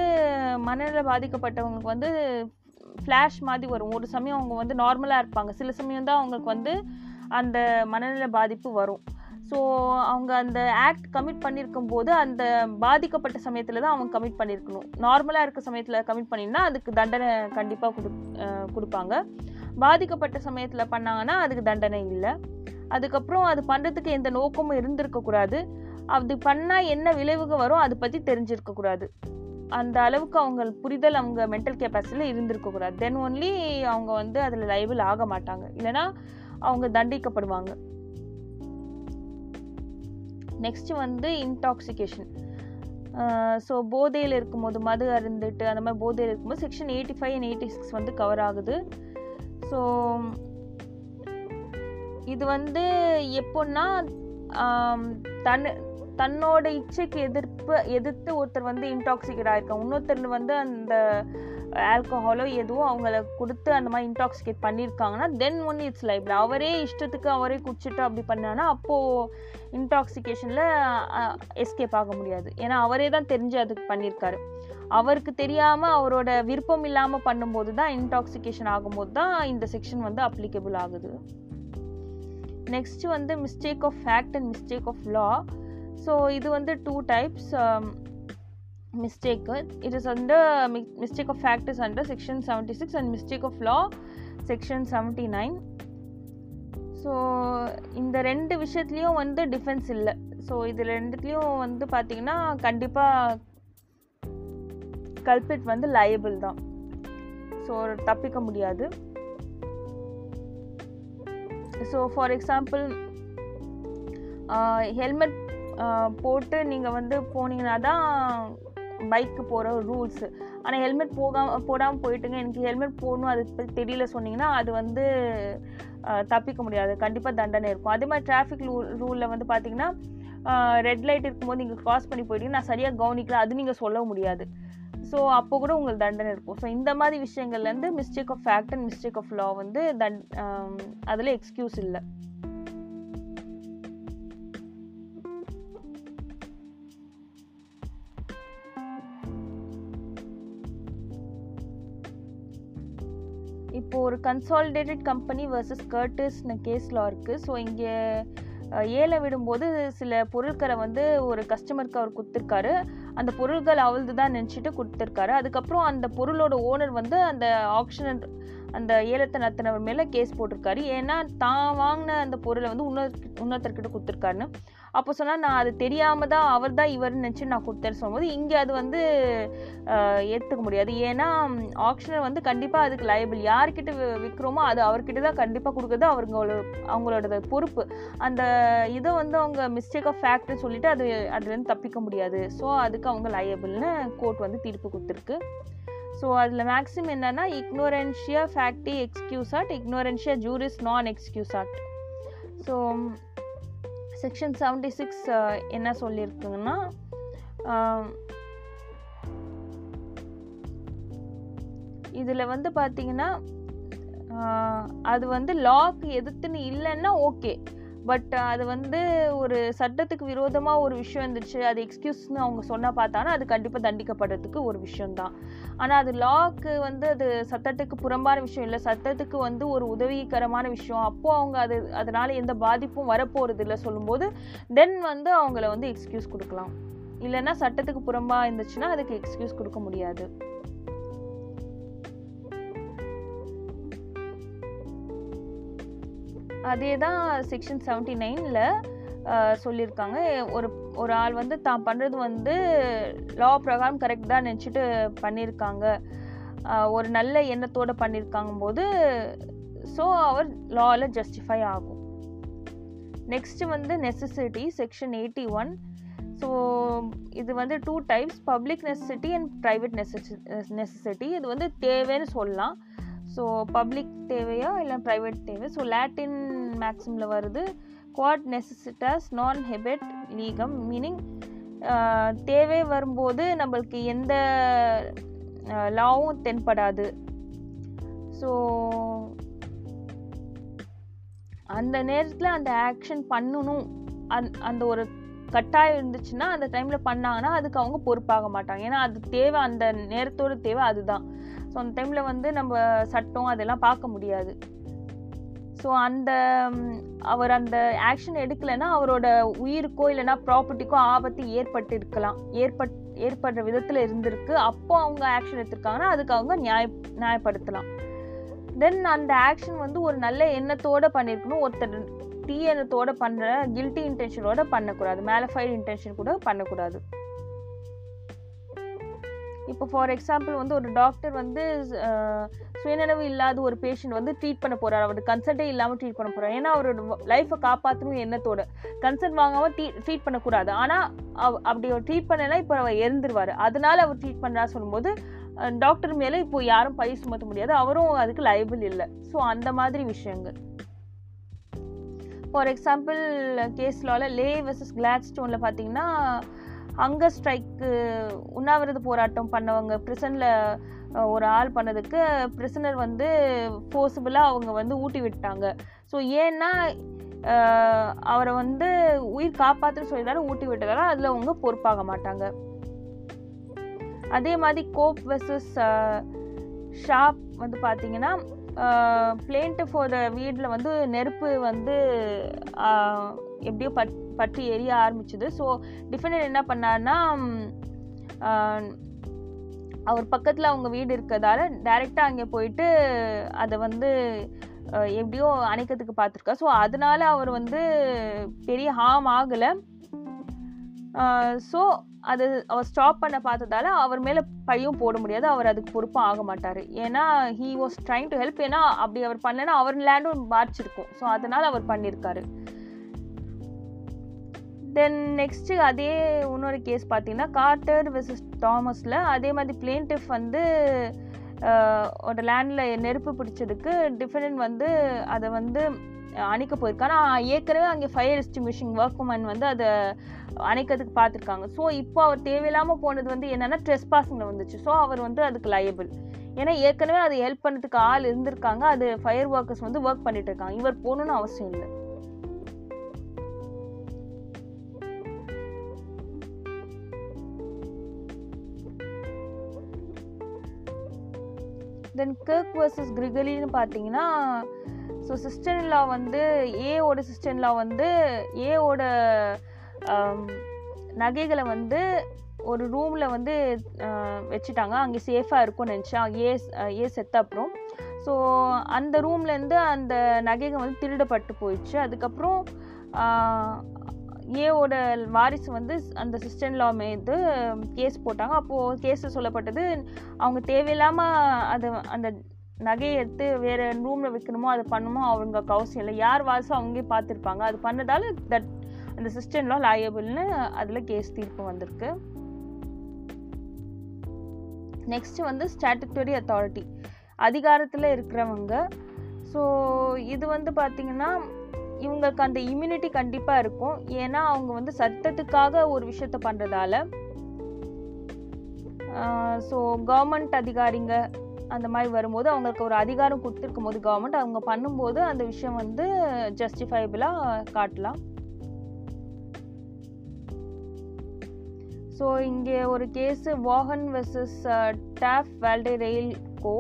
மனநல பாதிக்கப்பட்டவங்களுக்கு வந்து ஃப்ளாஷ் மாதிரி வரும். ஒரு சமயம் அவங்க வந்து நார்மலாக இருப்பாங்க. சில சமயம் தான் அவங்களுக்கு வந்து அந்த மனநல பாதிப்பு வரும். ஸோ அவங்க அந்த ஆக்ட் கமிட் பண்ணியிருக்கும் போது அந்த பாதிக்கப்பட்ட சமயத்தில் தான் அவங்க கமிட் பண்ணியிருக்கணும் நார்மலாக இருக்க சமயத்தில் கமிட் பண்ணினா அதுக்கு தண்டனை கண்டிப்பாக கொடு கொடுப்பாங்க. பாதிக்கப்பட்ட சமயத்தில் பண்ணாங்கன்னா அதுக்கு தண்டனை இல்லை. அதுக்கப்புறம் அது பண்ணுறதுக்கு எந்த நோக்கமும் இருந்திருக்கக்கூடாது அது பண்ணால் என்ன விளைவுகள் வரும் அதை பற்றி தெரிஞ்சிருக்கக்கூடாது அந்த அளவுக்கு அவங்க புரிதல் அவங்க மென்டல் கெப்பாசிட்டியில் இருந்திருக்கக்கூடாது தென் ஒன்லி அவங்க வந்து அதில் லைபிள் ஆக மாட்டாங்க. இல்லைன்னா அவங்க தண்டிக்கப்படுவாங்க. நெக்ஸ்ட் வந்து இன்டாக்சிகேஷன் ஸோ போதையில் இருக்கும்போது மது அருந்துட்டு அந்த மாதிரி போதையில் இருக்கும்போது section eighty five and eighty six வந்து கவர் ஆகுது. ஸோ இது வந்து எப்போன்னா தன் தன்னோட இச்சைக்கு எதிர்ப்பு எதிர்த்து ஒருத்தர் வந்து இன்டாக்சிகேட் ஆயிருக்காங்க இன்னொருத்தர் வந்து அந்த ஆல்கஹாலோ எதுவும் அவங்கள கொடுத்து அந்த மாதிரி இன்டாக்சிகேட் பண்ணியிருக்காங்கன்னா தென் ஒன் இட்ஸ் லைஃப் அவரே இஷ்டத்துக்கு அவரே குடிச்சிட்டு அப்படி பண்ணானா அப்போது இன்டாக்சிகேஷனில் எஸ்கேப் ஆக முடியாது. ஏன்னா அவரே தான் தெரிஞ்சு அதுக்கு பண்ணியிருக்காரு அவருக்கு தெரியாமல் அவரோட விருப்பம் இல்லாமல் பண்ணும்போது தான் இன்டாக்சிகேஷன் ஆகும்போது தான் இந்த செக்ஷன் வந்து அப்ளிகபிள் ஆகுது. நெக்ஸ்ட் வந்து mistake of fact and mistake of law so இது வந்து two types mistake it is under mistake of fact is under section seventy six and mistake of law section seventy nine so இந்த ரெண்டு விஷயத்துலேயும் வந்து defence இல்லை. So இது ரெண்டுத்துலேயும் வந்து பார்த்திங்கன்னா கண்டிப்பாக கல்பிட் வந்து லயபிள் தான். ஸோ தப்பிக்க முடியாது. ஸோ ஃபார் எக்ஸாம்பிள் ஹெல்மெட் போட்டு நீங்கள் வந்து போனீங்கன்னா தான் பைக்கு போகிற ரூல்ஸு ஆனால் ஹெல்மெட் போகாம போடாமல் போயிட்டுங்க. எனக்கு ஹெல்மெட் போடணும் அது பற்றி தெரியல சொன்னீங்கன்னா அது வந்து தப்பிக்க முடியாது. கண்டிப்பாக தண்டனை இருக்கும். அதே மாதிரி டிராஃபிக் ரூ ரூலில் வந்து பார்த்தீங்கன்னா ரெட் லைட் இருக்கும்போது நீங்கள் க்ராஸ் பண்ணி போயிட்டீங்க நான் சரியாக கவனிக்கல. அது நீங்கள் சொல்ல முடியாது. ஸோ அப்போ கூட உங்களுக்கு தண்டனை இருக்கும். ஸோ இந்த மாதிரி விஷயங்கள்லேருந்து mistake of fact and mistake of law வந்து தன் அதில் எக்ஸ்கியூஸ் இல்லை. இப்போ ஒரு கன்சாலிடேட்டட் கம்பெனி வர்சஸ் கர்டிஸ்னு கேஸ்லாம் இருக்குது ஸோ இங்கே ஏல விடும்போது சில பொருட்களை வந்து ஒரு கஸ்டமருக்கு அவர் கொடுத்துருக்காரு. அந்த பொருள்கள் அவளது தான் நினச்சிட்டு கொடுத்துருக்காரு. அதுக்கப்புறம் அந்த பொருளோட ஓனர் வந்து அந்த ஆக்ஷன் அந்த ஏலத்தை நடத்தினவர் மேலே கேஸ் போட்டிருக்காரு. ஏன்னா தான் வாங்கின அந்த பொருளை வந்து இன்னொரு இன்னொருத்தர்கிட்ட கொடுத்துருக்காருன்னு. அப்போ சொன்னால் நான் அது தெரியாமல் தான் அவர் தான் இவர்னு நினச்சி நான் கொடுத்தேன்னு சொல்லும்போது இங்கே அது வந்து ஏற்றுக்க முடியாது. ஏன்னா ஆக்ஷனர் வந்து கண்டிப்பாக அதுக்கு லைபிள் யார்கிட்ட விற்கிறோமோ அது அவர்கிட்ட தான் கண்டிப்பாக கொடுக்குறது அவங்களோட அவங்களோட பொறுப்பு. அந்த இதை வந்து அவங்க மிஸ்டேக் ஆஃப் ஃபேக்ட்னு சொல்லிட்டு அது அதுலேருந்து தப்பிக்க முடியாது. ஸோ அதுக்கு அவங்க லயபிள்னு கோர்ட் வந்து தீர்ப்பு கொடுத்துருக்கு. ஸோ அதில் மேக்ஸிமம் என்னென்னா ignorantia ஃபேக்டி add ignorantia juris non excusat so section seventy six என்ன சொல்லியிருக்குங்கன்னா இதில் வந்து பார்த்தீங்கன்னா அது வந்து லாக்கு எதிர்த்துன்னு இல்லைன்னா ஓகே பட் uh, அது வந்து ஒரு சட்டத்துக்கு விரோதமாக ஒரு விஷயம் இருந்துச்சு. அது எக்ஸ்கியூஸ்னு அவங்க சொன்னால் பார்த்தாங்கன்னா அது கண்டிப்பாக தண்டிக்கப்படுறதுக்கு ஒரு விஷயம்தான். ஆனால் அது லாக்கு வந்து அது சட்டத்துக்கு புறம்பான விஷயம் இல்லை. சட்டத்துக்கு வந்து ஒரு உதவிகரமான விஷயம். அப்போது அவங்க அது அதனால் எந்த பாதிப்பும் வரப்போகிறது இல்லை சொல்லும்போது தென் வந்து அவங்கள வந்து எக்ஸ்கியூஸ் கொடுக்கலாம். இல்லைன்னா சட்டத்துக்கு புறம்பாக இருந்துச்சுன்னா அதுக்கு எக்ஸ்கியூஸ் கொடுக்க முடியாது. அதே தான் செக்ஷன் செவன்ட்டி நைனில் சொல்லியிருக்காங்க. ஒரு ஒரு ஆள் வந்து தான் பண்ணுறது வந்து லா பிரகாரம் கரெக்ட் தான் நினச்சிட்டு பண்ணியிருக்காங்க. ஒரு நல்ல எண்ணத்தோடு பண்ணியிருக்காங்க போது ஸோ அவர் லாவில் ஜஸ்டிஃபை ஆகும். நெக்ஸ்ட் வந்து necessity section eighty one so இது வந்து two types public necessity and private necessity necessity இது வந்து தேவைன்னு சொல்லலாம். ஸோ பப்ளிக் தேவையா இல்லை ப்ரைவேட் தேவை ஸோ லேட்டின் மேக்ஸிமில் வருது. குவாட் நெசசிட்டாஸ் நான் ஹெபெட் லீகம் மீனிங் தேவை வரும்போது நம்மளுக்கு எந்த லாவும் தென்படாது. ஸோ அந்த நேரத்தில் அந்த ஆக்ஷன் பண்ணணும். அந் அந்த ஒரு கட்டாயம் இருந்துச்சுன்னா அந்த டைமில் பண்ணாங்கன்னா அதுக்கு அவங்க பொறுப்பாக மாட்டாங்க. ஏன்னா அது தேவை அந்த நேரத்தோட தேவை அதுதான். ஸோ அந்த டைமில் வந்து நம்ம சட்டம் அதெல்லாம் பார்க்க முடியாது. ஸோ அந்த அவர் அந்த ஆக்ஷன் எடுக்கலைன்னா அவரோட உயிருக்கோ இல்லைன்னா ப்ராப்பர்ட்டிக்கோ ஆபத்து ஏற்பட்டு இருக்கலாம் ஏற்பட் ஏற்படுற விதத்தில் இருந்திருக்கு. அப்போ அவங்க ஆக்ஷன் எடுத்திருக்காங்கன்னா அதுக்கு அவங்க நியாய நியாயப்படுத்தலாம். தென் அந்த ஆக்ஷன் வந்து ஒரு நல்ல எண்ணத்தோடு பண்ணியிருக்கணும் ஒருத்தர் தீ எண்ணத்தோடு பண்ணுற கில்ட்டி இன்டென்ஷனோட பண்ணக்கூடாது. மேலஃபைடு இன்டென்ஷன் கூட பண்ணக்கூடாது. இப்போ ஃபார் எக்ஸாம்பிள் வந்து ஒரு டாக்டர் வந்து சுயநினைவு இல்லாத ஒரு பேஷண்ட் வந்து ட்ரீட் பண்ண போகிறார் அவர் கன்சல்ட்டே இல்லாமல் ட்ரீட் பண்ண போகிறார் ஏன்னா அவரோட லைஃப்பை காப்பாற்றணும் எண்ணத்தோட. கன்சல்ட் வாங்காமல் ட்ரீ ட்ரீட் பண்ணக்கூடாது. ஆனால் அவ் அப்படி அவர் ட்ரீட் பண்ணலாம் இப்போ அவர் இறந்துருவார். அதனால அவர் ட்ரீட் பண்ணுறா சொல்லும்போது டாக்டர் மேலே இப்போ யாரும் பழி சுமத்த முடியாது. அவரும் அதுக்கு லைபிள் இல்லை. ஸோ அந்த மாதிரி விஷயங்கள். ஃபார் எக்ஸாம்பிள் கேஸ் லாவில் லே வர்சஸ் கிளாட் ஸ்டோனில் பார்த்தீங்கன்னா அங்கே ஸ்ட்ரைக்கு உண்ணாவிரத போராட்டம் பண்ணவங்க ப்ரிசனில் ஒரு ஆள் பண்ணதுக்கு ப்ரிசனர் வந்து ஃபோர்ஸபிளாக அவங்க வந்து ஊட்டி விட்டாங்க. ஸோ ஏன்னா அவரை வந்து உயிர் காப்பாற்றுன்னு சொல்லிட்டாலும் ஊட்டி விட்டதால அதில் அவங்க பொறுப்பாக மாட்டாங்க. அதே மாதிரி கோப் வெர்சஸ் ஷாப் வந்து பார்த்தீங்கன்னா த வீட்டில் வந்து நெருப்பு வந்து எப்படியோ பட் பற்றி எரிய ஆரம்பிச்சுது. ஸோ டிஃபெண்டர் என்ன பண்ணாருன்னா அவர் பக்கத்தில் அவங்க வீடு இருக்கிறதால டைரெக்டாக அங்கே போயிட்டு அதை வந்து எப்படியோ அணைக்கிறதுக்கு பார்த்துருக்கா ஸோ அதனால அவர் வந்து பெரிய ஹார்ம் ஆகலை. ஸோ அது அவர் ஸ்டாப் பண்ண பார்த்ததால அவர் மேலே பழியும் போட முடியாது. அவர் அதுக்கு பொறுப்பும் ஆக மாட்டார். ஏன்னா he was trying to help ஏன்னா அப்படி அவர் பண்ணலைன்னா அவர் லேண்டும் பாதிச்சிருக்கும். ஸோ அதனால் அவர் பண்ணியிருக்காரு தென் நெக்ஸ்ட்டு அதே இன்னொரு கேஸ் பார்த்தீங்கன்னா கார்டர் விசஸ் தாமஸில் அதே மாதிரி பிளேன்டிஃப் வந்து ஒரு லேண்டில் நெருப்பு பிடிச்சதுக்கு டிஃபரெண்ட் வந்து அதை வந்து அணைக்க போயிருக்காங்க ஆனால் ஏற்கனவே அங்கே ஃபயர் எஸ்டிமிஷிங் ஒர்க்குமேன் வந்து அதை அணைக்கிறதுக்கு பார்த்துருக்காங்க ஸோ இப்போ அவர் தேவையில்லாமல் போனது வந்து என்னென்னா ட்ரெஸ் பாசிங்கில் வந்துச்சு. ஸோ அவர் வந்து அதுக்கு லயபிள் ஏன்னா ஏற்கனவே அதை ஹெல்ப் பண்ணுறதுக்கு ஆள் இருந்திருக்காங்க. அது ஃபயர் ஒர்க்கர்ஸ் வந்து ஒர்க் பண்ணிட்டு இருக்காங்க. இவர் போகணுன்னு அவசியம் இல்லை. தென் கர்க் வர்சஸ் கிரிகலின்னு பார்த்தீங்கன்னா ஸோ சிஸ்டர்லா வந்து ஏவோட சிஸ்டர்லா வந்து ஏவோட um, நகைகளை வந்து ஒரு ரூமில் வந்து uh, வச்சுட்டாங்க. அங்கே சேஃபாக இருக்கும்னு நினச்சா ஏ ஏ செத்த அப்புறம். ஸோ அந்த ரூம்லேருந்து அந்த நகைகள் வந்து திருடப்பட்டு போயிடுச்சு. அதுக்கப்புறம் uh, ஏவோட வாரிசு வந்து அந்த சிஸ்டர்லா மீது கேஸ் போட்டாங்க. அப்போது கேஸில் சொல்லப்பட்டது அவங்க தேவையில்லாமல் அது அந்த நகையை எடுத்து வேறு ரூமில் வைக்கணுமோ அதை பண்ணுமோ அவங்க அவசியம் இல்லை. யார் வாரிசோ அவங்களே பார்த்துருப்பாங்க. அது பண்ணதால தட் அந்த சிஸ்டன்லா லாயபிள்னு அதில் கேஸ் தீர்ப்பு வந்திருக்கு. நெக்ஸ்ட் வந்து ஸ்டாட்டுட்டரி அத்தாரிட்டி அதிகாரத்தில் இருக்கிறவங்க. ஸோ இது வந்து பார்த்திங்கன்னா இவங்களுக்கு அந்த இம்யூனிட்டி கண்டிப்பாக இருக்கும். ஏன்னா அவங்க வந்து சட்டத்துக்காக ஒரு விஷயத்த பண்ணுறதால ஸோ கவர்மெண்ட் அதிகாரிங்க அந்த மாதிரி வரும்போது அவங்களுக்கு ஒரு அதிகாரம் கொடுத்துருக்கும் போது கவர்மெண்ட் அவங்க பண்ணும்போது அந்த விஷயம் வந்து ஜஸ்டிஃபைபிளாக காட்டலாம். ஸோ இங்கே ஒரு case Vaughan versus Taff Vale railway Co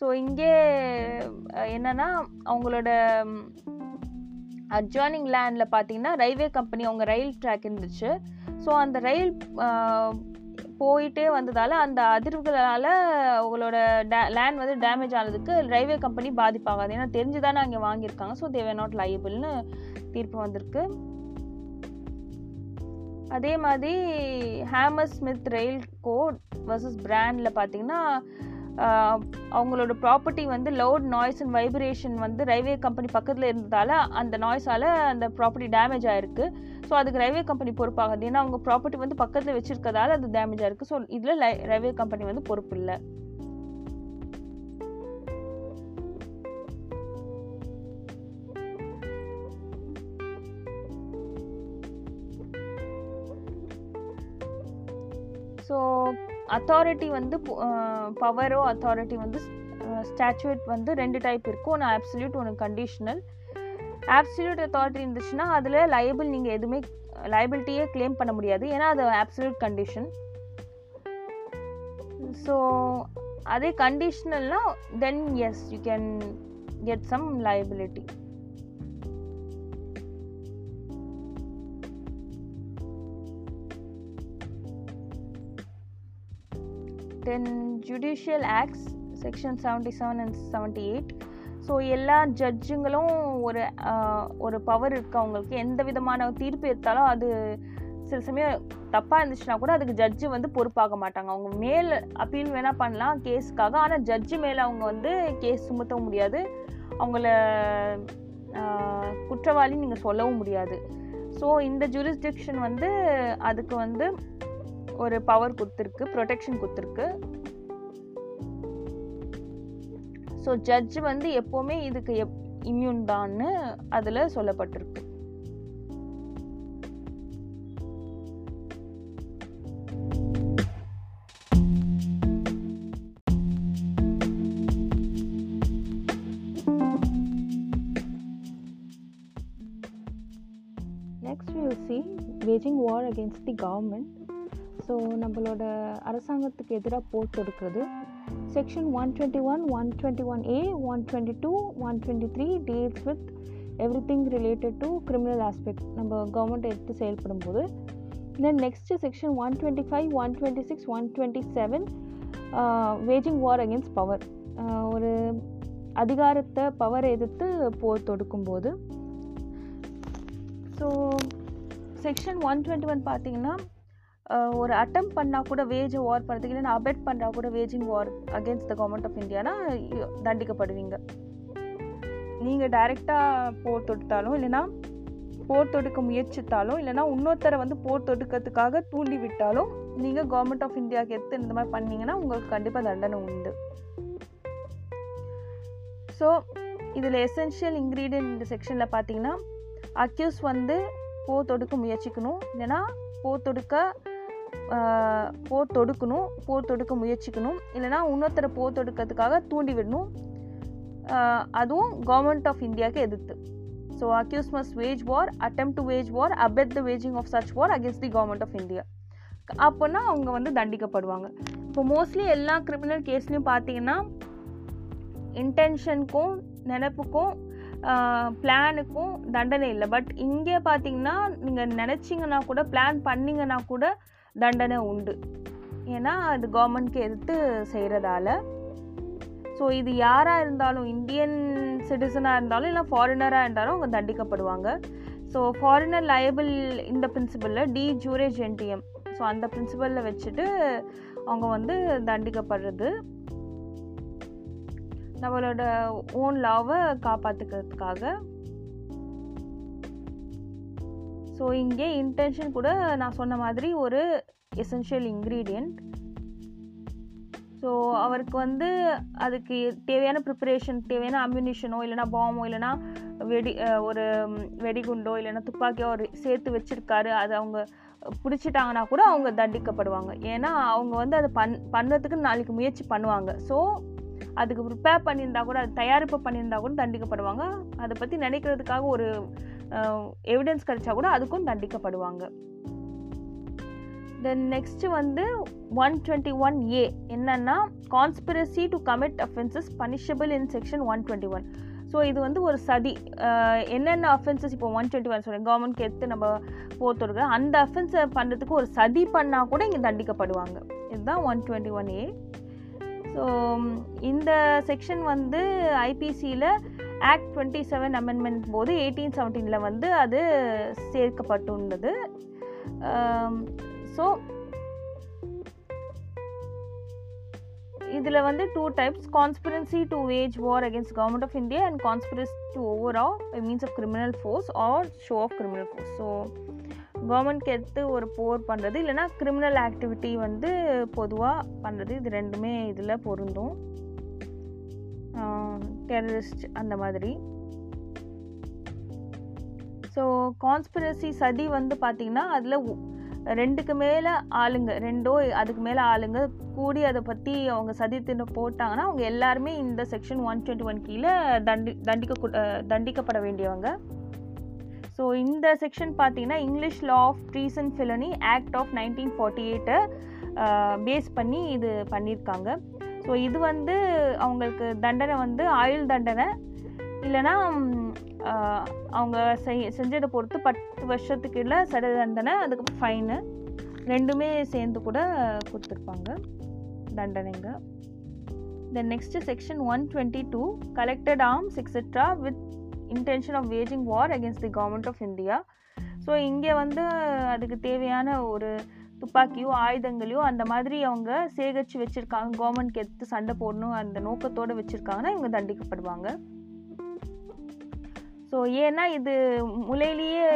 so இங்கே என்னென்னா அவங்களோட அட்ஜாயினிங் லேண்டில் பார்த்தீங்கன்னா ரயில்வே கம்பெனி அவங்க ரயில் ட்ராக் இருந்துச்சு. ஸோ அந்த ரயில் போயிட்டே வந்ததால் அந்த அதிர்வுகளால் உங்களோட டே லேண்ட் வந்து டேமேஜ் ஆனதுக்கு ரயில்வே கம்பெனி பாதிப்பாகாது. ஏன்னா தெரிஞ்சு தானே அங்கே வாங்கியிருக்காங்க. ஸோ தேவர் நாட் லைபிள்னு தீர்ப்பு வந்திருக்கு. அதே மாதிரி Hammersmith rail code versus பிராண்டில் பார்த்தீங்கன்னா அவங்களோட ப்ராப்பர்ட்டி வந்து லவுட் நாய்ஸ் அண்ட் வைப்ரேஷன் வந்து ரயில்வே கம்பெனி பக்கத்தில் இருந்ததால் அந்த நாய்ஸால் அந்த ப்ராப்பர்ட்டி டேமேஜ் ஆயிருக்கு. ஸோ அதுக்கு ரயில்வே கம்பெனி பொறுப்பாகுது. ஏன்னா அவங்க ப்ராப்பர்ட்டி வந்து பக்கத்தில் வச்சுருக்கதால அது டேமேஜ் ஆயிருக்கு ஸோ இதில் ரயில்வே கம்பெனி வந்து பொறுப்பு இல்லை. அத்தாரிட்டி வந்து பவரோ அத்தாரிட்டி வந்து ஸ்டாச்சுவேட் வந்து ரெண்டு டைப் இருக்கும். ஒன்று ஆப்சல்யூட் ஒன்று கண்டிஷ்னல் ஆப்சல்யூட் அத்தாரிட்டி இருந்துச்சுன்னா அதில் லைபிள் நீங்கள் எதுவுமே லைபிலிட்டியே க்ளைம் பண்ண முடியாது. ஏன்னா அது ஆப்சல்யூட் கண்டிஷன் ஸோ அதே கண்டிஷ்னல்னால் then yes you can get some liability then judicial acts section seventy seven and seventy eight so எல்லா ஜட்ஜுங்களும் ஒரு ஒரு பவர் இருக்குது அவங்களுக்கு. எந்த விதமான தீர்ப்பு எடுத்தாலும் அது சில சமயம் தப்பாக இருந்துச்சுன்னா கூட அதுக்கு ஜட்ஜு வந்து பொறுப்பாக மாட்டாங்க. அவங்க மேல் அப்பீல் வேணால் பண்ணலாம் கேஸுக்காக. ஆனால் ஜட்ஜு மேலே அவங்க வந்து கேஸ் சுமத்த முடியாது. அவங்கள குற்றவாளி நீங்கள் சொல்லவும் முடியாது. ஸோ இந்த ஜூரிஸ்டிக்ஷன் வந்து அதுக்கு வந்து ஒரு பவர் கொடுத்துருக்கு ப்ரொடெக்ஷன் கொடுத்துருக்கு ஸோ ஜட்ஜ் வந்து எப்போவுமே இதுக்கு எப் இம்யூன் தான்னு அதில் சொல்லப்பட்டிருக்கு. Next you see waging war against the government so நம்மளோட அரசாங்கத்துக்கு எதிராக போர் தொடுக்கிறது. Section 121, 121A, 122, 123 deals with everything related to criminal aspect. நம்ம கவர்மெண்ட் எடுத்து செயல்படும் போது then next section one twenty five one twenty six one twenty seven waging war against power ஒரு அதிகாரத்தை பவரை எதிர்த்து போர் தொடுக்கும்போது. So section one twenty one பார்த்தீங்கன்னா ஒரு அட்டம் பண்ணால் கூட வேஜ் வார் பண்ணுறதுக்கு இல்லைன்னா அபெட் பண்ணால் கூட waging war against the government of Indiana தண்டிக்கப்படுவீங்க. நீங்கள் டைரெக்டாக போர் தொடுத்தாலும் இல்லைன்னா போர் தொடுக்க முயற்சித்தாலும் இல்லைன்னா இன்னொருத்தரை வந்து போர் தொடுக்கிறதுக்காக தூண்டி விட்டாலும் நீங்கள் கவர்மெண்ட் ஆஃப் இந்தியாவுக்கு எடுத்து இந்த மாதிரி பண்ணிங்கன்னா உங்களுக்கு கண்டிப்பாக தண்டனை உண்டு. ஸோ இதில் எசென்ஷியல் இன்க்ரீடியன்ட் இந்த செக்ஷனில் பார்த்தீங்கன்னா அக்யூஸ் வந்து போர் தொடுக்க முயற்சிக்கணும். இல்லைன்னா போர் தொடுக்க போர் தொடுக்கணும் போர் தொடுக்க முயற்சிக்கணும். இல்லைன்னா இன்னொருத்தரை போர் தொடுக்கிறதுக்காக தூண்டி விடணும் அதுவும் கவர்மெண்ட் ஆஃப் இந்தியாவுக்கு எதிர்த்து. So accused must wage war attempt to wage war abet the waging of such war against the government of India அப்போனா அவங்க வந்து தண்டிக்கப்படுவாங்க. இப்போ மோஸ்ட்லி எல்லா கிரிமினல் கேஸ்லையும் பார்த்தீங்கன்னா இன்டென்ஷனுக்கும் நினப்புக்கும் பிளானுக்கும் தண்டனை இல்லை. பட் இங்கே பார்த்தீங்கன்னா நீங்கள் நினச்சிங்கன்னா கூட பிளான் பண்ணிங்கன்னா கூட தண்டனை உண்டு. ஏன்னா அது கவர்மெண்ட்க்கு எதிர்த்து செய்கிறதால ஸோ இது யாராக இருந்தாலும் இந்தியன் சிட்டிசனாக இருந்தாலும் இல்லை ஃபாரினராக இருந்தாலும் அவங்க தண்டிக்கப்படுவாங்க. ஸோ ஃபாரினர் லயபிள் இந்த பிரின்சிபலில் டி ஜூரே ஜென்டிஎம் ஸோ அந்த பிரின்சிபலில் வச்சுட்டு அவங்க வந்து தண்டிக்கப்படுறது. நம்மளோட ஓன் லாவை காப்பாற்றுக்கிறதுக்காக ஸோ இங்கே இன்டென்ஷன் கூட நான் சொன்ன மாதிரி ஒரு எசென்ஷியல் இன்க்ரீடியண்ட் ஸோ அவருக்கு வந்து அதுக்கு தேவையான ப்ரிப்பரேஷன் தேவையான அம்யூனிஷனோ இல்லைனா பாமோ இல்லைனா வெடி ஒரு வெடிகுண்டோ இல்லைனா துப்பாக்கியோ ஒரு சேர்த்து வச்சுருக்காரு. அது அவங்க பிடிச்சிட்டாங்கன்னா கூட அவங்க தண்டிக்கப்படுவாங்க. ஏன்னா அவங்க வந்து அதை பண் பண்ணுறதுக்கு நாளைக்கு முயற்சி பண்ணுவாங்க. ஸோ அதுக்கு ப்ரிப்பேர் பண்ணியிருந்தா கூட அது தயாரிப்பு பண்ணியிருந்தா கூட தண்டிக்கப்படுவாங்க. அதை பற்றி நினைக்கிறதுக்காக ஒரு எவிடன்ஸ் கிடைச்சா கூட அதுக்கும் தண்டிக்கப்படுவாங்க. தென் நெக்ஸ்ட்டு வந்து ஒன் டுவெண்ட்டி ஒன் ஏ என்னன்னா conspiracy to commit offences punishable in section one twenty one so இது வந்து ஒரு சதி. என்னென்ன அஃபென்சஸ் இப்போ ஒன் டுவெண்ட்டி ஒன் சொல்கிறேன் கவர்மெண்ட்க்கு எடுத்து நம்ம போத்துருக்க அந்த அஃபென்ஸை பண்ணுறதுக்கு ஒரு சதி பண்ணால் கூட இங்கே தண்டிக்கப்படுவாங்க. இதுதான் one twenty one A so இந்த செக்ஷன் வந்து ஐபிசியில் ஆக்ட் டுவெண்ட்டி செவன் அமெண்ட்மெண்ட் போது எயிட்டீன் செவன்டீனில் வந்து அது சேர்க்கப்பட்டுள்ளது. ஸோ இதில் வந்து two types conspiracy to wage war against government of India and conspiracy to overawe means of criminal force or show of criminal force so கவர்மெண்ட்க்கு எடுத்து ஒரு போர் பண்ணுறது இல்லைனா கிரிமினல் ஆக்டிவிட்டி வந்து பொதுவாக பண்ணுறது இது ரெண்டுமே இதில் பொருந்தும். டெரரிஸ்ட் அந்த மாதிரி. ஸோ கான்ஸ்பிரசி சதி வந்து பார்த்திங்கன்னா அதில் ரெண்டுக்கு மேலே ஆளுங்க ரெண்டோ அதுக்கு மேலே ஆளுங்க கூடி அதை பற்றி அவங்க சதி தின்னு போட்டாங்கன்னா அவங்க எல்லாருமே இந்த செக்ஷன் ஒன் டுவெண்ட்டி ஒன் கீழே தண்டி தண்டிக்க தண்டிக்கப்பட வேண்டியவங்க. ஸோ இந்த செக்ஷன் பார்த்தீங்கன்னா English law of treason felony act of nineteen forty எயிட்டை base பண்ணி இது பண்ணியிருக்காங்க ஸோ இது வந்து அவங்களுக்கு தண்டனை வந்து ஆயுள் தண்டனை. இல்லைன்னா அவங்க செய் செஞ்சதை பொறுத்து பத்து வருஷத்துக்கு இல்லை சட தண்டனை அதுக்கு ஃபைனு ரெண்டுமே சேர்ந்து கூட கொடுத்துருப்பாங்க தண்டனைங்க. Then next section one twenty two collected arms etcetera with intention of waging war against the government of India so இங்கே வந்து அதுக்கு தேவையான ஒரு துப்பாக்கியோ ஆயுதங்களையோ அந்த மாதிரி அவங்க சேகரித்து வச்சுருக்காங்க. கவர்மெண்ட்க்கு எடுத்து சண்டை போடணும் அந்த நோக்கத்தோடு வச்சுருக்காங்கன்னா இவங்க தண்டிக்கப்படுவாங்க. ஸோ ஏன்னா இது முளையிலேயே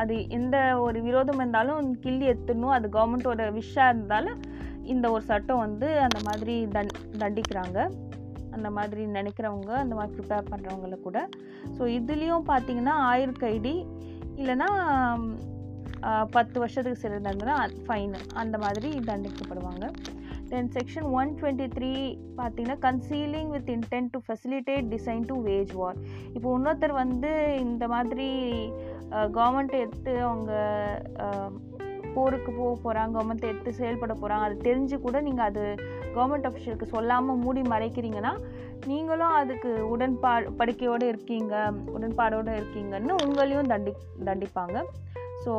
அது எந்த ஒரு விரோதம் இருந்தாலும் கிள்ளி எடுத்துடணும். அது கவர்மெண்ட்டோட விஷாக இருந்தாலும் இந்த ஒரு சட்டம் வந்து அந்த மாதிரி தண் தண்டிக்கிறாங்க. அந்த மாதிரி நினைக்கிறவங்க அந்த மாதிரி ப்ரிப்பேர் பண்ணுறவங்கள கூட. ஸோ இதுலேயும் பார்த்தீங்கன்னா ஆயுள் கைடி இல்லைன்னா பத்து வருஷத்துக்கு சிறந்தாங்கன்னா தண்டனை ஃபைனு அந்த மாதிரி தண்டிக்கப்படுவாங்க. Then section one twenty three பார்த்தீங்கன்னா concealing with intent to facilitate design to wage war இப்போ இன்னொருத்தர் வந்து இந்த மாதிரி கவர்மெண்ட் எடுத்து அவங்க போருக்கு போக போகிறாங்க கவர்மெண்ட் எடுத்து செயல்பட போகிறாங்க அது தெரிஞ்சு கூட நீங்கள் அது கவர்மெண்ட் அஃபிஷியலுக்கு சொல்லாமல் மூடி மறைக்கிறீங்கன்னா நீங்களும் அதுக்கு உடன்பா படுக்கையோடு இருக்கீங்க உடன்பாடோடு இருக்கீங்கன்னு உங்களையும் தண்டி தண்டிப்பாங்க. ஸோ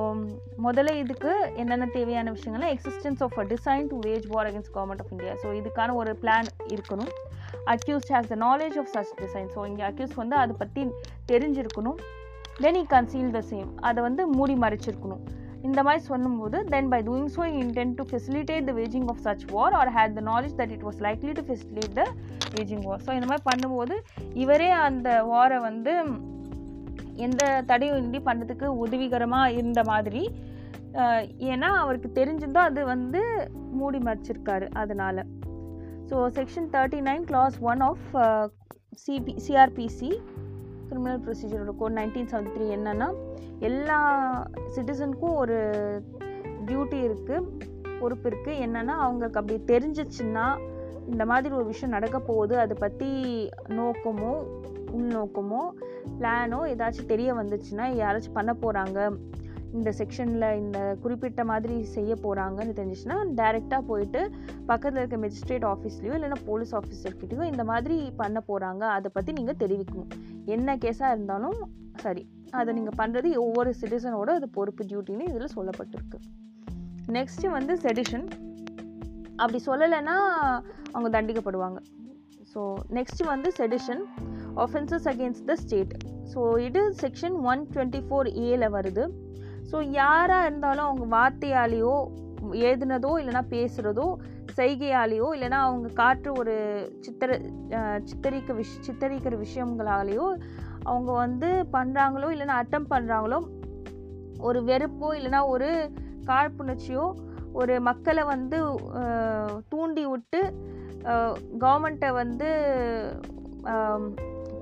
முதல்ல இதுக்கு என்னென்ன தேவையான விஷயங்கள்லாம் existence of a design to wage war against government of India so இதுக்கான ஒரு பிளான் இருக்கணும். Accused has the knowledge of such design so இங்கே அக்யூஸ் வந்து அதை பற்றி தெரிஞ்சிருக்கணும். தென் இ கன்சீல் த சேம் அதை வந்து மூடி மறைச்சிருக்கணும். இந்த மாதிரி சொல்லும்போது then by doing so intent to facilitate the waging of such war or had the knowledge that it was likely to facilitate the waging war so இந்த மாதிரி பண்ணும்போது இவரே அந்த வாரை வந்து எந்த தடையும் இன்றி பண்ணுறதுக்கு உதவிகரமாக இருந்த மாதிரி ஏன்னா அவருக்கு தெரிஞ்சிருந்தோ அது வந்து மூடி மறைச்சிருக்காரு அதனால். So section thirty nine clause one of CP CrPC criminal ப்ரொசீஜரோட code nineteen seventy three என்னென்னா எல்லா சிட்டிசனுக்கும் ஒரு டியூட்டி இருக்குது பொறுப்பு இருக்குது என்னென்னா அவங்களுக்கு அப்படி தெரிஞ்சிச்சுன்னா இந்த மாதிரி ஒரு விஷயம் நடக்க போகுது அதை பற்றி நோக்கமோ உள்நோக்கமோ பிளானோ ஏதாச்சும் தெரிய வந்துச்சுன்னா யாராச்சும் பண்ண போகிறாங்க இந்த செக்ஷனில் இந்த குறிப்பிட்ட மாதிரி செய்ய போகிறாங்கன்னு தெரிஞ்சிச்சுன்னா டைரெக்டாக போயிட்டு பக்கத்தில் இருக்க மெஜிஸ்ட்ரேட் ஆஃபீஸ்லேயோ இல்லைன்னா போலீஸ் ஆஃபீஸர்கிட்டயோ இந்த மாதிரி பண்ண போகிறாங்க அதை பற்றி நீங்கள் தெரிவிக்கணும். என்ன கேஸாக இருந்தாலும் சரி அதை நீங்கள் பண்ணுறது ஒவ்வொரு சிட்டிசனோட அது பொறுப்பு டியூட்டின்னு இதில் சொல்லப்பட்டிருக்கு. நெக்ஸ்ட்டு வந்து செடிஷன் அப்படி சொல்லலைன்னா அவங்க தண்டிக்கப்படுவாங்க. ஸோ நெக்ஸ்ட் வந்து sedition offences against the state so இது செக்ஷன் ஒன் டுவெண்ட்டி ஃபோர் ஏல வருது. ஸோ யாராக இருந்தாலும் அவங்க வார்த்தையாலேயோ எழுதுனதோ இல்லைனா பேசுகிறதோ செய்கையாலேயோ இல்லைனா அவங்க காற்று ஒரு சித்திர சித்தரிக்க விஷ் சித்தரிக்கிற விஷயங்களாலேயோ அவங்க வந்து பண்ணுறாங்களோ இல்லைனா அட்டம் பண்ணுறாங்களோ ஒரு வெறுப்போ இல்லைனா ஒரு காழ்ப்புணர்ச்சியோ ஒரு மக்களை வந்து தூண்டி விட்டு கவர்மெண்ட்டை வந்து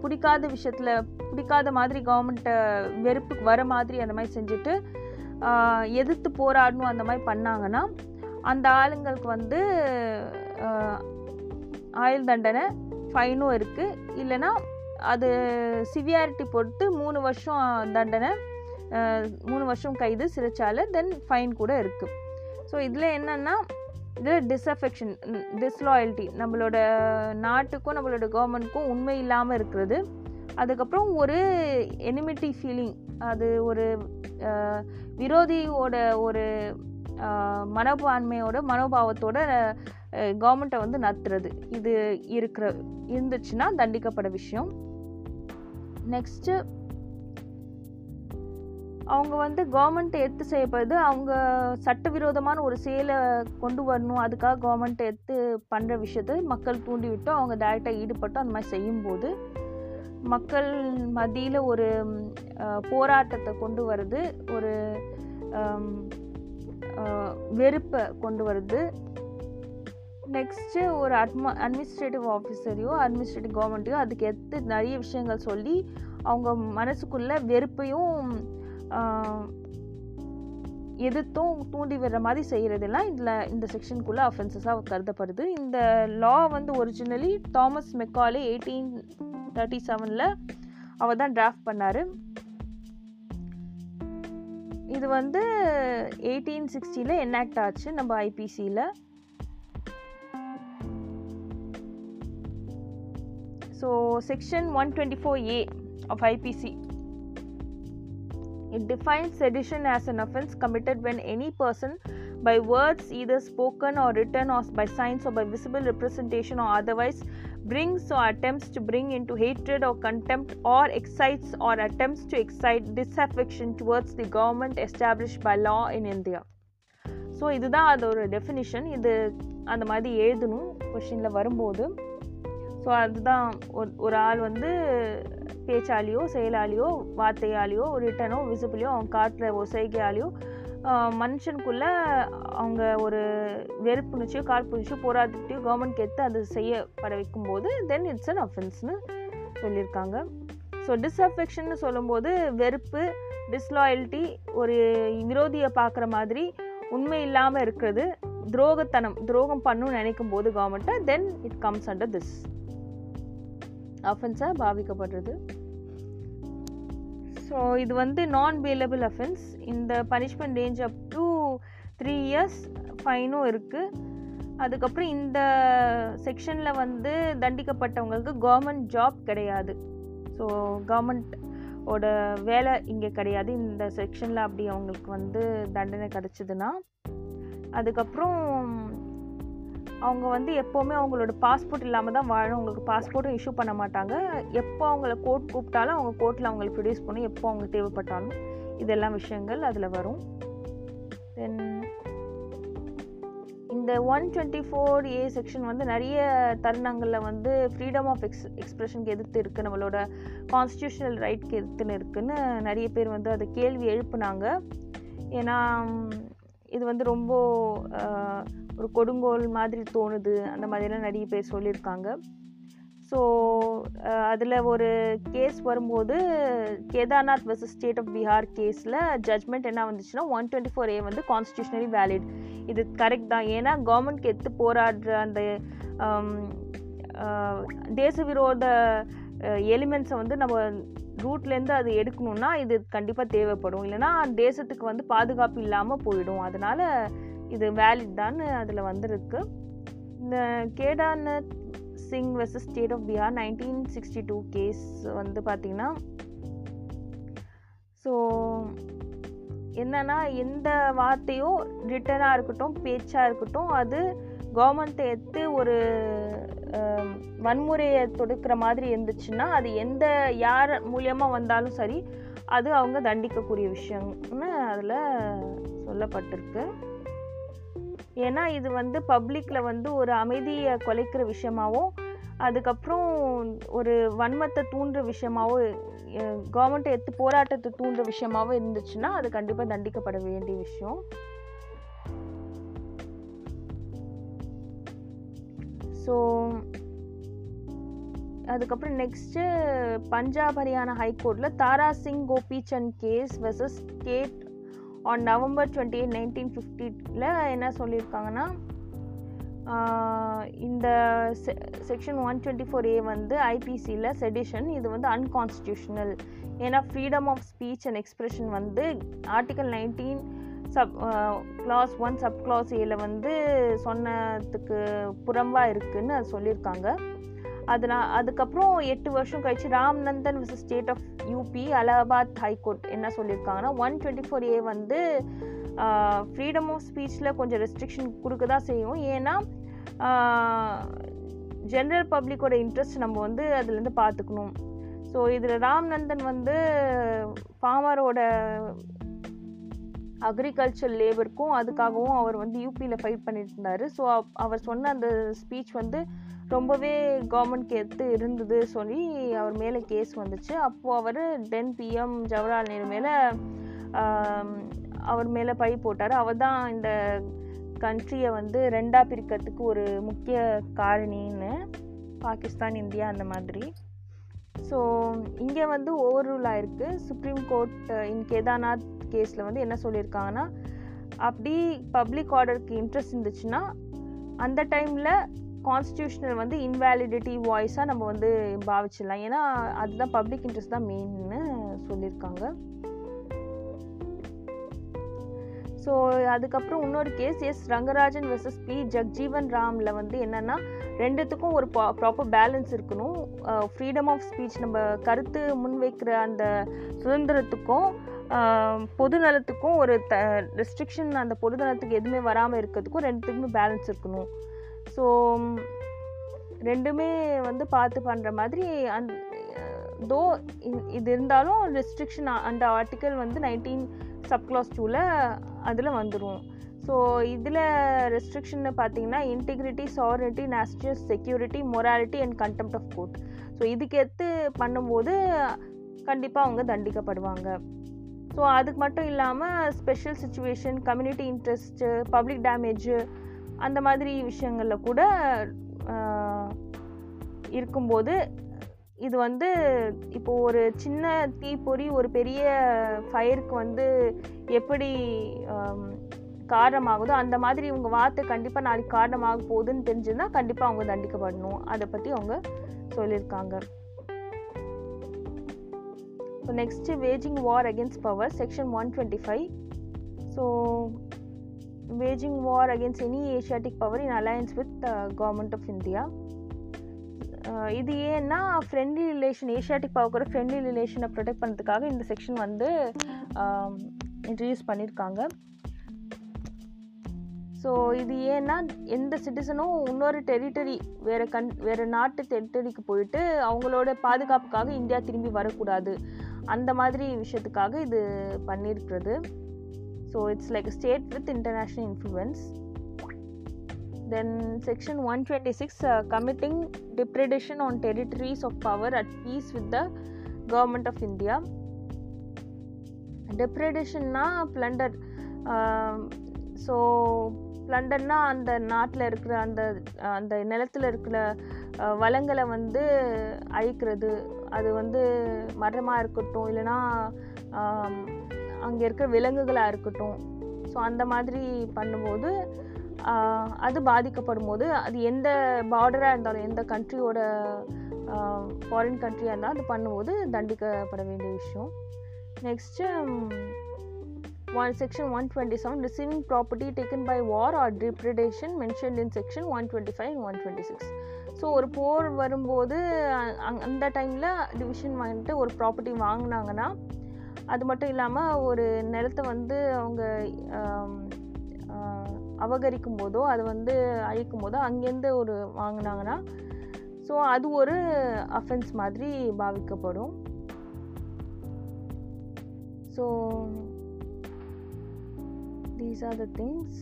பிடிக்காத விஷயத்தில் பிடிக்காத மாதிரி கவர்மெண்ட்டை வெறுப்புக்கு வர மாதிரி அந்த மாதிரி செஞ்சுட்டு எதிர்த்து போராடணும் அந்த மாதிரி பண்ணாங்கன்னா அந்த ஆளுங்களுக்கு வந்து ஆயுள் தண்டனை ஃபைனும் இருக்குது இல்லைன்னா அது சிவியாரிட்டி பொறுத்து மூணு வருஷம் தண்டனை மூணு வருஷம் கைது சிறைச்சாலை தென் ஃபைன் கூட இருக்குது ஸோ இதில் என்னென்னா இது டிஸ்அஃபெக்ஷன் டிஸ்லாயல்ட்டி நம்மளோட நாட்டுக்கும் நம்மளோட கவர்மெண்ட்க்கும் உண்மை இல்லாமல் இருக்கிறது. அதுக்கப்புறம் ஒரு எனிமிட்டி ஃபீலிங் அது ஒரு விரோதியோட ஒரு மனப்பான்மையோட மனோபாவத்தோட கவர்மெண்ட்டை வந்து நத்துறது. இது இருக்கிற இருந்துச்சுன்னா தண்டிக்கப்பட விஷயம். நெக்ஸ்ட்டு அவங்க வந்து கவர்மெண்ட் எடுத்து செய்யப்படுது. அவங்க சட்டவிரோதமான ஒரு செயலை கொண்டு வரணும். அதுக்காக கவர்மெண்ட் எடுத்து பண்ணுற விஷயத்தை மக்கள் தூண்டிவிட்டோம். அவங்க டேரெக்டாக ஈடுபட்டு அந்த மாதிரி செய்யும்போது மக்கள் மத்தியில் ஒரு போராட்டத்தை கொண்டு வருது ஒரு வெறுப்பை கொண்டு வருது நெக்ஸ்ட்டு ஒரு அட்மா அட்மினிஸ்ட்ரேட்டிவ் ஆஃபீஸரையோ அட்மினிஸ்ட்ரேட்டிவ் கவர்மெண்ட்டையோ அதுக்கு எடுத்து நிறைய விஷயங்கள் சொல்லி அவங்க மனசுக்குள்ளே வெறுப்பையும் எதிர்த்தும் தூண்டி விடுற மாதிரி செய்கிறதெல்லாம் இதில் இந்த செக்ஷனுக்குள்ளே அஃபென்சஸாக கருதப்படுது. இந்த லா வந்து originally Thomas Macaulay eighteen thirty செவனில் அவர் தான் டிராஃப்ட் பண்ணார். இது வந்து எயிட்டீன் சிக்ஸ்டியில் என்ஆக்ட் ஆச்சு நம்ம ஐபிசியில் so section one twenty four A of IPC It defines sedition as an offense committed when any person, by words either spoken or written, or by signs or by visible representation or otherwise, brings or attempts to bring into hatred or contempt, or excites or attempts to excite disaffection towards the government established by law in India. So இதுதான் அதோட definition இது அந்த மாதிரி எழுதணும் கொஷினில் வரும்போது so அதுதான் ஒரு- ஒரு ஆள் வந்து பேச்சாலேயோ செயலாலேயோ வார்த்தையாலேயோ ரிட்டனோ விசிபிளையோ அவங்க காட்டுற ஒரு செய்கையாலேயோ மனுஷனுக்குள்ளே அவங்க ஒரு வெறுப்புணர்ச்சியோ காழ்ப்புணர்ச்சியோ போராட்டத்தையோ கவர்மெண்ட் எடுத்து அது செய்யப்பட வைக்கும்போது தென் இட்ஸ் அன் அஃபென்ஸ்னு சொல்லியிருக்காங்க. ஸோ டிஸ்அஃபெக்ஷன் சொல்லும்போது வெறுப்பு டிஸ்லாயல்ட்டி ஒரு விரோதியை பார்க்குற மாதிரி உண்மை இல்லாமல் இருக்கிறது துரோகத்தனம் துரோகம் பண்ணணும்னு நினைக்கும் போது கவர்மெண்ட்டை then it comes under this அஃபென்ஸாக பாவிக்கப்படுறது? ஸோ இது வந்து நான் பேலபிள் அஃபென்ஸ் இந்த punishment range up to three years ஃபைனும் இருக்குது அதுக்கப்புறம் இந்த செக்ஷனில் வந்து தண்டிக்கப்பட்டவங்களுக்கு கவர்மெண்ட் ஜாப் கிடையாது. ஸோ கவர்மெண்ட் ஓட வேலை இங்கே கிடையாது. இந்த செக்ஷனில் அப்படி அவங்களுக்கு வந்து தண்டனை கிடச்சிதுன்னா. அதுக்கப்புறம் அவங்க வந்து எப்போவுமே அவங்களோட பாஸ்போர்ட் இல்லாமல் தான் வாழணும். அவங்களுக்கு பாஸ்போர்ட்டும் இஷ்யூ பண்ண மாட்டாங்க. எப்போ அவங்கள கோர்ட் கூப்பிட்டாலும் அவங்க கோர்ட்டில் அவங்களுக்கு ப்ரொடியூஸ் பண்ணி எப்போ அவங்க தேவைப்பட்டாலும் இதெல்லாம் விஷயங்கள் அதில் வரும். தென் இந்த one twenty four A section வந்து நிறைய தருணங்களில் வந்து ஃப்ரீடம் ஆஃப் எக்ஸ் எக்ஸ்பிரஷனுக்கு எதிர்த்து இருக்குது நம்மளோட கான்ஸ்டியூஷனல் ரைட்க்கு எதிர்த்துன்னு இருக்குன்னு நிறைய பேர் வந்து அதை கேள்வி எழுப்புனாங்க. ஏன்னா இது வந்து ரொம்ப ஒரு கொடுங்கோல் மாதிரி தோணுது அந்த மாதிரிலாம் நிறைய பேர் சொல்லியிருக்காங்க. ஸோ அதில் ஒரு கேஸ் வரும்போது Kedarnath versus state of Bihar கேஸில் ஜட்மெண்ட் என்ன வந்துச்சுன்னா ஒன் டுவெண்ட்டி ஃபோர் ஏ வந்து கான்ஸ்டியூஷனலி வேலிட் இது கரெக்ட் தான். ஏன்னா கவர்மெண்ட்க்கு எடுத்து போராடுற அந்த தேச விரோத எலிமெண்ட்ஸை வந்து நம்ம ரூட்லேருந்து அது எடுக்கணும்னா இது கண்டிப்பாக தேவைப்படும். இல்லைனா தேசத்துக்கு வந்து பாதுகாப்பு இல்லாமல் போயிடும். அதனால் இது வேலிட் தான் அதில் வந்திருக்கு. இந்த Kedarnath Singh versus state of Bihar nineteen sixty two case வந்து பார்த்திங்கன்னா ஸோ என்னன்னா எந்த வார்த்தையோ ரிட்டனாக இருக்கட்டும் பேச்சாக இருக்கட்டும் அது கவர்மெண்ட்டை எடுத்து ஒரு வன்முறையை தொடுக்கிற மாதிரி இருந்துச்சுன்னா அது எந்த யார் மூலியமாக வந்தாலும் சரி அது அவங்க தண்டிக்கக்கூடிய விஷயம்னு அதில் சொல்லப்பட்டிருக்கு. ஏன்னா இது வந்து பப்ளிக்கில் வந்து ஒரு அமைதியை குலைக்கிற விஷயமாகவும் அதுக்கப்புறம் ஒரு வன்மத்தை தூண்டுற விஷயமாகவும் கவர்மெண்ட்டை எடுத்து போராட்டத்தை தூண்டுற விஷயமாகவும் இருந்துச்சுன்னா அது கண்டிப்பாக தண்டிக்கப்பட வேண்டிய விஷயம். ஸோ அதுக்கப்புறம் நெக்ஸ்ட்டு பஞ்சாப் ஹரியானா ஹைகோர்ட்டில் Tara Singh Gopichand case versus state on November twenty eight nineteen ஃபிஃப்டியில் என்ன சொல்லியிருக்காங்கன்னா இந்த section one twenty four A வந்து ஐபிசியில் செடிஷன் இது வந்து அன்கான்ஸ்டியூஷனல் ஏன்னா freedom of speech and expression வந்து article nineteen sub clause one sub clause ஏல வந்து சொன்னதுக்கு புறம்பாக இருக்குதுன்னு அது சொல்லியிருக்காங்க. அதனால் அதுக்கப்புறம் எட்டு வருஷம் கழிச்சு Ramnandan versus state of UP Allahabad high court என்ன சொல்லியிருக்காங்கன்னா ஒன் டுவெண்ட்டி ஃபோர் ஏ வந்து ஃப்ரீடம் ஆஃப் ஸ்பீச்சில் கொஞ்சம் ரெஸ்ட்ரிக்ஷன் கொடுக்க தான் செய்யும். ஏன்னா ஜென்ரல் பப்ளிக்கோட இன்ட்ரெஸ்ட் நம்ம வந்து அதுலேருந்து பார்த்துக்கணும் ஸோ இதில் ராம்நந்தன் வந்து ஃபார்மரோட அக்ரிகல்ச்சர் லேபருக்கும் அதுக்காகவும் அவர் வந்து யூபியில் ஃபைட் பண்ணிட்டு இருந்தார். ஸோ அவர் சொன்ன அந்த ஸ்பீச் வந்து ரொம்பவே கவர்மெண்ட்க்கு எடுத்து இருந்தது சொல்லி அவர் மேலே கேஸ் வந்துச்சு. அப்போது அவர் டென் பிஎம் ஜவஹர்லால் நேரு மேலே அவர் மேலே பழி போட்டார். அவர் தான் இந்த கண்ட்ரியை வந்து ரெண்டாக பிரிக்கிறதுக்கு ஒரு முக்கிய காரணின்னு பாகிஸ்தான் இந்தியா அந்த மாதிரி. ஸோ இங்கே வந்து ஓவர் ரூல் ஆயிருக்கு சுப்ரீம் கோர்ட் இன் கேதார்நாத் கேஸில் வந்து என்ன சொல்லியிருக்காங்கன்னா அப்படி பப்ளிக் ஆர்டருக்கு இன்ட்ரெஸ்ட் இருந்துச்சுன்னா அந்த டைமில் கான்ஸ்டியூஷனல் வந்து இன்வேலிடிட்டி வாய்ஸாக நம்ம வந்து பாவிச்சிடலாம். ஏன்னா அதுதான் பப்ளிக் இன்ட்ரெஸ்ட் தான் மெயின்னு சொல்லியிருக்காங்க. ஸோ அதுக்கப்புறம் இன்னொரு case S Rangarajan versus P Jagjivan ராமில் வந்து என்னென்னா ரெண்டுத்துக்கும் ஒரு ப்ராப்பர் பேலன்ஸ் இருக்கணும். ஃப்ரீடம் ஆஃப் ஸ்பீச் நம்ம கருத்து முன்வைக்கிற அந்த சுதந்திரத்துக்கும் பொது நலத்துக்கும் ஒரு த ரெஸ்ட்ரிக்ஷன் அந்த பொது நலத்துக்கு எதுவுமே வராமல் இருக்கிறதுக்கும் ரெண்டுத்துக்குமே பேலன்ஸ் இருக்கணும். ஸோ ரெண்டுமே வந்து பார்த்து பண்ணுற மாதிரி அந் தோ இது இருந்தாலும் ரெஸ்ட்ரிக்ஷன் அந்த ஆர்டிக்கல் வந்து நைன்டீன் சப்க்ளாஸ் டூவில் அதில் வந்துடும் ஸோ இதில் ரெஸ்ட்ரிக்ஷன் பார்த்தீங்கன்னா integrity charity national security morality and contempt of court so இதுக்கேற்று பண்ணும்போது கண்டிப்பாக அவங்க தண்டிக்கப்படுவாங்க. ஸோ அதுக்கு மட்டும் இல்லாமல் special situation community interest public damage அந்த மாதிரி விஷயங்களில் கூட இருக்கும்போது இது வந்து இப்போ ஒரு சின்ன தீப்பொறி ஒரு பெரிய ஃபயருக்கு வந்து எப்படி காரணமாகுதோ அந்த மாதிரி இவங்க வார்த்தை கண்டிப்பாக நாளைக்கு காரணமாக போகுதுன்னு தெரிஞ்சுன்னா கண்டிப்பாக அவங்க தண்டிக்கப்படணும். அதை பற்றி அவங்க சொல்லியிருக்காங்க. So next waging war against power section one twenty five so waging war against any Asiatic power in alliance with the government of India. Uh, இது ஏன்னா friendly relation Asiatic power friendly ரிலேஷனை ப்ரொடெக்ட் பண்ணுறதுக்காக இந்த section வந்து um, introduce பண்ணியிருக்காங்க so இது ஏன்னா எந்த சிட்டிசனும் இன்னொரு டெரிட்டரி வேறு கண் வேறு நாட்டு டெரிட்டரிக்கு போயிட்டு அவங்களோட பாதுகாப்புக்காக இந்தியா திரும்பி வரக்கூடாது. அந்த மாதிரி விஷயத்துக்காக இது பண்ணியிருக்கிறது so it's like state with international influence then section one twenty six committing depredation on territories of power at peace with the government of India டிப்ரெடிஷன்னா plunder so பிளண்டர்னா அந்த நாட்டில் இருக்கிற அந்த அந்த நிலத்தில் இருக்கிற வளங்களை வந்து அழிக்கிறது. அது வந்து மரமாக இருக்கட்டும் இல்லைன்னா அங்கே இருக்க விலங்குகளாக இருக்கட்டும். ஸோ அந்த மாதிரி பண்ணும்போது அது பாதிக்கப்படும் போது அது எந்த பார்டராக இருந்தாலும் எந்த கண்ட்ரியோட ஃபாரின் கண்ட்ரியாக இருந்தாலும் அது பண்ணும்போது தண்டிக்கப்பட வேண்டிய விஷயம். Next one section one twenty seven receiving property taken by war or depredation mentioned in section one twenty five one twenty six so ஒரு போர் வரும்போது அந்த டைமில் டிவிஷன் வாங்கிட்டு ஒரு ப்ராப்பர்ட்டி வாங்கினாங்கன்னா அது மட்டும் இல்லாமல் ஒரு நிலத்தை வந்து அவங்க அவகரிக்கும் அபகரிக்கும் போதோ அது வந்து அழிக்கும் போதோ அங்கேருந்து ஒரு வாங்கினாங்கன்னா ஸோ அது ஒரு அஃபென்ஸ் மாதிரி பாவிக்கப்படும். So these are the things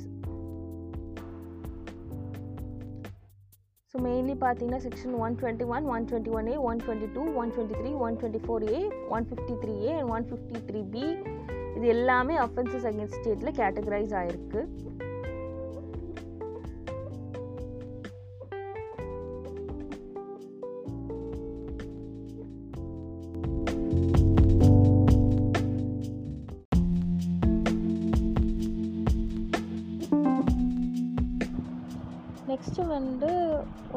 so mainly பார்த்தீங்கன்னா section one twenty one one twenty one A one twenty two one twenty three one twenty four A one fifty three A and one fifty three B இது எல்லாமே offences against ஸ்டேட்டில் categorise ஆயிருக்கு. Next வந்து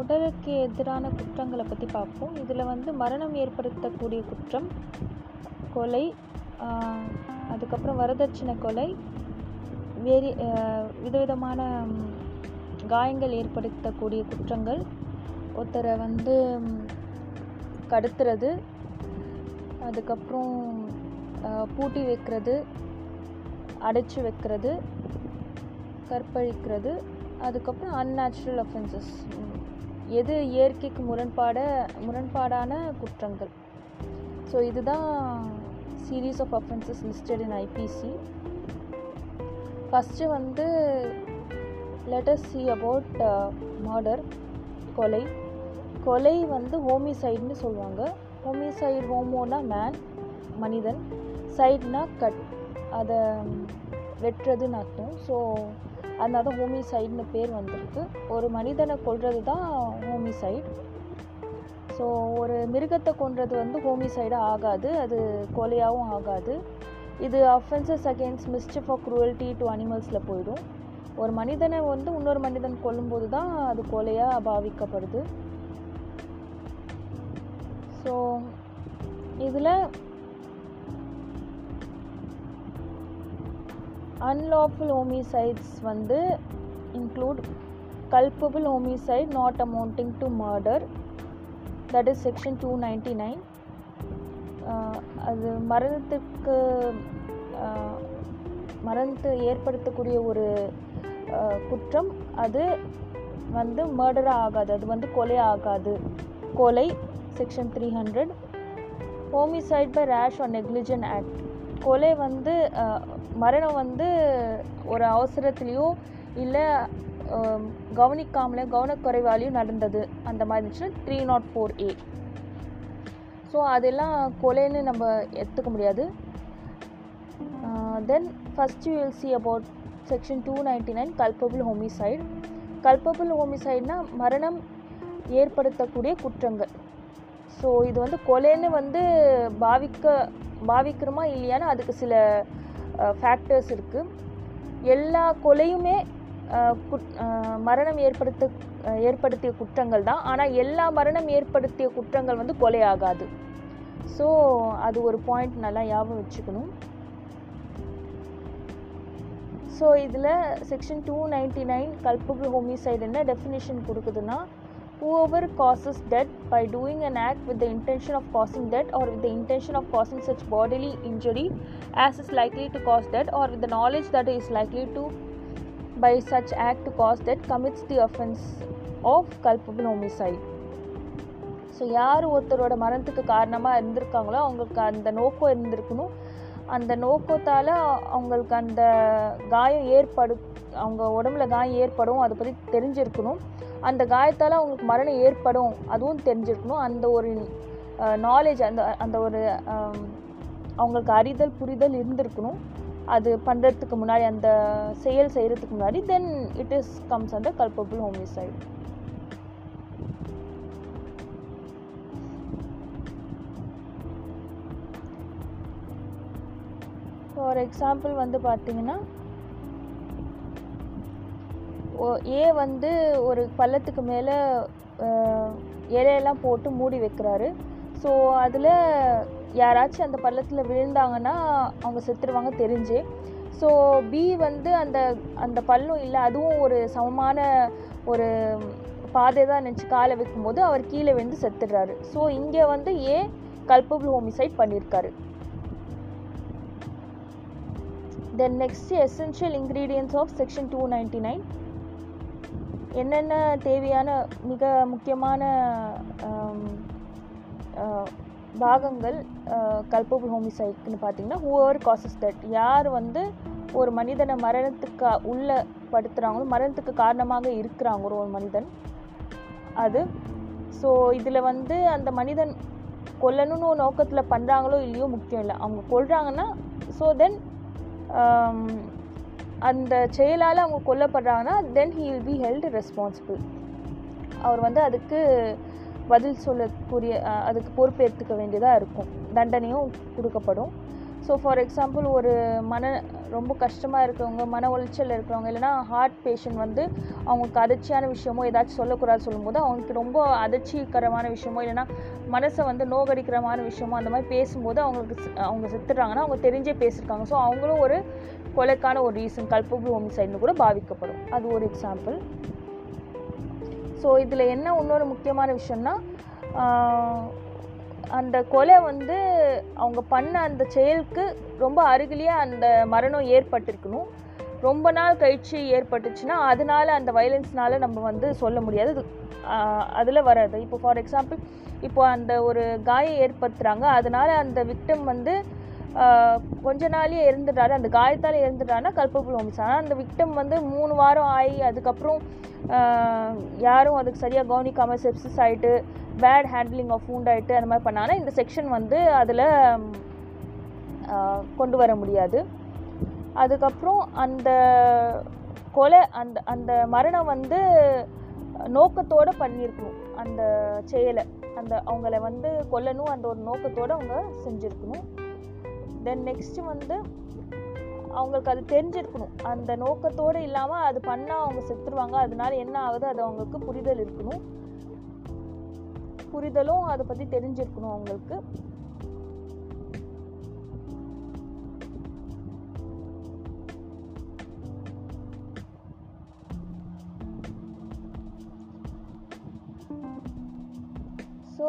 உடலுக்கு எதிரான குற்றங்களை பற்றி பார்ப்போம். இதில் வந்து மரணம் ஏற்படுத்தக்கூடிய குற்றம் கொலை அதுக்கப்புறம் வரதட்சணை கொலை வேறு விதவிதமான காயங்கள் ஏற்படுத்தக்கூடிய குற்றங்கள் ஒருத்தரை வந்து கடத்துறது அதுக்கப்புறம் பூட்டி வைக்கிறது அடைச்சி வைக்கிறது கற்பழிக்கிறது அதுக்கப்புறம் அன்நேச்சுரல் அஃபென்சஸ் எது இயற்கைக்கு முரண்பாட முரண்பாடான குற்றங்கள். ஸோ இதுதான் series of offences listed in IPC first வந்து லெட்டஸ் சி அபவுட் மர்டர் கொலை. கொலை வந்து ஹோமிசைடுன்னு சொல்லுவாங்க. ஹோமிசைடு ஹோமோனா மேன் மனிதன். சைடுனா கட். அதை வெட்டுறதுன்னு அர்த்தம். ஸோ அதனால தான் ஹோமிசைடுன்னு பேர் வந்திருக்கு. ஒரு மனிதனை கொள்வது தான் ஹோமிசைடு. ஸோ ஒரு மிருகத்தை கொன்றது வந்து ஹோமிசைடாக ஆகாது. அது கொலையாகவும் ஆகாது. இது offences against mischief of cruelty to அனிமல்ஸில் போயிடும். ஒரு மனிதனை வந்து இன்னொரு மனிதன் கொல்லும்போது தான் அது கொலையாக பாவிக்கப்படுது. ஸோ இதில் அன்லாஃபுல் ஹோமிசைட்ஸ் வந்து include culpable homicide not amounting to murder that is section two ninety nine அது மரணத்துக்கு uh, மரணத்தை ஏற்படுத்தக்கூடிய ஒரு uh, குற்றம். அது வந்து மர்டராக ஆகாது. அது வந்து கொலை ஆகாது. கொலை section three hundred homicide by rash or negligent act கொலை வந்து மரணம் வந்து ஒரு அவசரத்துலேயோ இல்லை கவனிக்காமலே கவனக்குறைவாலையும் நடந்தது. அந்த மாதிரி இருந்துச்சுன்னா three not four A so அதெல்லாம் கொலைன்னு நம்ம எடுத்துக்க முடியாது. Then first you will see about section two ninety nine culpable homicide culpable ஹோமிசைட்னா மரணம் ஏற்படுத்தக்கூடிய குற்றங்கள். ஸோ இது வந்து கொலைன்னு வந்து பாவிக்க பாவிக்கிறோமா இல்லையான்னு அதுக்கு சில ஃபேக்டர்ஸ் இருக்குது எல்லா கொலையுமே குட்- மரணம் ஏற்படுத்த ஏற்படுத்திய குற்றங்கள் தான். ஆனால் எல்லா மரணம் ஏற்படுத்திய குற்றங்கள் வந்து கொலை ஆகாது. ஸோ அது ஒரு பாயிண்ட் நல்லா ஞாபகம் வச்சுக்கணும். ஸோ இதில் section two ninety nine culpable homicide என்ன டெஃபினேஷன் கொடுக்குதுன்னா whoever causes death by doing an act with the intention of causing death or with the intention of causing such bodily injury as is likely to cause death or with the knowledge that is likely to by such act to cause death commits the offense of culpable homicide so யார் ஒருத்தரோட மரணத்துக்கு காரணமாக இருந்திருக்காங்களோ அவங்களுக்கு அந்த நோக்கம் இருந்திருக்கணும் அந்த நோக்கத்தால் அவங்களுக்கு அந்த காயம் ஏற்படு அவங்க உடம்புல காயம் ஏற்படும் அதை பற்றி தெரிஞ்சிருக்கணும் அந்த காயத்தால் அவங்களுக்கு மரணம் ஏற்படும். அதுவும் தெரிஞ்சிருக்கணும். அந்த ஒரு நாலேஜ் அந்த அந்த ஒரு அவங்களுக்கு அறிதல் புரிதல் இருந்திருக்கணும். அது பண்ணுறதுக்கு முன்னாடி அந்த செயல் செய்கிறதுக்கு முன்னாடி தென் இட் இஸ் கம்ஸ் அந்த கல்பபிள் ஹோமிசைட் ஃபார் எக்ஸாம்பிள் வந்து பார்த்தீங்கன்னா ஏ வந்து ஒரு பள்ளத்துக்கு மேலே இலையெல்லாம் போட்டு மூடி வைக்கிறாரு. ஸோ அதில் யாராச்சும் அந்த பள்ளத்தில் விழுந்தாங்கன்னா அவங்க செத்துருவாங்க தெரிஞ்சு. ஸோ பி வந்து அந்த அந்த பள்ளம் இல்லை அதுவும் ஒரு சமமான ஒரு பாதை தான் நினச்சி காலை வைக்கும்போது அவர் கீழே விழுந்து செத்துடுறாரு. ஸோ இங்கே வந்து ஏ கல்பபிள் ஹோமிசைட் பண்ணியிருக்காரு then next essential ingredients of section two ninety nine என்னென்ன தேவையான மிக முக்கியமான பாகங்கள் கல்பபு ஹோமிசைட்னு பார்த்தீங்கன்னா ஹூவர் காசஸ் தட் யார் வந்து ஒரு மனிதனை மரணத்துக்கு உள்ள படுத்துகிறாங்களோ மரணத்துக்கு காரணமாக இருக்கிறாங்களோ ஒரு மனிதன் அது. ஸோ இதில் வந்து அந்த மனிதன் கொல்லணும்னு ஒரு நோக்கத்தில் பண்ணுறாங்களோ இல்லையோ முக்கியம் இல்லை. அவங்க கொள்கிறாங்கன்னா ஸோ தென் அந்த செயலால் அவங்க கொல்லப்படுறாங்கன்னா then he will be held responsible அவர் வந்து அதுக்கு பதில் சொல்லக்கூடிய அதுக்கு பொறுப்பேற்றுக்க வேண்டியதாக இருக்கும். தண்டனையும் கொடுக்கப்படும். ஸோ ஃபார் எக்ஸாம்பிள் ஒரு மன ரொம்ப கஷ்டமாக இருக்கிறவங்க மன உளைச்சல் இருக்கிறவங்க இல்லைனா ஹார்ட் பேஷண்ட் வந்து அவங்களுக்கு அதிர்ச்சியான விஷயமோ ஏதாச்சும் சொல்லக்கூடாது சொல்லும்போது அவங்களுக்கு ரொம்ப அதிர்ச்சிகரமான விஷயமோ இல்லைனா மனசை வந்து நோகடிக்கிறமான விஷயமோ அந்த மாதிரி பேசும்போது அவங்களுக்கு அவங்க செத்துடுறாங்கன்னா அவங்க தெரிஞ்சே பேசியிருக்காங்க. ஸோ அவங்களும் ஒரு கொலைக்கான ஒரு ரீசன் கல்பபிள் ஹோமிசைட்னு கூட பாவிக்கப்படும். அது ஒரு எக்ஸாம்பிள் ஸோ இதில் என்ன இன்னொரு முக்கியமான விஷயம்னா அந்த கொலை வந்து அவங்க பண்ண அந்த செயலுக்கு ரொம்ப அருகிலேயே அந்த மரணம் ஏற்பட்டிருக்கணும். ரொம்ப நாள் கழிச்சு ஏற்பட்டுச்சுன்னா அதனால அந்த வயலன்ஸ்னால நம்ம வந்து சொல்ல முடியாது. அதில் வராது. இப்போ ஃபார் எக்ஸாம்பிள் இப்போ அந்த ஒரு காயம் ஏற்படுத்துகிறாங்க அதனால அந்த விக்டம் வந்து கொஞ்ச நாளே இறந்துட்டாரு அந்த காயத்தால் இறந்துட்டாருன்னா கல்பபிள் வந்துச்சு ஆனால் அந்த விக்டம் வந்து மூணு வாரம் ஆகி அதுக்கப்புறம் யாரும் அதுக்கு சரியாக கவனிக்காமல் செப்சிஸ் ஆகிட்டு பேட் ஹேண்ட்லிங் ஆஃப் ஃபூண்ட் ஆகிட்டு அந்த மாதிரி பண்ணாலும் இந்த செக்ஷன் வந்து அதில் கொண்டு வர முடியாது. அதுக்கப்புறம் அந்த கொலை அந்த அந்த மரணம் வந்து நோக்கத்தோடு பண்ணியிருக்கணும். அந்த செயலை அந்த அவங்கள வந்து கொல்லணும். அந்த ஒரு நோக்கத்தோடு அவங்க செஞ்சுருக்கணும். தென் நெக்ஸ்ட்டு வந்து அவங்களுக்கு அது தெரிஞ்சிருக்கணும். அந்த நோக்கத்தோடு இல்லாமல் அது பண்ணால் அவங்க செத்துருவாங்க. அதனால என்ன ஆகுது? அது அவங்களுக்கு புரிதல் இருக்கணும். புரிதலும் அதை பற்றி தெரிஞ்சிருக்கணும் அவங்களுக்கு. ஸோ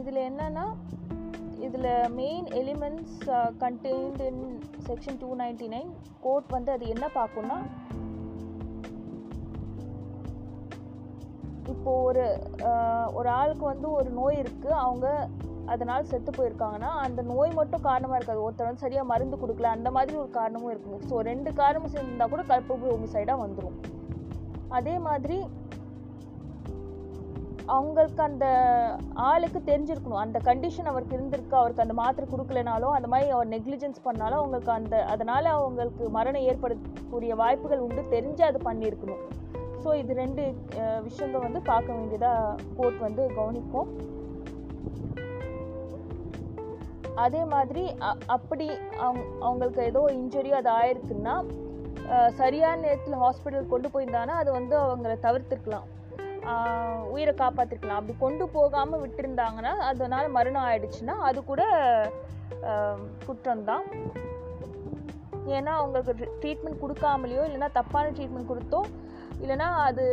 இதில் என்னன்னா இதில் main elements contained in section two ninety nine court வந்து அது என்ன பார்க்கும்னா இப்போ ஒரு uh, ஒரு ஆளுக்கு வந்து ஒரு நோய் இருக்குது அவங்க அதனால் செத்து போயிருக்காங்கன்னா அந்த நோய் மட்டும் காரணமாக இருக்காது. ஒருத்தர் வந்து சரியாக மருந்து கொடுக்கல அந்த மாதிரி ஒரு காரணமும் இருக்குங்க ஸோ ரெண்டு காரணமும் சேர்ந்தால் கூட கல்பபிள் ஹோமிசைடாக வந்துடும் அதே மாதிரி அவங்களுக்கு அந்த ஆளுக்கு தெரிஞ்சிருக்கணும். அந்த கண்டிஷன் அவருக்கு இருந்திருக்கு அவருக்கு அந்த மாத்திரை கொடுக்கலனாலும் அந்த மாதிரி அவர் நெக்லிஜென்ஸ் பண்ணாலும் அவங்களுக்கு அந்த அதனால் அவங்களுக்கு மரணம் ஏற்படக்கூடிய வாய்ப்புகள் உண்டு. தெரிஞ்சு அது பண்ணியிருக்கணும். ஸோ இது ரெண்டு விஷயங்கள் வந்து பார்க்க வேண்டியதாக கோர்ட் வந்து கவனிக்கும். அதே மாதிரி அப்படி அவங்க அவங்களுக்கு ஏதோ இன்ஜுரி அது ஆயிருக்குன்னா சரியான நேரத்தில் ஹாஸ்பிட்டல் கொண்டு போயிருந்தாங்கன்னா அது வந்து அவங்கள தவிர்த்துருக்கலாம். உயிரை காப்பாற்றிருக்கலாம் அப்படி கொண்டு போகாமல் விட்டுருந்தாங்கன்னா அதனால் மரணம் ஆயிடுச்சுன்னா அது கூட குற்றம்தான். ஏன்னா அவங்களுக்கு ட்ரீட்மெண்ட் கொடுக்காமலையோ இல்லைன்னா தப்பான ட்ரீட்மெண்ட் கொடுத்தோ இல்லைன்னா அது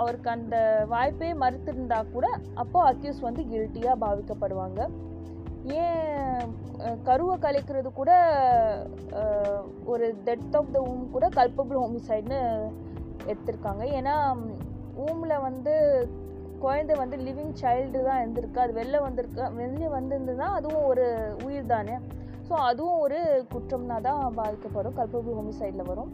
அவருக்கு அந்த வாய்ப்பே மறுத்திருந்தா கூட அப்போ அக்யூஸ் வந்து கில்ட்டியாக பாவிக்கப்படுவாங்க. ஏன் கருவை கலைக்கிறது கூட ஒரு டெத் ஆஃப் த ஊம் கூட கல்பபிள் ஹோமிசைட்னு எடுத்திருக்காங்க. ஏன்னா ஊமில் வந்து குழந்தை வந்து லிவிங் சைல்டு தான் இருந்திருக்கு. அது வெளில வந்திருக்கு வெளியே வந்திருந்ததுன்னா அதுவும் ஒரு உயிர் தானே. ஸோ அதுவும் ஒரு குற்றம்னா தான் பாதிக்கப்படும். கல்பபிள் ஹோமிசைடில் வரும்.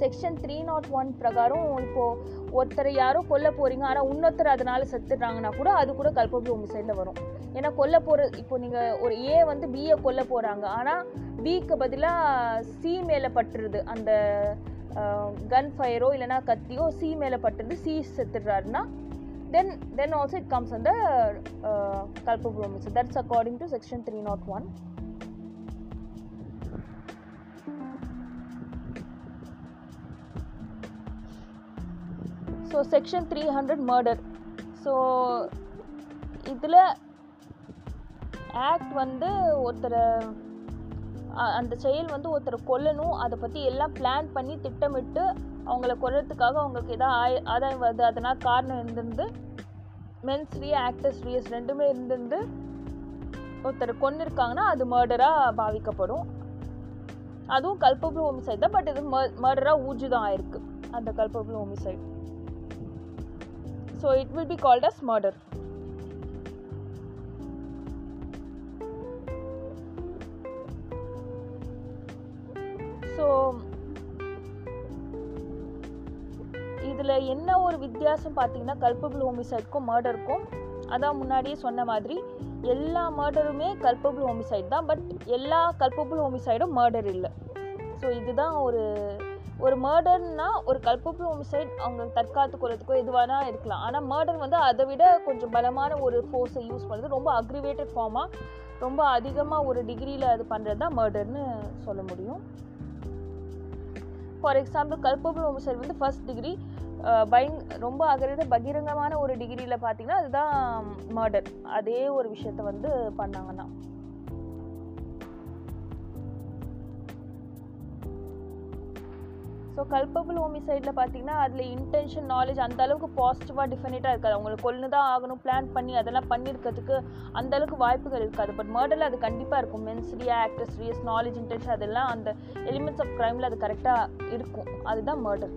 செக்ஷன் த்ரீ நாட் ஒன் பிரகாரம் இப்போது ஒருத்தரை யாரோ கொல்ல போகிறீங்க ஆனால் இன்னொருத்தர் அதனால் செத்துடுறாங்கன்னா கூட அது கூட கல்பபூமி ஹோமிசைடில் வரும். ஏன்னா கொல்ல போகிற இப்போ நீங்கள் ஒரு ஏ வந்து பியை கொல்ல போகிறாங்க ஆனால் பிக்கு பதிலாக சி மேலே பட்டுருது அந்த கன் ஃபயரோ இல்லைன்னா கத்தியோ சி மேலே பட்டுருந்து C செத்துடுறாருன்னா then then also it comes அந்த culpable homicide that's according to section three not one so section three hundred murder so இதில் ஆக்ட் வந்து ஒருத்தரை அந்த செயல் வந்து ஒருத்தரை கொல்லணும். அதை பற்றி எல்லாம் பிளான் பண்ணி திட்டமிட்டு அவங்கள கொல்றதுக்காக அவங்களுக்கு ஏதாவது ஆய ஆதாயம் வருது. அதனால் காரணம் இருந்திருந்து மென்ஸ் ரீ ஆக்டர்ஸ் ரீஸ் ரெண்டுமே இருந்திருந்து ஒருத்தர் கொன்னிருக்காங்கன்னா அது மர்டராக பாவிக்கப்படும். அதுவும் கல்பபிள் ஹோமிசைட் தான். பட் இது மர்டராக ஊஜுதான் ஆயிருக்கு. அந்த culpable homicide so it will be called as murder so இதில் என்ன ஒரு வித்தியாசம் பார்த்தீங்கன்னா கல்பபிள் ஹோமிசைட்க்கும் மர்டருக்கும் அதான் முன்னாடியே சொன்ன மாதிரி எல்லா மர்டருமே கல்பபிள் ஹோமிசைட் தான் பட் எல்லா கல்பபிள் ஹோமிசைடும் மர்டர் இல்லை. ஸோ இதுதான் ஒரு ஒரு மர்டர்னா ஒரு கல்பபிள் ஹோமிசைட் அவங்க தற்காத்து கொள்றதுக்கோ எதுவானா இருக்கலாம். ஆனால் மர்டர் வந்து அதை விட கொஞ்சம் பலமான ஒரு ஃபோர்ஸை யூஸ் பண்ணுறது ரொம்ப அக்ரிவேட்டட் ஃபார்மாக ரொம்ப அதிகமாக ஒரு டிகிரியில் அது பண்ணுறது தான் மர்டர்னு சொல்ல முடியும். ஃபார் எக்ஸாம்பிள் கல்பபிள் ஹோமிசைட் வந்து ஃபர்ஸ்ட் டிகிரி பயங் ரொம்ப அகரித பகிரங்கமான ஒரு டிகிரியில் பார்த்தீங்கன்னா அதுதான் மர்டர் அதே ஒரு விஷயத்த வந்து பண்ணாங்கன்னா ஸோ கல்பபிள் ஹோமிசைடில் பார்த்தீங்கன்னா அதில் இன்டென்ஷன் நாலேஜ் அந்த அளவுக்கு பாசிட்டிவாக டிஃபினேட்டாக இருக்காது. அவங்களுக்கு கொன்று தான் ஆகணும் பிளான் பண்ணி அதெல்லாம் பண்ணியிருக்கிறதுக்கு அந்த அளவுக்கு வாய்ப்புகள் இருக்காது. பட் மர்டரில் அது கண்டிப்பாக இருக்கும். Mens rea actus reus knowledge intention அதெல்லாம் அந்த எலிமெண்ட்ஸ் ஆஃப் க்ரைமில் அது கரெக்டாக இருக்கும். அதுதான் மர்டர்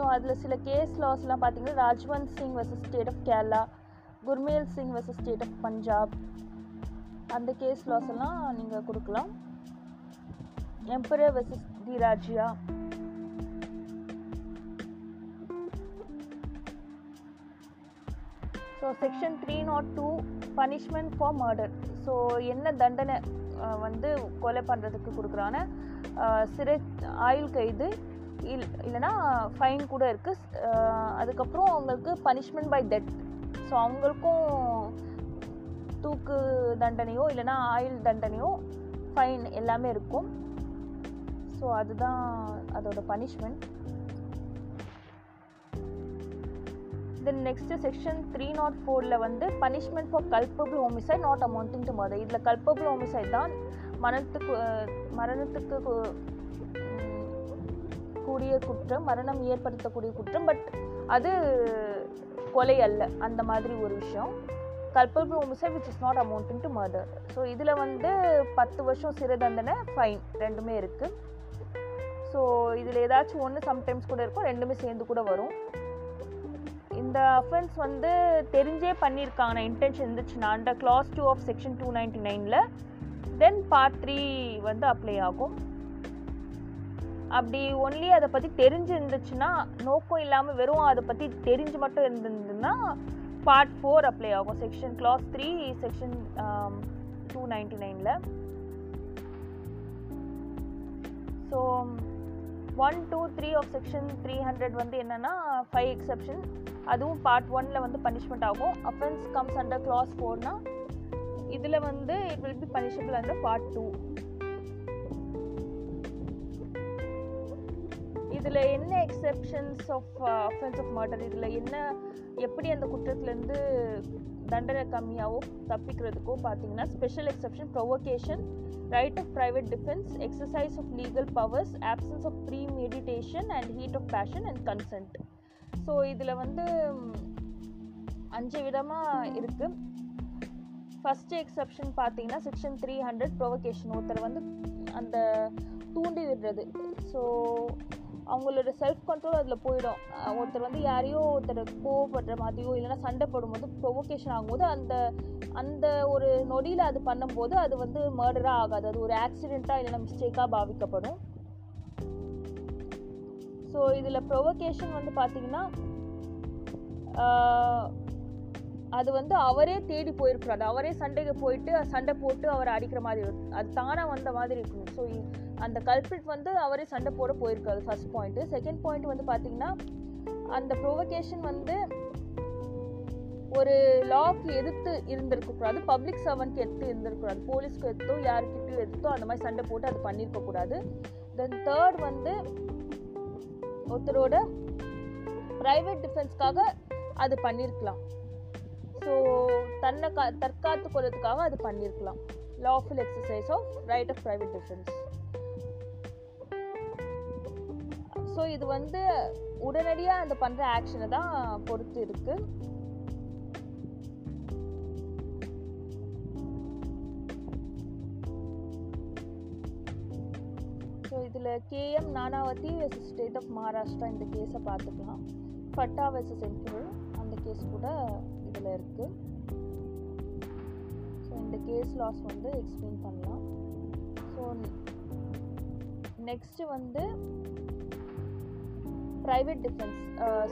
ஸோ அதில் சில கேஸ் லாஸ்லாம் பார்த்தீங்கன்னா Rajwant Singh versus state of Kerala Gurmel Singh versus state of Punjab அந்த கேஸ் லாஸ் எல்லாம் நீங்கள் கொடுக்கலாம். Emperor versus the Rajya so section three not two punishment for murder so என்ன தண்டனை வந்து கொலை பண்ணுறதுக்கு கொடுக்குறான சிறை ஆயுள் கைது இல் இல்லைன்னா ஃபைன் கூட இருக்குது அதுக்கப்புறம் அவங்களுக்கு பனிஷ்மெண்ட் பை டெத் ஸோ அவங்களுக்கும் தூக்கு தண்டனையோ இல்லைன்னா ஆயில் தண்டனையோ ஃபைன் எல்லாமே இருக்கும். ஸோ அதுதான் அதோட punishment then next section three nought ஃபோரில் வந்து punishment for culpable homicide not amounting to murder இதில் கல்பபிள் ஹோமிசைட் தான் மரணத்துக்கு மரணத்துக்கு கூடிய குற்றம் மரணம் ஏற்படுத்தக்கூடிய குற்றம் பட் அது கொலை அல்ல. அந்த மாதிரி ஒரு விஷயம். Culpable homicide which is not amounting to murder so இதில் வந்து பத்து வருஷம் சிறை தண்டனை ஃபைன் ரெண்டுமே இருக்குது ஸோ இதில் ஏதாச்சும் ஒன்று சம்டைம்ஸ் கூட இருக்கும் ரெண்டுமே சேர்ந்து கூட வரும். இந்த அஃபென்ஸ் வந்து தெரிஞ்சே பண்ணியிருக்காங்க. இன்டென்ஷன் இருந்துச்சுன்னா அந்த clause two of section two ninety நைனில் தென் பார்ட் த்ரீ வந்து அப்ளை ஆகும். அப்படி ஒன்லி அதை பற்றி தெரிஞ்சு இருந்துச்சுன்னா நோக்கம் இல்லாமல் வெறும் அதை பற்றி தெரிஞ்சு மட்டும் இருந்ததுன்னா பார்ட் ஃபோர் அப்ளை ஆகும். Section clause three section two ninety நைனில் so one two three of section three hundred வந்து என்னென்னா ஃபைவ் எக்ஸப்ஷன் அதுவும் பார்ட் ஒனில் வந்து பனிஷ்மெண்ட் ஆகும். அஃபென்ஸ் கம்ஸ் அண்டர் கிளாஸ் ஃபோர்னால் இதில் வந்து it will be punishable under part two இதில் என்ன exceptions of offence of murder இதில் என்ன எப்படி அந்த குற்றத்துலேருந்து தண்டனை கம்மியாகவோ தப்பிக்கிறதுக்கோ பார்த்தீங்கன்னா special exception provocation right of private defence exercise of legal powers absence of premeditation and heat of passion and consent so இதில் வந்து அஞ்சு விதமாக இருக்குது ஃபஸ்ட்டு எக்ஸப்ஷன் பார்த்தீங்கன்னா செக்ஷன் த்ரீ ஹண்ட்ரட் ப்ரொவகேஷன் ஒருத்தர் வந்து அந்த தூண்டி விடுறது. ஸோ அவங்களோட செல்ஃப் கண்ட்ரோல் அதில் போயிடும். ஒருத்தர் வந்து யாரையோ ஒருத்தர் கோவப்படுற மாதிரியோ இல்லைன்னா சண்டை போடும்போது ப்ரொவோகேஷன் ஆகும்போது அந்த அந்த ஒரு நொடியில் அது பண்ணும்போது அது வந்து மர்டராக ஆகாது. அது ஒரு ஆக்சிடெண்ட்டாக இல்லைன்னா மிஸ்டேக்காக பாவிக்கப்படும். ஸோ இதில் ப்ரொவோகேஷன் வந்து பார்த்திங்கன்னா அது வந்து அவரே தேடி போயிருக்கிறாரு. அவரே சண்டைக்கு போயிட்டு சண்டை போட்டு அவரை அடிக்கிற மாதிரி இருக்கும் அது தானாக வந்த மாதிரி இருக்கும். ஸோ அந்த கல்பிரிட் வந்து அவரே சண்டை போட போயிருக்காரு ஃபர்ஸ்ட் பாயிண்ட்டு செகண்ட் பாயிண்ட் வந்து பார்த்திங்கன்னா அந்த ப்ரொவகேஷன் வந்து ஒரு லாக்கு எதிர்த்து இருந்திருக்கக்கூடாது. பப்ளிக் சர்வன்ட்க்கு எடுத்து இருந்திருக்கக்கூடாது. போலீஸ்க்கு எடுத்தோ யாருக்கிட்டையும் எடுத்தோ அந்த மாதிரி சண்டை போட்டு அது பண்ணியிருக்கக்கூடாது தென் தேர்ட் வந்து ஒருத்தரோட ப்ரைவேட் டிஃபென்ஸ்க்காக அது பண்ணியிருக்கலாம் ஸோ தன்னை கா தற்காத்து கொள்றதுக்காக அது பண்ணியிருக்கலாம் lawful exercise of right of private defence so இது வந்து உடனடியாக அந்த பண்ணுற ஆக்ஷனை தான் பொறுத்து இருக்கு. ஸோ இதில் KM Nanavati versus state of Maharashtra இந்த கேஸை பார்த்துக்கலாம். ஃபட்டா வெர்சஸ் எம்பரர் அந்த கேஸ் கூட இதில் இருக்குது ஸோ இந்த கேஸ் லாஸ் வந்து எக்ஸ்பிளைன் பண்ணலாம். ஸோ நெக்ஸ்ட்டு வந்து ப்ரைவேட் டிஃபென்ஸ்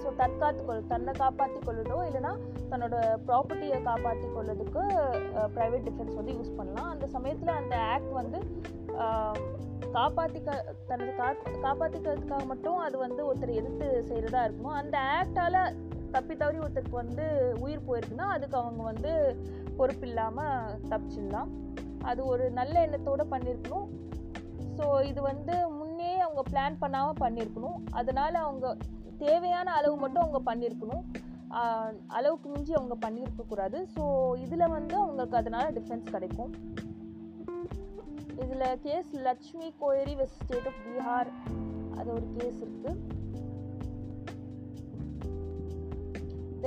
ஸோ தற்காத்து கொள் தன்னை காப்பாற்றி கொள்ளதோ இல்லைன்னா தன்னோட ப்ராப்பர்ட்டியை காப்பாற்றி கொள்ளதுக்கு ப்ரைவேட் டிஃபென்ஸ் வந்து யூஸ் பண்ணலாம். அந்த சமயத்தில் அந்த ஆக்ட் வந்து காப்பாற்றிக்க தனது காப்பா காப்பாற்றிக்கிறதுக்காக மட்டும் அது வந்து ஒருத்தர் எதிர்த்து செய்கிறதா இருக்கணும். அந்த ஆக்டால் தப்பி தவறி ஒருத்தருக்கு வந்து உயிர் போயிருக்குன்னா அதுக்கு அவங்க வந்து பொறுப்பு இல்லாமல் தப்பிச்சிடலாம். அது ஒரு நல்ல எண்ணத்தோடு பண்ணியிருக்கணும் ஸோ இது வந்து முன்னே அவங்க பிளான் பண்ணாமல் பண்ணியிருக்கணும் அதனால் அவங்க தேவையான அளவு மட்டும் அவங்க பண்ணியிருக்கணும் அளவுக்கு மிஞ்சி அவங்க பண்ணியிருக்கக்கூடாது ஸோ இதில் வந்து அவங்களுக்கு அதனால் டிஃபென்ஸ் கிடைக்கும். இதில் கேஸ் லட்சுமி கோயரி வெஸ்ட் ஸ்டேட் ஆஃப் பீகார் அது ஒரு கேஸ் இருக்குது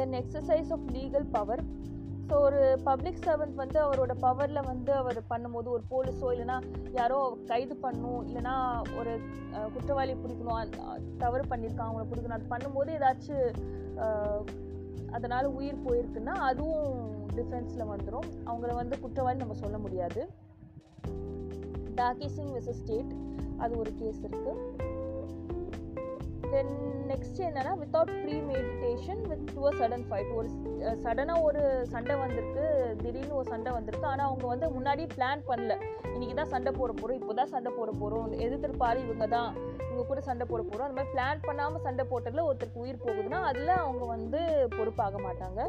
then exercise of legal power so ஒரு பப்ளிக் சர்வெண்ட் வந்து அவரோட பவரில் வந்து அவர் பண்ணும்போது ஒரு போலீஸோ இல்லைன்னா யாரோ கைது பண்ணும் இல்லைன்னா ஒரு குற்றவாளி பிடிக்கணும் தவறு பண்ணியிருக்கான் அவங்கள பிடிக்கணும். அது பண்ணும்போது ஏதாச்சும் அதனால் உயிர் போயிருக்குன்னா அதுவும் டிஃபென்ஸில் வந்துடும் அவங்கள வந்து குற்றவாளி நம்ம சொல்ல முடியாது. டாக்கி சிங் வெஸ் ஸ்டேட் அது ஒரு கேஸ் இருக்குது தென் நெக்ஸ்ட் என்னன்னா without premeditation with to a sudden fight ஒரு சடனாக ஒரு சண்டை வந்திருக்கு திடீர்னு ஒரு சண்டை வந்திருக்கு. ஆனால் அவங்க வந்து முன்னாடி பிளான் பண்ணல. இன்னைக்கு தான் சண்டை போட போகிறோம் இப்போ தான் சண்டை போட போகிறோம் எதிர்த்திருப்பாரு இவங்க தான் இவங்க கூட சண்டை போட போகிறோம் அந்த மாதிரி பிளான் பண்ணாமல் சண்டை போட்டதில் ஒருத்தருக்கு உயிர் போகுதுன்னா அதில் அவங்க வந்து பொறுப்பாக மாட்டாங்க.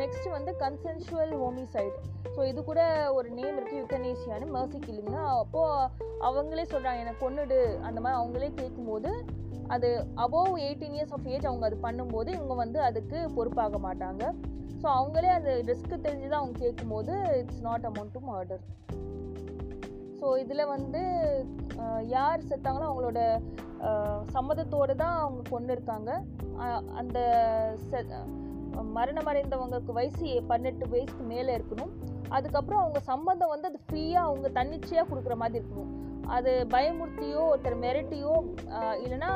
நெக்ஸ்ட் வந்து கன்சென்ஷுவல் ஹோமிசைட் ஸோ இது கூட ஒரு நேம் இருக்குது யுத்தனேசியான்னு மர்சி கில்லிங்னா அப்போது அவங்களே சொல்கிறாங்க எனக்கு கொன்னுடு. அந்த மாதிரி அவங்களே கேட்கும்போது அது above eighteen years of age அவங்க அது பண்ணும்போது இவங்க வந்து அதுக்கு பொறுப்பாக மாட்டாங்க. ஸோ அவங்களே அந்த ரிஸ்க்கு தெரிஞ்சு தான் அவங்க கேட்கும்போது it's not amount to murder so இதில் வந்து யார் செத்தாங்களோ அவங்களோட சம்மதத்தோடு தான் அவங்க கொண்டு இருக்காங்க அந்த அந்த மரணமடைந்தவங்களுக்கு மரணம் வயசு பன்னெட்டு வயசுக்கு மேலே இருக்கணும். அதுக்கப்புறம் அவங்க சம்மந்தம் வந்து அது ஃப்ரீயாக அவங்க தன்னிச்சையாக கொடுக்குற மாதிரி இருக்கணும். அது பயமுறுத்தியோ ஒருத்தர் மிரட்டியோ இல்லைன்னா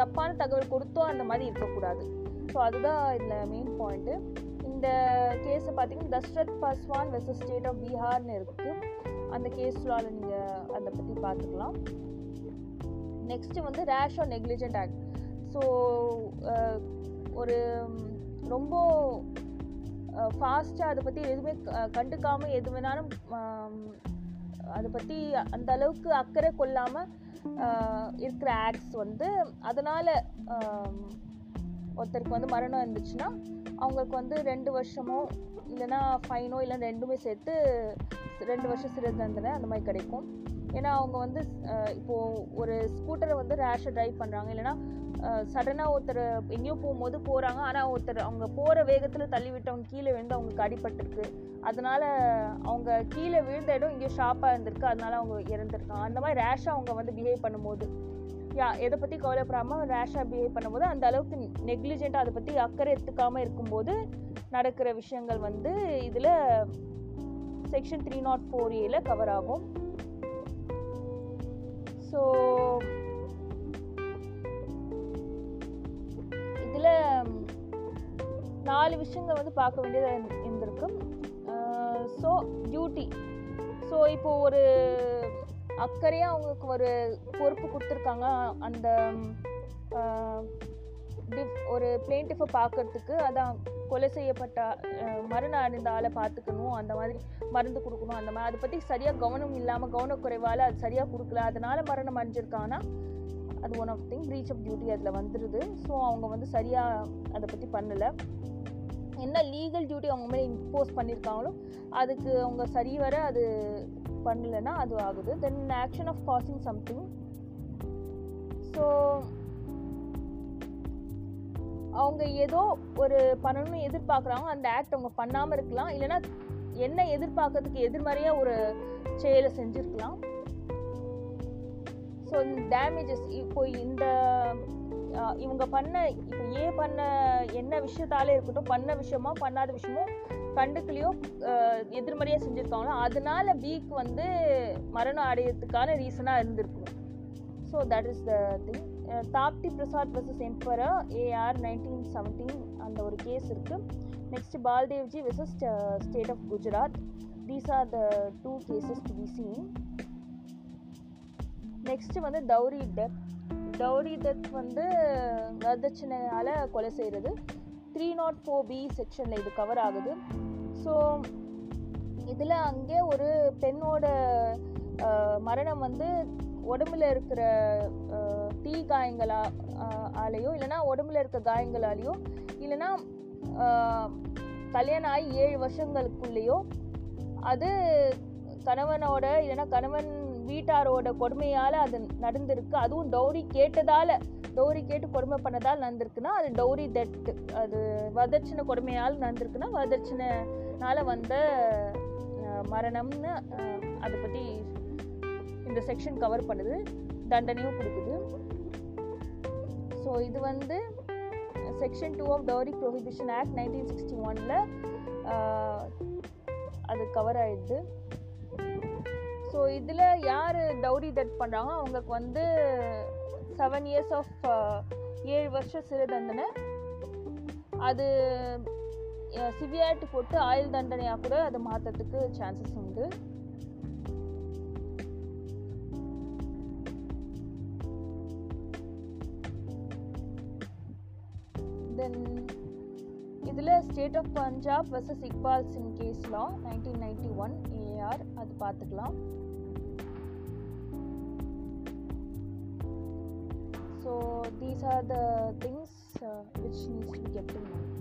தப்பான தகவல் கொடுத்தோ அந்த மாதிரி இருக்கக்கூடாது. ஸோ அதுதான் இதில் மெயின் பாயிண்ட்டு இந்த கேஸை பார்த்தீங்கன்னா Dashrath Paswan versus state of பீகார்னு இருக்குது அந்த கேஸ்லால் நீங்கள் அதை பற்றி பார்த்துக்கலாம் நெக்ஸ்ட்டு வந்து rash or negligent act so ஒரு ரொம்ப ஃபாஸ்ட்டாக அதை பற்றி எதுவுமே கண்டுக்காமல் எது வேணாலும் அதை பற்றி அந்த அளவுக்கு அக்கறை கொள்ளாமல் இருக்கிற ஆக்ட்ஸ் வந்து அதனால் ஒருத்தருக்கு வந்து மரணம் இருந்துச்சுன்னா அவங்களுக்கு வந்து ரெண்டு வருஷமோ இல்லைன்னா ஃபைனோ இல்லை ரெண்டுமே சேர்த்து ரெண்டு வருஷம் சிறை தண்டனை அந்த மாதிரி கிடைக்கும். ஏன்னா அவங்க வந்து இப்போது ஒரு ஸ்கூட்டரை வந்து ரேஷை ட்ரைவ் பண்ணுறாங்க இல்லைன்னா சடனாக ஒருத்தர் எங்கேயோ போகும்போது போகிறாங்க ஆனால் ஒருத்தர் அவங்க போகிற வேகத்தில் தள்ளி விட்டவங்க கீழே விழுந்து அவங்களுக்கு அடிபட்டிருக்கு. அதனால் அவங்க கீழே விழுந்த இடம் இங்கேயோ ஷார்ப்பாக இருந்திருக்கு. அதனால அவங்க இறந்துருக்காங்க. அந்த மாதிரி ரேஷாக அவங்க வந்து பிஹேவ் பண்ணும்போது. யா எதை பற்றி கவலைப்படாமல் ரேஷாக பிஹேவ் பண்ணும்போது அந்த அளவுக்கு நெக்லிஜெண்ட்டாக அதை பற்றி அக்கறை எடுத்துக்காமல் இருக்கும்போது நடக்கிற விஷயங்கள் வந்து இதில் செக்ஷன் த்ரீ நாட் ஃபோர் ஏல கவர் ஆகும். ஸோ இதில் நாலு விஷயங்கள் வந்து பார்க்க வேண்டியதாக இருந்திருக்கு. ஸோ டியூட்டி ஸோ இப்போ ஒரு அக்கறையாக அவங்களுக்கு ஒரு பொறுப்பு கொடுத்துருக்காங்க. அந்த டிஃப் ஒரு பிளேண்டிஃபை பார்க்கறதுக்கு அதான் கொலை செய்யப்பட்ட ஆஹ், மரண அடைந்த ஆளை பார்த்துக்கணும் அந்த மாதிரி மருந்து கொடுக்கணும் அந்த மாதிரி. அதை பற்றி சரியாக கவனம் இல்லாமல் கவனக்குறைவால் அது சரியாக கொடுக்கல. அதனால் மரணம் அடைஞ்சிருக்காங்கன்னா அது one of thing breach of duty அதில் வந்துடுது ஸோ அவங்க வந்து சரியாக அதை பற்றி பண்ணலை. என்ன லீகல் டியூட்டி அவங்க மேலே இம்போஸ் பண்ணியிருக்காங்களோ அதுக்கு அவங்க சரி வர அது பண்ணலைன்னா அது ஆகுது. Then action of causing something so அவங்க ஏதோ ஒரு பண்ணணும்னு எதிர்பார்க்குறாங்க அந்த ஆக்ட் அவங்க பண்ணாமல் இருக்கலாம். இல்லைன்னா என்ன எதிர்பார்க்கறதுக்கு எதிர்மறையாக ஒரு செயலை செஞ்சுருக்கலாம். ஸோ டேமேஜஸ் இப்போ இந்த இவங்க பண்ண இப்போ ஏ பண்ண என்ன விஷயத்தாலே இருக்கட்டும் பண்ண விஷயமோ பண்ணாத விஷயமோ கண்டுக்கலையோ எதிர்மறையாக செஞ்சுருக்காங்களோ அதனால பிக்கு வந்து மரணம் அடையிறதுக்கான ரீசனாக இருந்திருக்கும். So that is the thing Tapti Prasad versus emperor AIR nineteen seventeen அந்த ஒரு கேஸ் இருக்குது next Baldevji versus state of Gujarat these are the two cases to be seen next வந்து டவுரி டெத் டௌரி டெத் வந்து வரதட்சணையால் கொலை செய்கிறது three not four B செக்ஷனில் இது கவர் ஆகுது. ஸோ இதில் அங்கே ஒரு பெண்ணோட uh, மரணம் வந்து உடம்புல இருக்கிற தீ காயங்களா ஆலையோ ஆலேயோ இல்லைன்னா உடம்புல இருக்க காயங்களாலேயோ இல்லைன்னா கல்யாணம் ஆகி ஏழு வருஷங்களுக்குள்ளேயோ அது கணவனோட இல்லைன்னா கணவன் வீட்டாரோட கொடுமையால் அது நடந்திருக்கு. அதுவும் டௌரி கேட்டதால் டௌரி கேட்டு கொடுமை பண்ணதால் நடந்திருக்குன்னா அது டௌரி டெட் அது வரதட்சணை கொடுமையால் நடந்திருக்குன்னா வரதட்சணைனால வந்த மரணம்னு அதை பற்றி இந்த செக்ஷன் கவர் பண்ணுது தண்டனையும் கொடுக்குது. ஸோ இது வந்து section two of dowry prohibition act nineteen sixty ஒனில் அது கவர் ஆயிடுது. ஸோ இதில் யார் டௌரி டெட் பண்ணுறாங்க அவங்களுக்கு வந்து செவன் இயர்ஸ் ஆஃப் ஏழு வருஷம் சிறை தண்டனை. அது சிவியாரிட்டி போட்டு ஆயுள் தண்டனையாக கூட அதை மாற்றத்துக்கு சான்சஸ் உண்டு. then இதில் state of Punjab versus Iqbal Singh case law nineteen ninety one AIR அது பார்த்துக்கலாம் so these are the things which needs to get in mind